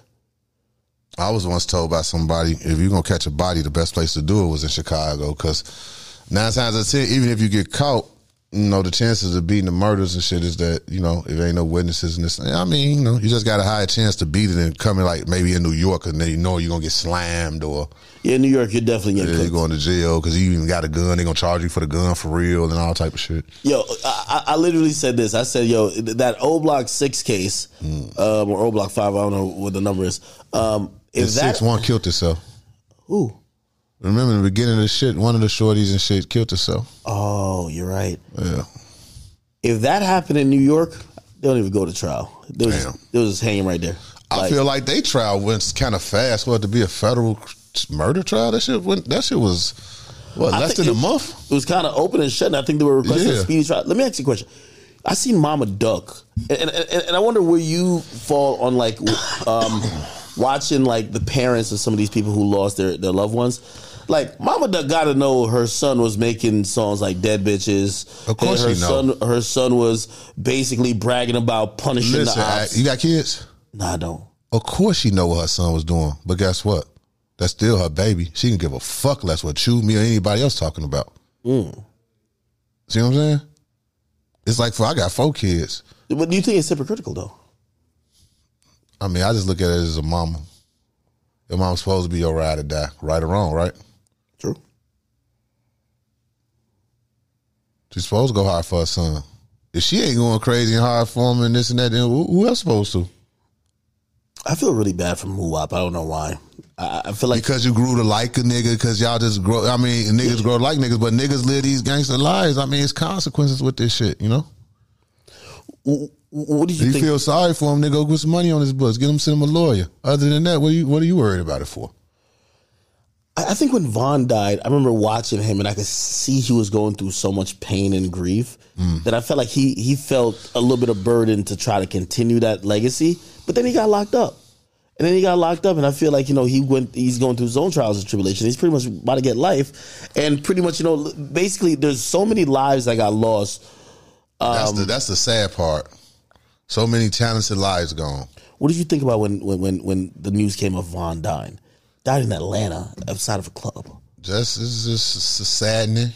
I was once told by somebody, if you're gonna catch a body, the best place to do it was in Chicago. Cause nine times out of ten, even if you get caught, you know, the chances of beating the murders and shit is that, you know, if there ain't no witnesses and this I mean, you know, you just got a higher chance to beat it than coming like maybe in New York and then you know you're gonna get slammed or Yeah, in New York, you're definitely getting yeah, you're going to jail because you even got a gun, they're gonna charge you for the gun for real and all type of shit. Yo, I, I literally said this. I said, yo, that O Block 6 case, Hmm. um, or O Block 5, I don't know what the number is. Um, if that. six one killed herself. Ooh. Remember in the beginning of the shit, one of the shorties and shit killed herself. Oh, you're right. Yeah. if that happened in New York, they don't even go to trial. They was, Damn. they was just hanging right there. I Like, feel like they trial went kind of fast. What to be a federal murder trial? That shit went. That shit was what I less than a it- month. It was kind of open and shut. And I think they were requesting a Yeah. speedy trial. Let me ask you a question. I seen Mama Duck, and, and, and, and I wonder where you fall on like um, [coughs] watching like the parents of some of these people who lost their, their loved ones. Like Mama Duck got to know her son was making songs like "Dead Bitches." Of course her she know. son. Her son was basically bragging about punishing Listen, the I- you got kids? nah, I don't. Of course she know what her son was doing. But guess what? That's still her baby. She can give a fuck less what you, me, or anybody else talking about. Mm. See what I'm saying? It's like for I got four kids. But do you think it's hypocritical though? I mean, I just look at it as a mama. Your mom's supposed to be your ride or die, right or wrong, right? True. She's supposed to go hard for her son. If she ain't going crazy and hard for him and this and that, then who, who else supposed to? I feel really bad for Muwap. I don't know why. I, I feel like Because you grew to like a nigga, because y'all just grow. I mean, niggas grow to like niggas, but niggas live these gangster lives. I mean, it's consequences with this shit, you know? what do you You think? feel sorry for him, nigga, go get some money on his books. Get him, send him a lawyer. Other than that, what are you, what are you worried about it for? I I think when Von died, I remember watching him and I could see he was going through so much pain and grief Mm. that I felt like he he felt a little bit of burden to try to continue that legacy. But then he got locked up. And then he got locked up, and I feel like you know he went. He's going through his own trials and tribulations. He's pretty much about to get life, and pretty much you know, basically, there's so many lives that got lost. That's Um, the that's the sad part. So many talented lives gone. What did you think about when when when, when the news came of Von dying? Died in Atlanta outside of a club. Just it's just it's saddening.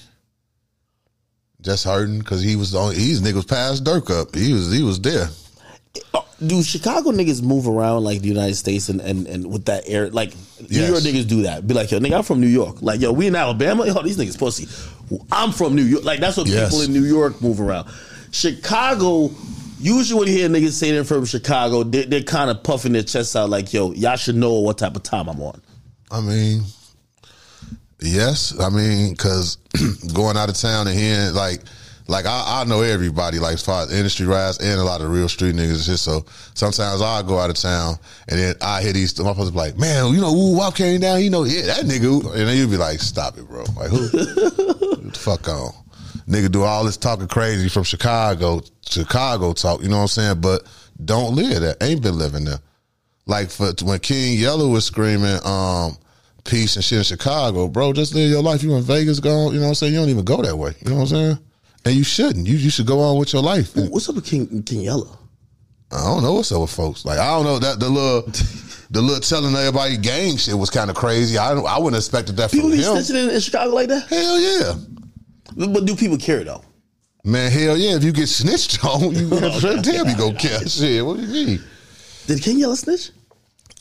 Just hurting because he was the only he's niggas passed Durk up. He was he was there. Uh, Do Chicago niggas move around like the United States and, and, and with that air? Like New Yes. York niggas do that. Be like, yo, nigga, I'm from New York. Like, yo, we in Alabama. Yo, these niggas pussy. I'm from New York. Like that's what Yes. people in New York move around. Chicago. Usually when you hear niggas say they're from Chicago, they're, they're kind of puffing their chests out like, yo, y'all should know what type of time I'm on. I mean, yes. I mean, because [clears throat] going out of town and hearing like, like I, I know everybody, like as far as industry rise and a lot of real street niggas and shit. So sometimes I go out of town and then I hear these motherfuckers be like, man, you know, Woo Wop came down, you know, yeah, that nigga. And then you be like, stop it, bro. Like who? [laughs] The fuck on. Nigga do all this talking crazy from Chicago, Chicago talk, you know what I'm saying? But don't live there. Ain't been living there like for when King Yella was screaming um peace and shit in Chicago, bro, just live your life. You in Vegas going, you know what I'm saying? You don't even go that way. You know what I'm saying? And you shouldn't. You you should go on with your life. What's up with King King Yella? I don't know what's up with folks. Like I don't know that the little [laughs] the little telling everybody gang shit was kind of crazy. I don't, I wouldn't expected that People from be him. snitching in, in Chicago like that. Hell yeah, But do people care though? man. Hell yeah. If you get snitched [laughs] on, you Oh, [laughs] damn you go care. Shit. What do you mean? Did King Yella snitch?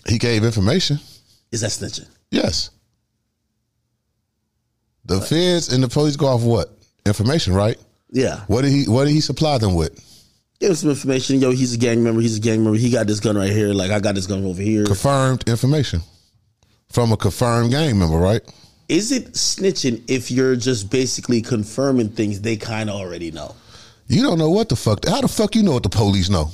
He gave information. Is that snitching? Yes. The feds and the police go off what information, right? Yeah. What did he What did he supply them with? Give him some information. Yo, he's a gang member. He's a gang member. He got this gun right here. Like I got this gun over here. Confirmed information from a confirmed gang member, right? Is it snitching if you're just basically confirming things they kind of already know? You don't know what the fuck. How the fuck you know what the police know?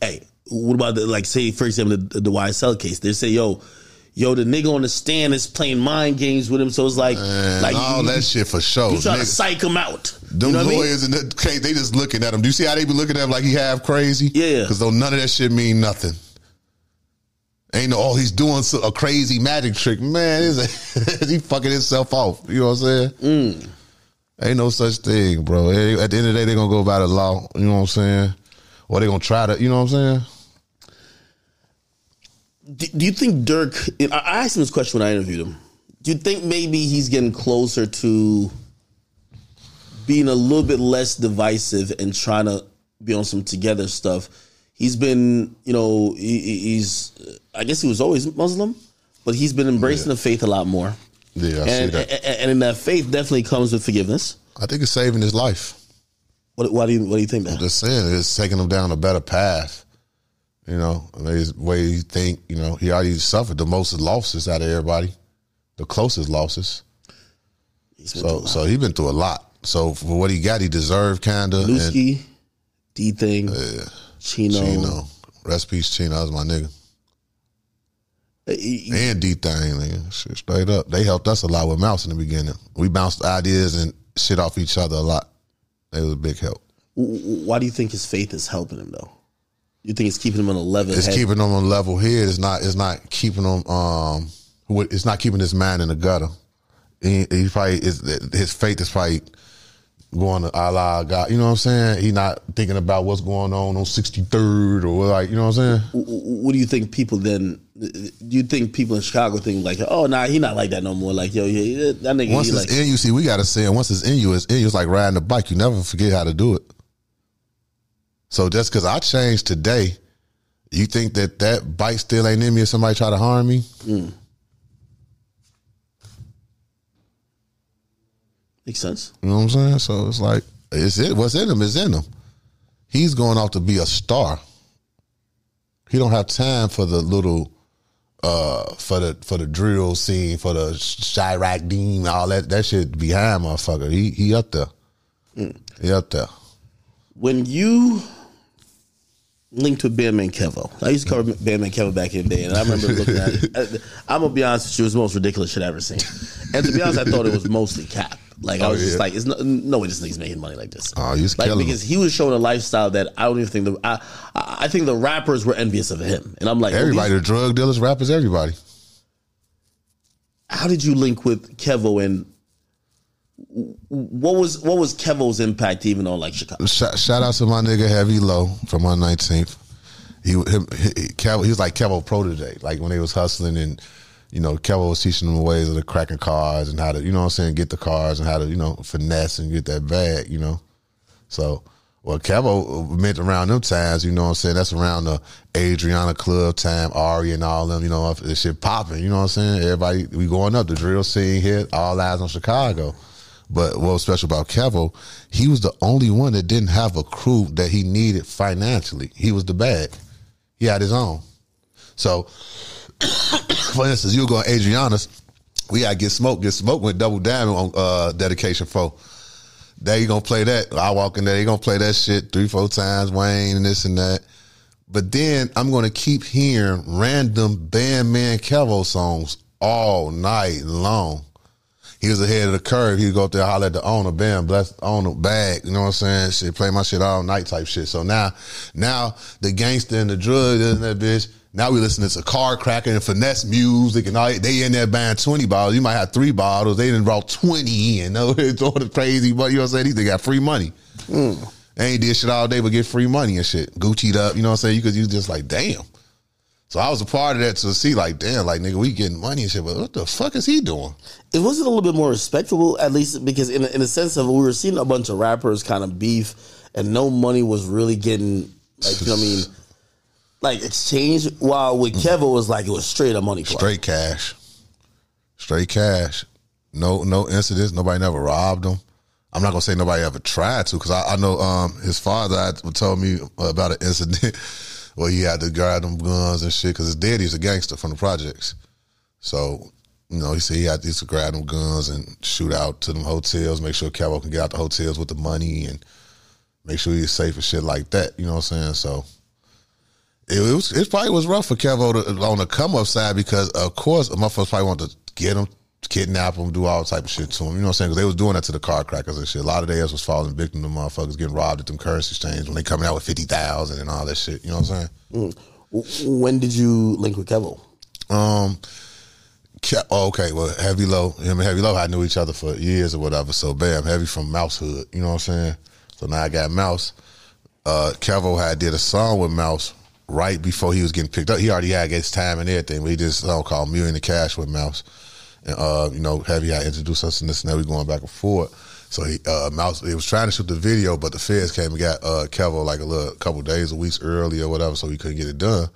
Hey, what about the like? Say for example, the, the YSL case. They say, yo, yo, the nigga on the stand is playing mind games with him. So it's like, And like all you, that shit for sure. you trying to psych him out. them you know what I mean? lawyers in the case, they just looking at him. Do you see how they be looking at him like he half crazy? Yeah. Because though none of that shit mean nothing. Ain't no, oh, he's doing a crazy magic trick. Man, is [laughs] he fucking himself off. You know what I'm saying? Mm. Ain't no such thing, bro. At the end of the day, they're going to go by the law. You know what I'm saying? Or they going to try to, you know what I'm saying? Do, do you think Durk? I asked him this question when I interviewed him. Do you think maybe he's getting closer to being a little bit less divisive and trying to be on some together stuff? He's been, you know, he, he- he's. I guess he was always Muslim, but he's been embracing the faith a lot more. Yeah, I and, see that. and and in that faith definitely comes with forgiveness. I think it's saving his life. What, why do you what do you think that? just saying it's taking him down a better path. You know, his way he think, you know, he already suffered the most losses out of everybody, the closest losses. He's So, so he been through a lot. So for what he got, he deserved kind of. Lewski, D thing, Chino. Chino, rest peace, Chino. That was my nigga. Uh, he- And D thing, nigga. Shit, straight up. They helped us a lot with Mouse in the beginning. We bounced ideas and shit off each other a lot. It was a big help. why do you think his faith is helping him though? You think it's keeping him on a level It's head? keeping him on a level head. It's not. It's not keeping him. Um, what- it's not keeping his mind in the gutter. He, he probably is. His faith is probably going to Allah God. You know what I'm saying? He not thinking about what's going on on 63rd or like. You know what I'm saying? What do you think people then? Do you think people in Chicago think like, oh, nah, he not like that no more? Like, yo, yeah, that nigga, Once it's like, in you, see, we gotta say, it. once it's in you, it's in you. It's like riding a bike. You never forget how to do it. So just because I changed today, you think that that bike still ain't in me if somebody try to harm me? Hmm. Makes sense. You know what I'm saying? So it's like it's it. What's in him is in him. He's going off to be a star. He don't have time for the little uh for the for the drill scene, for the Chiraq Dean, all that that shit behind motherfucker. He he up there. He up there. When you linked with and Kevo, I used to cover and Kevo back in the day, and I remember looking at it. [laughs] I'm gonna be honest with you, it was the most ridiculous shit I ever seen. And to be honest, I thought it was mostly cap. Like I Oh, was just like, it's no, no way this nigga's making money like this. Oh, he's like killing because he was showing a lifestyle that I don't even think the I, I I think the rappers were envious of him, and I'm like, oh, Everybody, the drug dealers, rappers, everybody. how did you link with Kevo and what was what was Kevo's impact even on like Chicago? Shout, shout out to my nigga Heavy Low from 119th. He, him, he, Kevo, he was like Kevo protege. Like when they was hustling and, you know, Kevo was teaching them the ways of the cracking cars and how to, you know what I'm saying, get the cars and how to, you know, finesse and get that bag, you know. So, well, Kevo meant around them times, you know what I'm saying? That's around the Adriana Club time, Ari and all them, you know, this shit popping, you know what I'm saying? Everybody, we going up, the drill scene here, all eyes on Chicago. But what was special about Kevo, he was the only one that didn't have a crew that he needed financially. He was the bag. He had his own. So, for instance, you go to Adriana's, we had Get Smoke. Get Smoke went double diamond on uh, Dedication 4. They gonna play that. I walk in there, they gonna play that shit three, four times, Wayne and this and that. But then I'm gonna keep hearing random Bandman Kevo songs all night long. He was ahead of the curve. He'd go up there, holler at the owner, bam, bless the owner, bag. You know what I'm saying? Shit, play my shit all night type shit. So now, now the gangster and the drug and that bitch. Now we listening to some car cracking and finesse music and all. They in there buying twenty bottles. You might have three bottles. They didn't brought twenty in. No, it's [laughs] all the crazy. But you know what I'm saying? These they got free money. Hmm. They ain't did shit all day but get free money and shit. Gucci'd up, you know what I'm saying? You could you just like, damn. So I was a part of that to see like, damn, like nigga, we getting money and shit, but what the fuck is he doing? It wasn't a little bit more respectable, at least because in a, in a sense of we were seeing a bunch of rappers kind of beef, and no money was really getting like you know what I mean, like exchanged. While with Kevo it was like it was straight up money. Straight cash. Straight cash. No no incidents. Nobody never robbed him. I'm not gonna say nobody ever tried to because I, I know um, his father had told me about an incident [laughs] where he had to grab them guns and shit because his daddy's a gangster from the projects. So you know he said he had to grab them guns and shoot out to them hotels, make sure Kevo can get out the hotels with the money and make sure he's safe and shit like that. You know what I'm saying? So it, was it probably was rough for Kevo to, on the come up side because of course motherfuckers probably want to get him, kidnap him, do all type of shit to him. You know what I'm saying? Because they was doing that to the car crackers and shit. A lot of theirs was falling victim to motherfuckers getting robbed at them currency exchange when they coming out with fifty thousand and all that shit. You know what I'm saying? W- When did you link with Kevo? Um. Ke- oh, okay, well, Heavy Low, him and Heavy Low, I knew each other for years or whatever. So, bam, Heavy from Mouse Hood, you know what I'm saying? So now I got Mouse. Uh, Kevo had did a song with Mouse right before he was getting picked up. He already had his time and everything, did a song called Million the Cash with Mouse. And, uh, you know, Heavy had introduced us and this and that. We going back and forth. So he, uh, Mouse, he was trying to shoot the video, but the feds came and got uh, Kevo like a little couple days, or weeks early or whatever, so he couldn't get it done.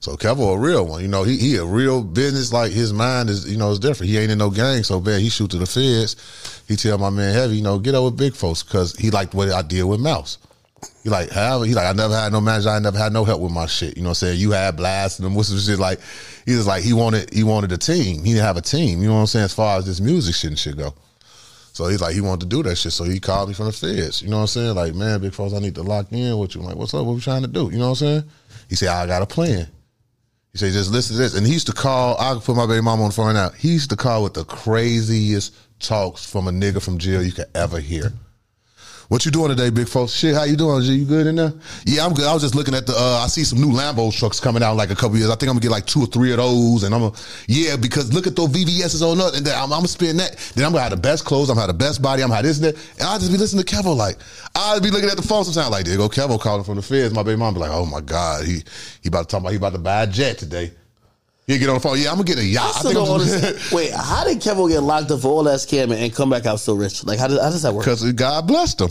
So Kevo a real one, you know. He he a real business. Like his mind is, you know, is different. He ain't in no gang so bad. He shoot to the feds. He tell my man Heavy, you know, get up with big folks because he liked what I did with Mouse. He like, however, he like, I never had no manager. I never had no help with my shit. You know what I'm saying? You had blast and them some shit. Like, he was like, he wanted, he wanted a team. He didn't have a team. You know what I'm saying? As far as this music shit and shit go. So he's like, he wanted to do that shit. So he called me from the feds. You know what I'm saying? Like, man, big folks, I need to lock in with you. I'm like, what's up? What we trying to do? You know what I'm saying? He said, I got a plan. He said, just listen to this. And he used to call, I put my baby mama on the phone now. He used to call with the craziest talks from a nigga from jail you could ever hear. What you doing today, big folks? Shit, how you doing? G? You good in there? Yeah, I'm good. I was just looking at the. Uh, I see some new Lambo trucks coming out in like a couple years. I think I'm gonna get like two or three of those, and I'm gonna yeah because look at those VVS's on us, and then I'm, I'm gonna spend that. Then I'm gonna have the best clothes. I'm gonna have the best body. I'm gonna have this and that, and I'll just be listening to Kevo like I'll be looking at the phone sometimes like there go Kevo calling from the feds. My baby mom be like, oh my god, he he about to talk about he about to buy a jet today. He get on the phone. Yeah, I'm gonna get a yacht. I I still think don't I'm understand. [laughs] Wait, how did Kevo get locked up for all that scamming and come back out so rich? Like, how, did, how does that work? because God blessed him.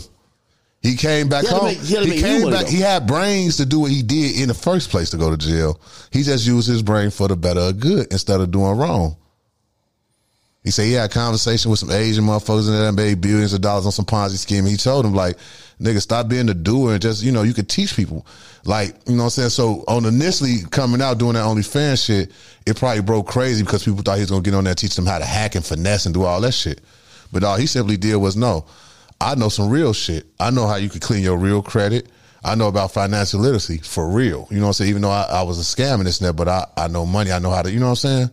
He came back He home. make- he had came back. He had brains to do what he did in the first place to go to jail. He just used his brain for the better of good instead of doing wrong. He said he had a conversation with some Asian motherfuckers and that made billions of dollars on some Ponzi scheme. He told them like, nigga, stop being the doer and just, you know, you could teach people. Like, you know what I'm saying? So on initially coming out doing that OnlyFans shit, it probably broke crazy because people thought he was gonna get on there and teach them how to hack and finesse and do all that shit. But all he simply did was no, I know some real shit. I know how you could clean your real credit. I know about financial literacy for real. You know what I'm saying? Even though I, I was a scam in this that, but I, I know money. I know how to, you know what I'm saying?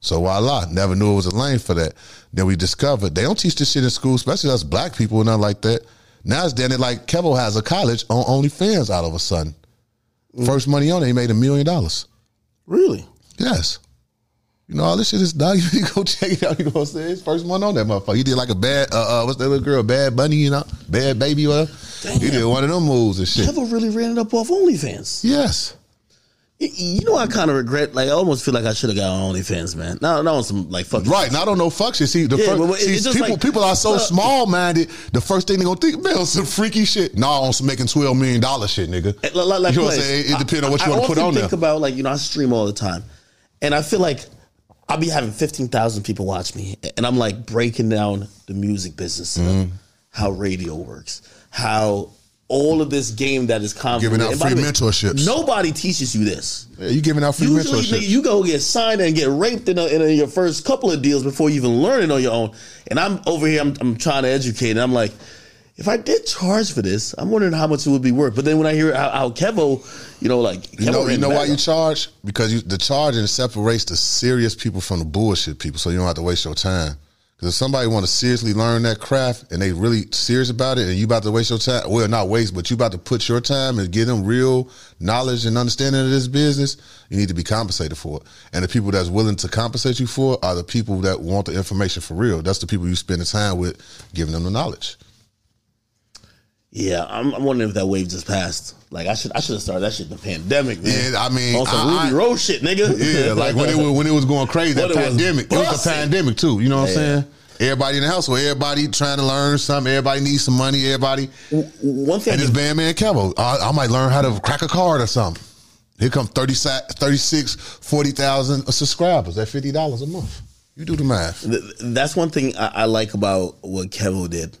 So voila, never knew it was a lane for that. Then we discovered they don't teach this shit in school, especially us black people and nothing like that. Now it's then it like Kevo has a college on OnlyFans out of a sudden. Mm. First money on it, he made a million dollars. Really? Yes. You know, all this shit is [laughs] dog. You go check it out. You know what I'm saying? His first one on that motherfucker. He did like a bad, uh, uh what's that little girl? Bad Bunny, you know? Bad Baby, whatever. He did one of them moves and shit. Never really ran it up off OnlyFans. Yes. Y- You know, I kind of regret. Like, I almost feel like I should have got on OnlyFans, man. Not, not on some like fucking Right, I don't know fuck shit. See, the Yeah, first, but- but see, people like- people are so Look. small minded. The first thing they gonna think, man, on [laughs] some freaky shit. Nah, on some making twelve million dollar shit, nigga. Like, like, like you know what I'm saying? It, depends on what you want to put on there. think about like you know I stream all the time, and I feel like I'll be having fifteen thousand people watch me, and I'm like breaking down the music business, Mm-hmm. how radio works, how all of this game that is convoluted. Giving out free way, mentorships. Nobody teaches you this. Yeah, you giving out free Usually, mentorship. nigga, you go get signed and get raped in, a, in a, your first couple of deals before you even learn it on your own. And I'm over here, I'm, I'm trying to educate, and I'm like, if I did charge for this, I'm wondering how much it would be worth. But then when I hear how, how Kevo, you know, like Kevo You know, you know why you charge? Because you, the charging separates the serious people from the bullshit people, so you don't have to waste your time. Because if somebody want to seriously learn that craft and they really serious about it, and you about to waste your time, well, not waste, but you about to put your time and give them real knowledge and understanding of this business, you need to be compensated for it. And the people that's willing to compensate you for it are the people that want the information for real. That's the people you spend the time with, giving them the knowledge. Yeah, I'm, I'm wondering if that wave just passed. Like I should I should have started that shit the pandemic, man. Yeah, I mean, on some I- Rubi I- Rose shit, nigga. Yeah, like when it was, when it was going crazy, that When it was pandemic. It was a pandemic too. You know what Yeah. I'm saying? Everybody in the household, everybody trying to learn something. Everybody needs some money. Everybody. One thing, And this band man Kevo, I, I might learn how to crack a card or something. Here come 30, sa- 36, 40,000 subscribers at $50 a month. You do the math. That's one thing I, I like about what Kevo did.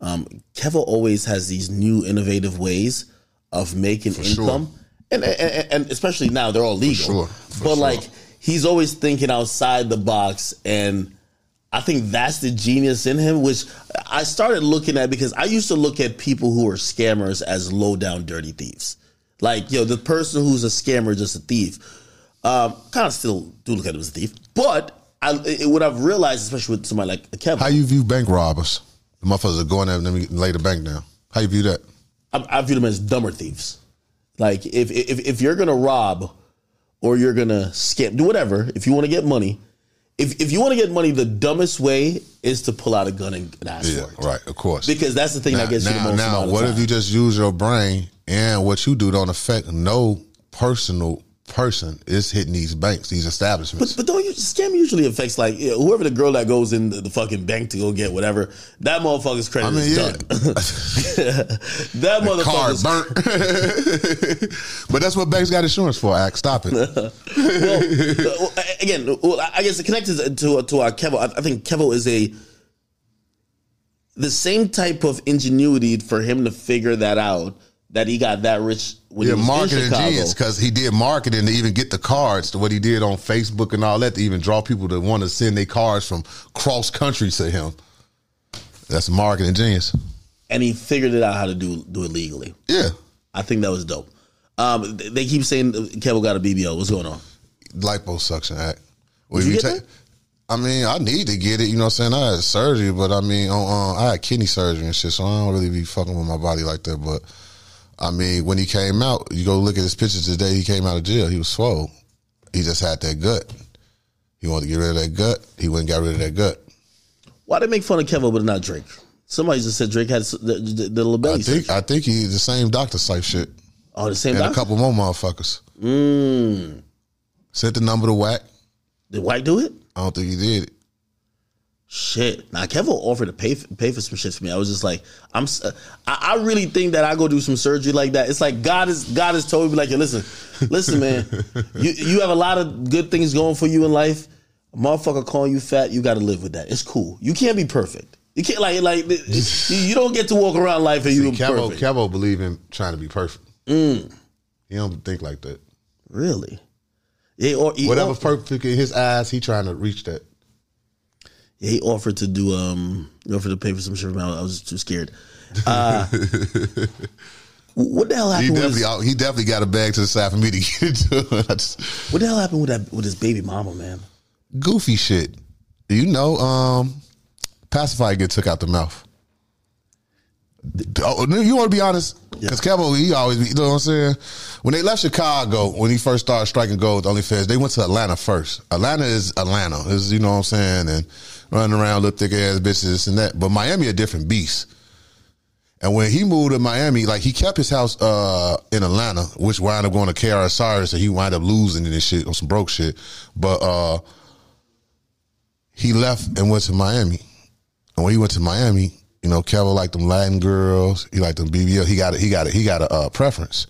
Um, Kevo always has these new innovative ways of making sure. income, and, and and especially now they're all legal. sure, for but sure. like he's always thinking outside the box, and I think that's the genius in him. Which I started looking at because I used to look at people who are scammers as low down dirty thieves. Like yo, the person who's a scammer is just a thief. Um, kind of still do look at him as a thief, but I, it, what I've realized, especially with somebody like Kevin, How you view bank robbers? The motherfuckers are going there and then lay the bank down. How you view that? I, I view them as dumber thieves. Like if if if you're gonna rob or you're gonna scam, do whatever. If you want to get money, if if you want to get money, the dumbest way is to pull out a gun and, and ask Yeah, for it. right, of course. Because that's the thing now, that gets you the now, most now, what if you just use your brain and what you do don't affect no personal person is hitting these banks, these establishments? But don't you scam usually affects like you know, whoever the girl that goes in the, the fucking bank to go get whatever that motherfucker's credit I mean, is yeah. done. [laughs] that Card motherfucker's burnt. [laughs] but that's what banks got insurance for, Act. Stop it. [laughs] well, again, well, I guess it connected to to our Kevo. I I think Kevo is a the same type of ingenuity for him to figure that out that he got that rich when Yeah, he was in marketing Chicago. genius because he did marketing to even get the cards to what he did on Facebook and all that to even draw people to want to send their cards from cross country to him. That's marketing genius. and he figured it out how to do do it legally. Yeah, I think that was dope. Um, they keep saying Kevo got a BBL. What's going on? liposuction act. Well, Did you get take- that? I mean, I need to get it. You know what I'm saying? I had surgery, but I mean, uh, I had kidney surgery and shit, so I don't really be fucking with my body like that. But I mean, when he came out, you go look at his pictures the day He came out of jail. He was swole. He just had that gut. He wanted to get rid of that gut. He went and got rid of that gut. Why they make fun of Kevo but not Drake? Somebody just said Drake had the, the, the little belly. I think. I think he the same doctor type shit. oh, the same doctor And a couple more motherfuckers. Mm. Sent the number to whack. Did White do it? I don't think he did it. Shit. Now Kevo offered to pay for, pay for some shit for me. I was just like, I'm. I really think that I go do some surgery like that. It's like God is God has told me like, yo, listen, listen, man. [laughs] you you have a lot of good things going for you in life. A motherfucker calling you fat, you got to live with that. It's cool. You can't be perfect. You can't like like [laughs] you, don't get to walk around life and you Kevo, perfect. Kevo believe in trying to be perfect. Mm. He don't think like that. Really? Yeah, or he Whatever's perfect in his eyes, he trying to reach that. Yeah, he offered to do um he offered to pay for some shit me. I was too scared. Uh, [laughs] what the hell He happened? With definitely, his, he definitely got a bag to the side for me to [laughs] get into. I just, what the hell happened with that with his baby mama, man? goofy shit. You know, um, pacifier get took out the mouth. Oh, you want to be honest? Because Kevo, he always, you know what I'm saying? When they left Chicago, when he first started striking gold with OnlyFans, they went to Atlanta first. Atlanta is Atlanta, is you know what I'm saying, and running around little thick ass bitches this and that. But Miami a different beast. And when he moved to Miami, like he kept his house uh, in Atlanta, which wound up going to KR Cyrus, and he wound up losing in this shit on some broke shit. But uh, he left and went to Miami. And when he went to Miami, you know, Kevo liked them Latin girls. He liked them BBL. He got a, he got a, he got a uh, preference.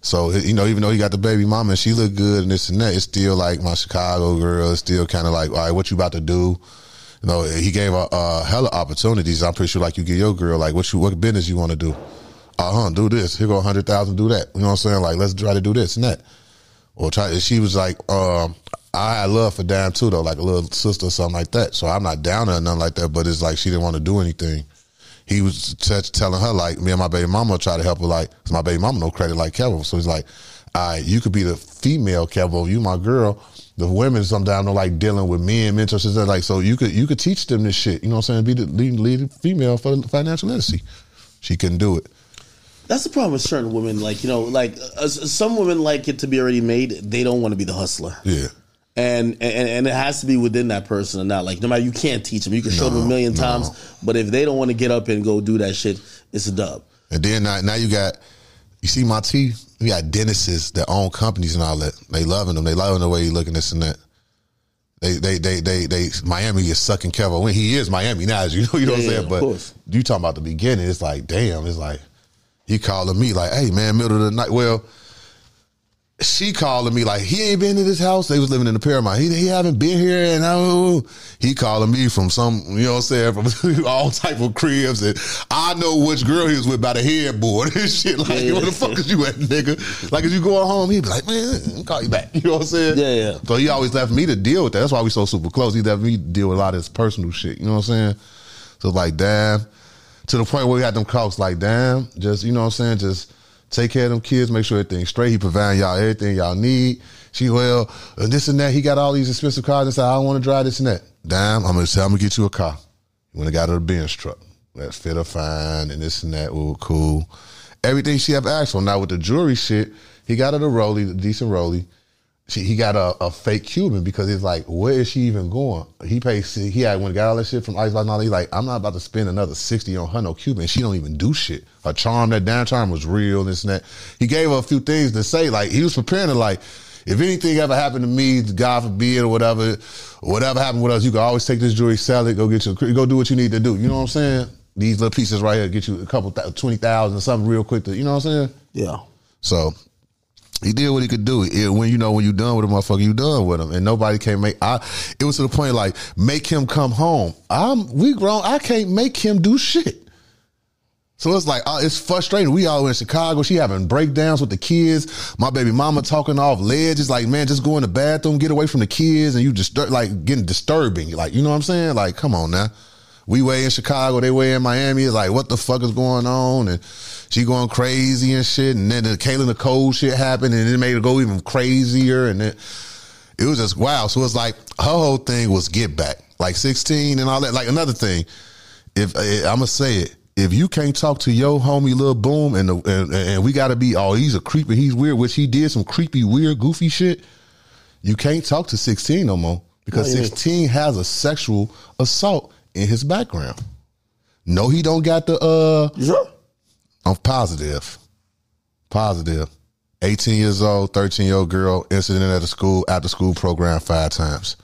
So you know, even though he got the baby mama and she looked good and this and that, it's still like my Chicago girl. It's still kind of like, all right, what you about to do? You know, he gave a, a hella opportunities. I'm pretty sure, like you get your girl, like what you what business you want to do? Uh huh. Do this. Here go a hundred thousand. Do that. You know what I'm saying? Like let's try to do this and that. Or try. She was like, um, I had love for Dan too, though, like a little sister or something like that. So I'm not down or nothing like that. But it's like she didn't want to do anything. He was t- telling her like, me and my baby mama try to help her like, 'cause my baby mama no credit like Kevo. So he's like, all right, you could be the female Kevo, you my girl. The women sometimes don't like dealing with men, mentors, and stuff like so. You could you could teach them this shit. You know what I'm saying? Be the lead, lead female for financial literacy. She couldn't do it. That's the problem with certain women. Like you know, like uh, some women like it to be already made. They don't want to be the hustler. Yeah. and and and it has to be within that person or not. Like no matter, you can't teach them. You can show them a million times, but if they don't want to get up and go do that shit, it's a dub. And then now, now you got, you see my teeth. You got dentists that own companies and all that. They loving them. They loving the way you looking this and that. They, they, they, they, they. Miami is sucking Kevin. When he is Miami now, as you know, you know Yeah, what I'm saying. But course. you talking about the beginning? It's like, damn. It's like he calling me like, hey man, middle of the night. Well, she calling me like he ain't been to this house. They was living in the Paramount. He, he haven't been here, and I, uh, he calling me from some, you know what I'm saying, from [laughs] all type of cribs, and I know which girl he was with by the headboard and [laughs] shit. Like, Yeah. where the fuck is you at, nigga? Like, as you going home, he be like, man, I'll call you back. [laughs] You know what I'm saying? Yeah, yeah. So he always left me to deal with that. That's why we so super close. He left me to deal with a lot of his personal shit. You know what I'm saying? So like, damn. To the point where we had them calls like, damn, just you know what I'm saying, just take care of them kids, make sure everything's straight. He providing y'all everything y'all need. She well, and this and that. He got all these expensive cars and said, I don't want to drive this and that. Damn, I'm gonna tell him to get you a car. He went and got her a Benz truck. That fit her fine and this and that. Ooh, cool. Everything she ever asked for. Now with the jewelry shit, he got her the Rolly, the decent Rolly. She, he got a, a fake Cuban because he's like, where is she even going? He paid. see, He had when he got all that shit from Ice and all. Like, I'm not about to spend another sixty on her no Cuban. She don't even do shit. Her charm, that damn charm was real. This and that. He gave her a few things to say. Like he was preparing to like, if anything ever happened to me, God forbid or whatever, whatever happened with us, you can always take this jewelry, sell it, go get your, go do what you need to do. You know what I'm saying? These little pieces right here get you a couple th- twenty thousand something real quick. To, you know what I'm saying? Yeah. So he did what he could do. It- when you know when you done with a motherfucker, you done with him, and nobody can make. I. It was to the point like make him come home. I'm we grown. I can't make him do shit. So it's like uh, it's frustrating. We all in Chicago. She having breakdowns with the kids. My baby mama talking off ledges. Like man, just go in the bathroom, get away from the kids, and you just like getting disturbing. Like you know what I'm saying? Like come on now. We way in Chicago, they way in Miami. It's like what the fuck is going on? And she going crazy and shit. And then the Kayla Nicole shit happened, and it made her go even crazier. And then it was just wow. So it's like her whole thing was get back, like 16 and all that. Like another thing, if eh, I'm gonna say it, if you can't talk to your homie Lil Boom and the, and, and we gotta be oh he's a creepy, he's weird, which he did some creepy, weird, goofy shit. You can't talk to 16 no more because What do you mean? 16 has a sexual assault in his background. No, he don't got the uh sure? I'm positive. Positive. 18 years old, 13 year old girl, incident at a school, after school program five times.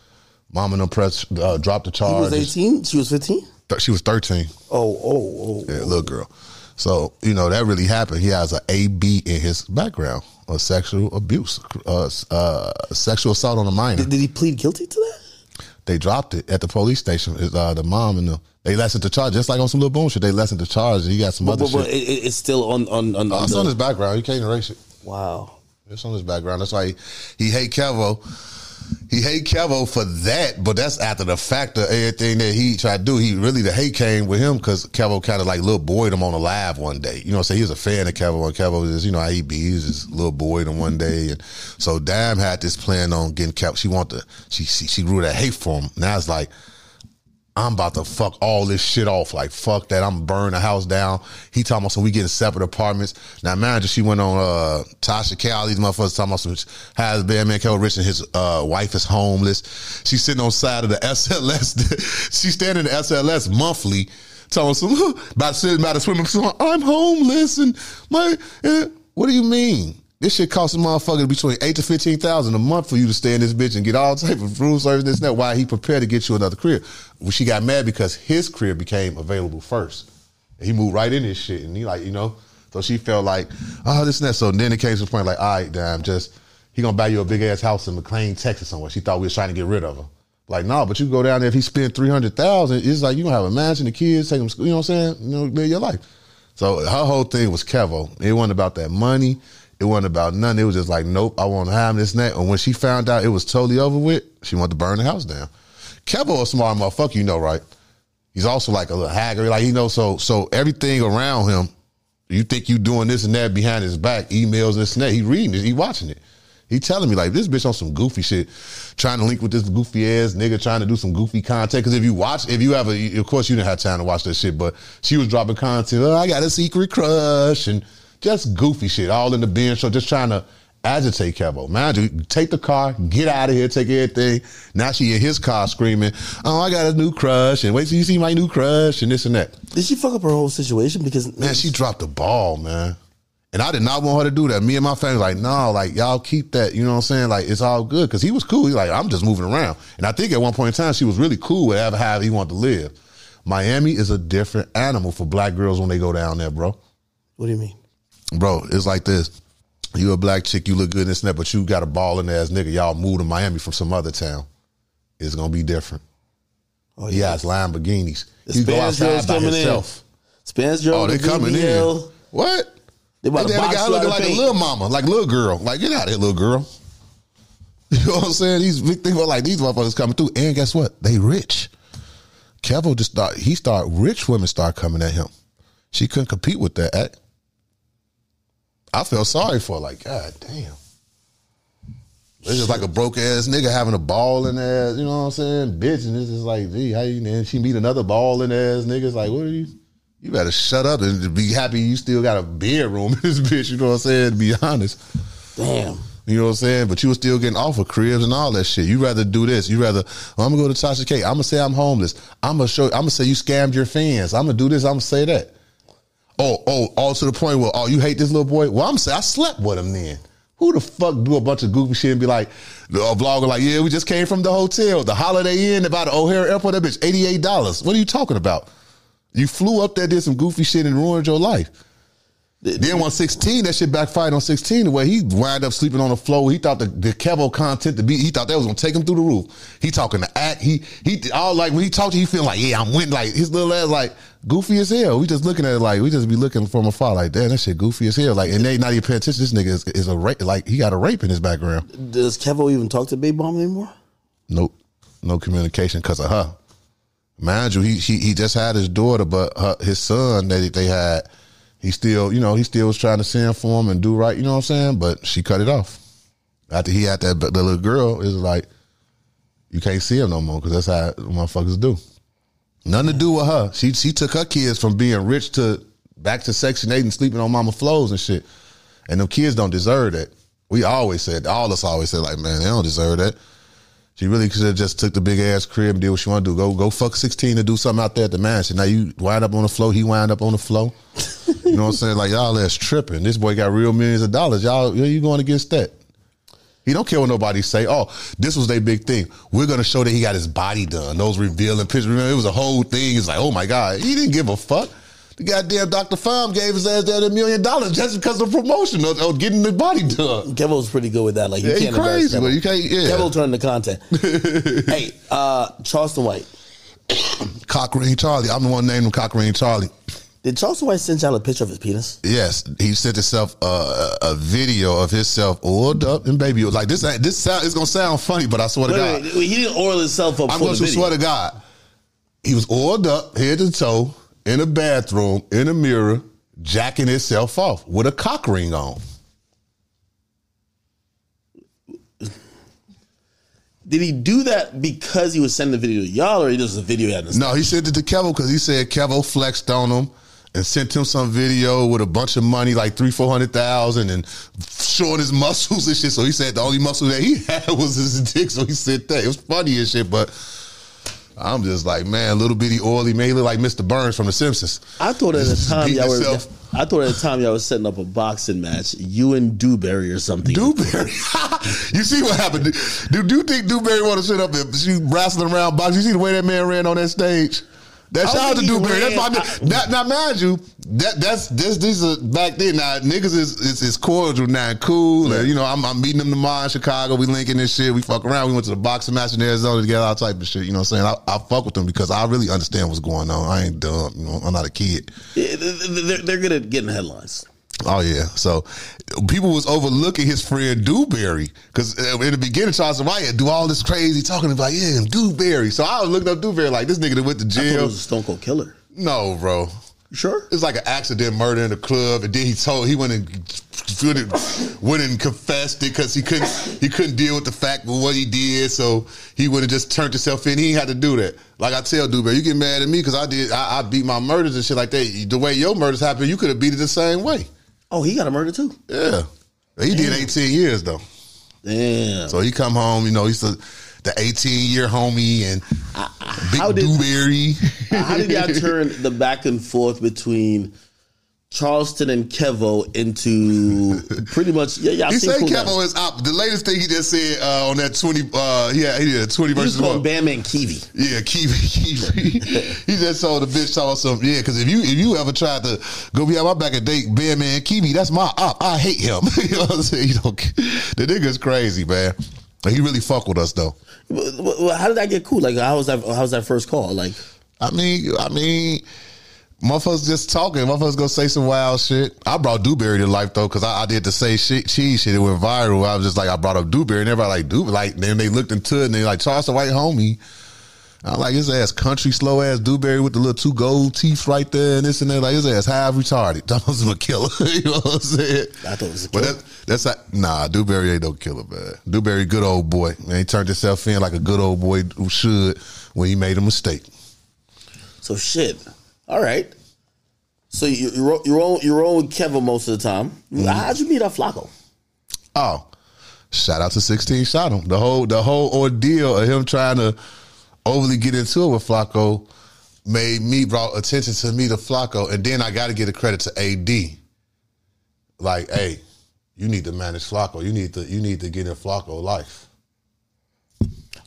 Mom and them press, uh, dropped the He charge. was 18. She was 15. She was 13, Oh, oh, oh. yeah, little girl. So, you know, that really happened. He has a AB in his background of sexual abuse, uh, uh, sexual assault on a minor. Did, did he plead guilty to that? They dropped it at the police station. Uh, the mom and the, they lessened the charge, just like on some little boom shit. They lessened the charge. And he got some But, other but, but shit. it, it- it's still on on on. On it's the- on his background. You can't erase it. wow. It's on his background. That's why he, he hate Kevo. He hate Kevo for that, but that's after the fact of everything that he tried to do. He really the hate came with him because Kevo kind of like little boyed him on a live one day. You know, so he was a fan of Kevo, and Kevo is you know how he be. He was just little boyed him one day, and so Dam had this plan on getting Kevo. She want to she she, she grew that hate for him. Now it's like I'm about to fuck all this shit off. Like, fuck that. I'm burning the house down. He talking about some we getting separate apartments. Now, manager, she went on uh Tasha K, these motherfuckers talking about some has bad man Kel Rich and his uh wife is homeless. She's sitting on side of the [laughs] SLS. She's standing in the SLS monthly, telling some [laughs] about sitting by the swimming pool. I'm homeless and my eh. what do you mean? This shit costs a motherfucker between eight to fifteen thousand a month for you to stay in this bitch and get all type of room service. This and that. Why he prepared to get you another crib? Well, she got mad because his crib became available first. And he moved right in this shit, and he like you know. So she felt like, oh, this and that. So then it came to the point like, all right, damn, just he gonna buy you a big ass house in McLean, Texas somewhere. She thought we was trying to get rid of her. Like, no, but you go down there if he spent three hundred thousand, it's like you gonna have a mansion, the kids, take them, school, you know what I'm saying? You know, live your life. So her whole thing was Kevo. It wasn't about that money. It wasn't about nothing. It was just like, nope, I won't have this and. And when she found out it was totally over with, she wanted to burn the house down. Kevo a smart motherfucker, you know, right? He's also like a little haggard, like you know. So so everything around him, you think you doing this and that behind his back, emails this and that. He reading it, he watching it. He telling me like this bitch on some goofy shit, trying to link with this goofy ass nigga, trying to do some goofy content. Because if you watch, if you ever, of course you didn't have time to watch that shit, but she was dropping content. Oh, I got a secret crush and just goofy shit, all in the binge show, just trying to agitate Kevo. Mind you, take the car, get out of here, take everything. Now she in his car screaming, "Oh, I got a new crush," and wait till you see my new crush, and this and that. Did she fuck up her whole situation? Because Man, she dropped the ball, man. And I did not want her to do that. Me and my family, like, no, like y'all keep that. You know what I'm saying? Like it's all good because he was cool. He's like, I'm just moving around. And I think at one point in time, she was really cool with how he wanted to live. Miami is a different animal for black girls when they go down there, bro. What do you mean? Bro, it's like this. You a black chick, you look good in this and that, but you got a balling ass nigga. Y'all moved to Miami from some other town. It's gonna be different. Oh He has Lamborghinis. The He go outside by coming himself. in. Spanish. Oh, they the coming in. What? They about And to box guy looking like a little mama, like little girl. Like, get out of here, little girl. [laughs] You know what I'm saying? These big things like these motherfuckers coming through. And guess what? They rich. Kevo just start he start rich women start coming at him. She couldn't compete with that act. I felt sorry for her, like, God damn. It's just like a broke ass nigga having a balling ass, you know what I'm saying? Bitch, and it's just like, gee, how you and she meet another balling ass niggas like, what are you? You better shut up and be happy you still got a bedroom in this [laughs] bitch, you know what I'm saying? To be honest. Damn. You know what I'm saying? But you were still getting off of cribs and all that shit. You rather do this. You rather, well, I'm gonna go to Tasha K. I'm gonna say I'm homeless. I'm gonna show I'm gonna say you scammed your fans. I'm gonna do this, I'm gonna say that. Oh, oh, all to the point where, oh, you hate this little boy? Well, I'm gonna I slept with him then. Who the fuck do a bunch of goofy shit and be like, a vlogger like, yeah, we just came from the hotel, the Holiday Inn, about the O'Hare Airport, that bitch, $88. What are you talking about? You flew up there, did some goofy shit and ruined your life. Then on 16, that shit backfired on 16 the way he wound up sleeping on the floor. He thought the, the Kevo content to be, he thought that was gonna take him through the roof. He talking to act, he he all like when he talked to you, he feeling like, yeah, I'm winning. Like his little ass like goofy as hell. We just looking at it like we just be looking from afar, like, damn, that shit goofy as hell. Like, and they not even paying attention. This nigga is, is a rape, like he got a rape in his background. Does Kevo even talk to Big Bomb anymore? Nope. No communication because of her. Mind you, he, he he just had his daughter, but her, his son that they had, he still, you know, he still was trying to send for him and do right, you know what I'm saying? But she cut it off. After he had that, the little girl is like, you can't see him no more because that's how motherfuckers do. Nothing to do with her. She she took her kids from being rich to back to Section 8 and sleeping on mama floors and shit. And them kids don't deserve that. We always said, all of us always said, like, man, they don't deserve that. She really could have just took the big ass crib and did what she want to do. Go go fuck 16 and do something out there at the mansion. Now you wind up on the floor, he wind up on the floor. you know what I'm saying? Like y'all that's tripping. This boy got real millions of dollars. Y'all you going against that? He don't care what nobody say. Oh, this was their big thing. We're gonna show that he got his body done. Those revealing pictures. Remember, it was a whole thing. It's like, oh my god, he didn't give a fuck. The goddamn Dr. Farm gave his ass that a million dollars just because of promotion of, getting the body done. Kevo's pretty good with that. Like you Yeah, he can't crazy, but you can't. Yeah, Kevo turned the content. [laughs] hey, uh, Charleston White. Cochrane Charlie. I'm the one named him Cochrane Charlie. Did Charles White send y'all a picture of his penis? Yes, he sent himself uh, a video of himself oiled up and baby. Like this, this sound it's gonna sound funny, but I swear to God, wait, wait, he didn't oil himself up I'm going to swear to God, he was oiled up head to toe in a bathroom in a mirror, jacking himself off with a cock ring on. Did he do that because he was sending the video to y'all, or he just a video he No, he sent it to Kevo because he said Kevo flexed on him and sent him some video with a bunch of money, like three, four hundred thousand, and showing his [laughs] muscles and shit. So he said the only muscle that he [laughs] had was his dick. So he said that it was funny and shit, but. I'm just like, man, little bitty oily, man. He look like Mr. Burns from The Simpsons. I thought at the time y'all were. I thought at the time y'all was setting up a boxing match. You and Dewberry or something. Dewberry. [laughs] you see what happened? Do, do you think Dewberry want to sit up and she wrestling around box? You see the way that man ran on that stage? That I shout out to think he Dewberry. That's my ran- nigga. Now, now, mind you, that that's this this is back then. Now niggas is is, is cordial now, and cool. And, you know, I'm, I'm meeting them tomorrow in Chicago. We linking this shit. We fuck around. We went to the boxing match in Arizona together, all type of shit. You know what I'm saying? I, I fuck with them because I really understand what's going on. I ain't dumb. You know, I'm not a kid. Yeah, They're, they're good at getting headlines. Oh yeah, so people was overlooking his friend Dewberry because uh, in the beginning, Charles White do all this crazy talking about yeah, Dewberry. So I was looking up Dewberry like this nigga that went to I thought it jail. was a Stone Cold Killer. No, bro, You sure? it's like an accident murder in the club, and then he told he went and went and, confessed it because he couldn't he couldn't deal with the fact of what he did, so he would have just turned himself in. He had to do that. Like I tell Dewberry, you get mad at me because I did I, I beat my murders and shit like that. The way your murders happened, you could have beat it the same way. Oh, he got a murder too. Yeah. He did 18 years though. Damn. So he come home, you know, he's the, the 18 year homie and Big how did- Dewberry. [laughs] How did y'all [laughs] turn the back and forth between Charleston and Kevo into [laughs] pretty much? Yeah, y'all He said Cool Kevo is up. The latest thing he just said uh, on that 20, uh, yeah, he did 20 He versus one. Bam Man Kiwi. Yeah, Kiwi, [laughs] Kiwi. he just told the bitch talking some. Yeah, because if you if you ever tried to go behind my back and date Bear Man Kiwi, that's my op. I hate him. [laughs] you know what I'm saying? You don't, the nigga's crazy, man. He really fuck with us though. Well, How did that get cool? Like, how was that? How was that first call? Like, I mean, I mean, motherfuckers just talking. Motherfuckers gonna say some wild shit. I brought Dewberry to life though, because I, I did the say shit cheese shit. It went viral. I was just like, I brought up Dewberry, and everybody like Dewberry. Like then they looked into it and they like Charles the white homie. I'm like his ass country slow ass Dewberry with the little two gold teeth right there and this and that. Like his ass half retarded. [laughs] That was a killer. [laughs] you know what I'm saying? I thought it was a But killer. that, that's not, nah. Dewberry ain't no killer, man. Dewberry good old boy. Man, he turned himself in like a good old boy who should when he made a mistake. so shit. All right. So you, you're you're on you're on with Kevin most of the time. Mm-hmm. How'd you meet up Flacco? Oh, shout out to 16 shot him. The whole the whole ordeal of him trying to overly get into it with Flacco made me brought attention to me to Flacco, and then I got to give the credit to AD. Like, hey, you need to manage Flacco. You need to you need to get in Flacco life.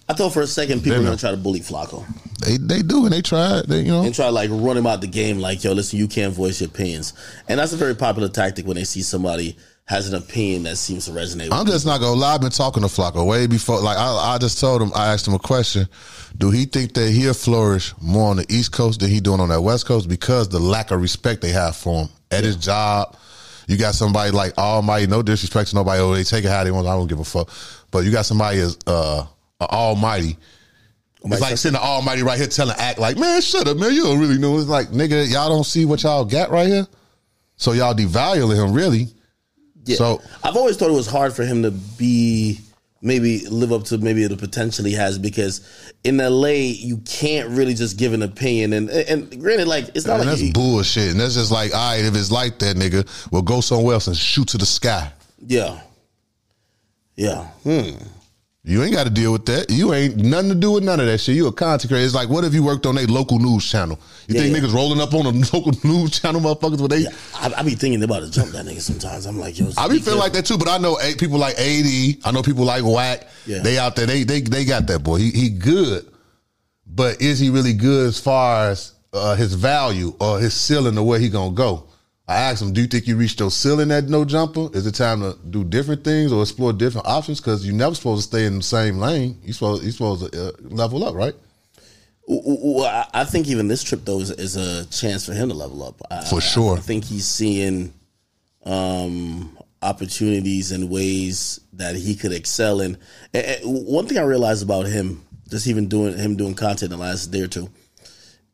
I thought for a second people were gonna try to bully Flacco They they do and they tried. They you know and try like run him out the game. Like, yo, listen, you can't voice your opinions, and that's a very popular tactic when they see somebody has an opinion that seems to resonate. With I'm just not gonna lie. I've been talking to Flacco way before. Like I, I just told him, I asked him a question: Do he think that he'll flourish more on the East Coast than he doing on that West Coast because the lack of respect they have for him at his job? You got somebody like Almighty. No disrespect to nobody. Oh, they take it how they want. I don't give a fuck. But you got somebody as uh, Almighty. It's like sitting the Almighty right here telling act like, man, shut up, man. You don't really know. It's like, nigga, y'all don't see what y'all got right here. So y'all devaluing him, really. Yeah. So- I've always thought it was hard for him to be maybe live up to maybe the potential he has because in LA you can't really just give an opinion and and granted like it's not Man, like that's you- bullshit. And that's just like, all right, if it's like that, nigga, we'll go somewhere else and shoot to the sky. yeah yeah hmm. You ain't got to deal with that. You ain't nothing to do with none of that shit. You a content creator. It's like, what if you worked on a local news channel? You Yeah, think yeah. niggas rolling up on a [laughs] local news channel, motherfuckers? With they, I, I be thinking about to jump that nigga sometimes I'm like yo I be feeling like that too. But I know a- people like AD. I know people like Whack. Yeah. They out there. They they they got that boy. He he good, but is he really good as far as uh, his value or his ceiling or where he gonna go? I asked him, "Do you think you reached your ceiling at no jumper? Is it time to do different things or explore different options? Because you're never supposed to stay in the same lane. You supposed you supposed to uh, level up, right? Well, I- think even this trip though is, is a chance for him to level up. I, For sure. I think he's seeing um, opportunities and ways that he could excel in. And- and one thing I realized about him, just even doing him doing content in the last day or two,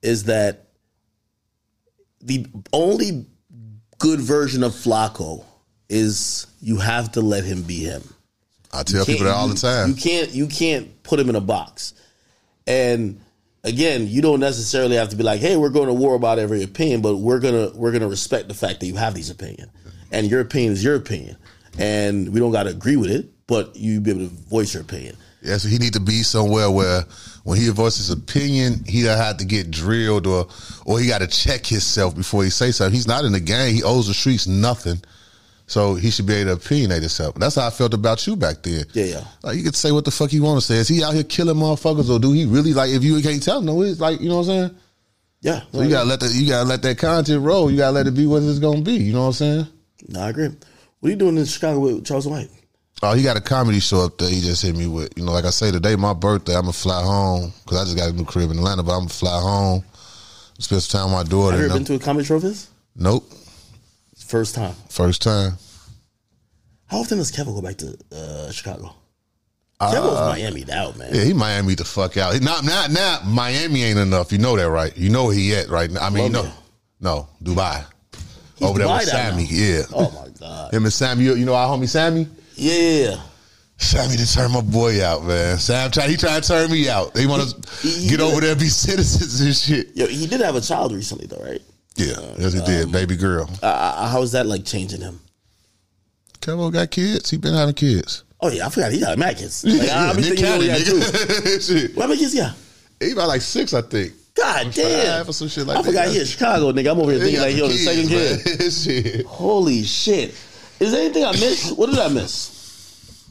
is that the only good version of Flacco is you have to let him be him. I tell people that all the time. You can't you can't put him in a box. And again, you don't necessarily have to be like, "Hey, we're going to war about every opinion," but we're gonna we're gonna respect the fact that you have these opinions, and your opinion is your opinion, and we don't got to agree with it, but you be able to voice your opinion. Yeah, so he need to be somewhere where when he voices his opinion, he don't have to get drilled or or he got to check himself before he say something. He's not in the game. He owes the streets nothing. So he should be able to opinionate himself. That's how I felt about you back then. Yeah, yeah. Like you could say what the fuck you want to say. Is he out here killing motherfuckers or do he really like if you can't tell no, it's like, you know what I'm saying? Yeah, So you gotta let that you gotta let that content roll. You gotta let it be what it's gonna be. You know what I'm saying? No, I agree. What are you doing in Chicago with Charles White? Oh, he got a comedy show up there. He just hit me with, you know, like I say today, my birthday. I'm gonna fly home because I just got a new crib in Atlanta, but I'm gonna fly home, spend some time with my daughter. Have you ever been to a comedy show of his? nope, First time. first time. How often does Kevin go back to uh, Chicago? Kevin was Miami out, man. Yeah, he Miami the fuck out. He, not not not Miami ain't enough. You know that, right? You know where he at right now. I mean, no, Colombia. no, Dubai. He's Over there with Sammy. Yeah, Oh my god. him and Sammy. You, you know our homie Sammy. Yeah. Sammy to turn my boy out, man. Sam try he trying to turn me out. They want to get over there and be [laughs] citizens and shit. Yo, he did have a child recently, though, right? Yeah, uh, yes he did, um, baby girl. Uh, uh, uh, how is that like changing him? Kevo got kids. He been having kids. Oh yeah, I forgot he got mad kids. [laughs] Like, I be Nick thinking he only two. What [laughs] many kids he got? He about like six, I think. God damn. Five or some shit like I that. forgot he in Chicago, nigga. I'm over here thinking like on the second kid. Shit. Holy shit. Is there anything I missed? What did I miss?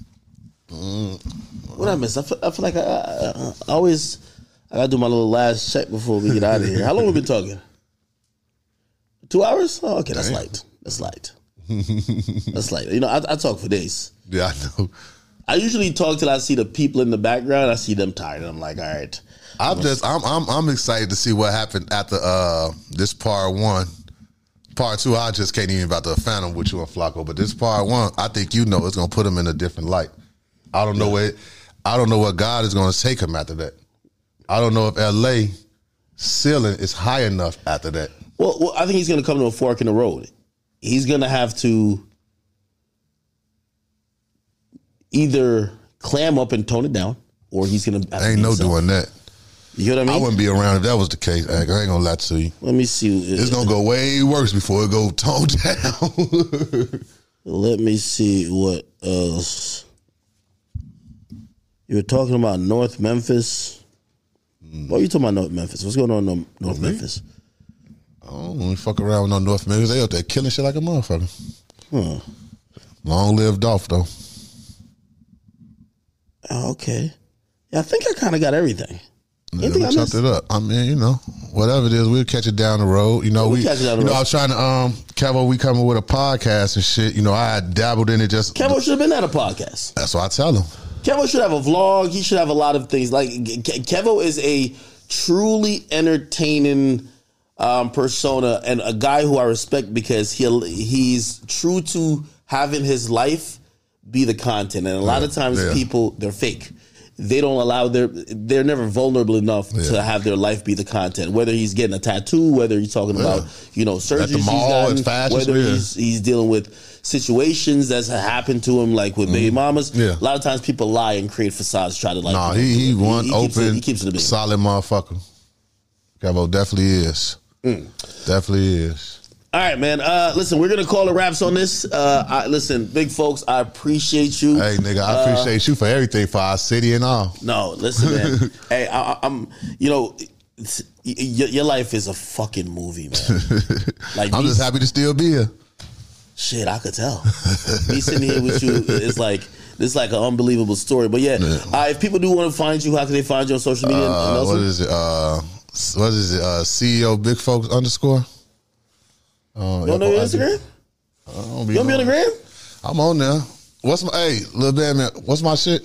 Mm. What did I miss? I feel, I feel like I, I, I always I gotta do my little last check before we get out of here. How long we been talking? Two hours? Oh, okay, that's Damn. light. That's light. that's light. You know, I, I talk for days. Yeah, I know. I usually talk till I see the people in the background. I see them tired. and I'm like, all right. I'm just I'm I'm I'm excited to see what happened after uh this part one. Part two, I just can't even about to phantom with you and Flacco. But this part one, I think you know it's gonna put him in a different light. I don't know what I don't know what God is gonna take him after that. I don't know if LA ceiling is high enough after that. Well, well, I think he's going to come to a fork in the road. He's going to have to either clam up and tone it down, or he's going to. Ain't no doing that. You know what I mean? I wouldn't be around if that was the case. I ain't gonna lie to you. Let me see. It's gonna go way worse before it go toned [laughs] down. Let me see what else. You were talking about North Memphis. Hmm. What are you talking about, North Memphis? What's going on in North oh, me? Memphis? I don't want to fuck around with no North Memphis. They out there killing shit like a motherfucker. Huh. Long lived off though. Oh, okay. Yeah, I think I kind of got everything. Yeah, we I chopped it up. I mean, you know, whatever it is, we'll catch it down the road. You know, we'll we, catch it down the you know. I was trying to, um, Kevo, we coming with a podcast and shit. You know, I dabbled in it just. Kevo should have been at a podcast. That's what I tell him. Kevo should have a vlog. He should have a lot of things. Like Kevo is a truly entertaining um, persona and a guy who I respect because he he's true to having his life be the content. And a lot of times yeah. people they're fake. They don't allow their they're never vulnerable enough to have their life be the content. Whether he's getting a tattoo, whether he's talking about you know surgeries he's mall, gotten, it's fashion, whether yeah. he's he's dealing with situations that's happened to him, like with baby mamas. Mm-hmm. Yeah. A lot of times people lie and create facades, try to like. Nah, he he one he open, it, he keeps it a bit. solid motherfucker. Kevo definitely is. Mm. Definitely is. All right, man. Uh, listen, we're gonna call it wraps on this. Uh, I, listen, big folks, I appreciate you. Hey, nigga, I Uh, appreciate you for everything for our city and all. No, listen, man. [laughs] hey, I, I'm. You know, it's- y- y- your life is a fucking movie, man. [laughs] Like I'm just happy to still be here. Shit, I could tell. Me sitting here with you is like this is like an unbelievable story. But yeah, uh, if people do want to find you, how can they find you on social media? Uh, what is it? Uh, what is it? Uh, CEO Big Folks underscore. Uh, you don't know your Instagram? I don't be You don't be on the gram? I'm on there. What's my hey, little bad man? What's my shit?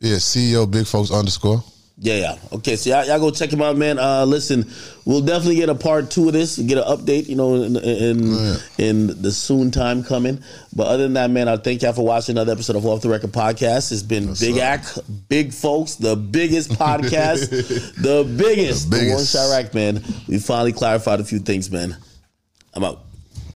Yeah, CEO Big Folks underscore. Yeah, yeah. Okay, so y'all, y'all go check him out, man. Uh, listen, we'll definitely get a part two of this, get an update, you know, in in, in the soon time coming. But other than that, man, I thank y'all for watching another episode of Off the Record Podcast. It's been Big Act, Big Folks, the biggest [laughs] podcast, the biggest, The the one biggest. Chiraq, man. We finally clarified a few things, man. I'm out.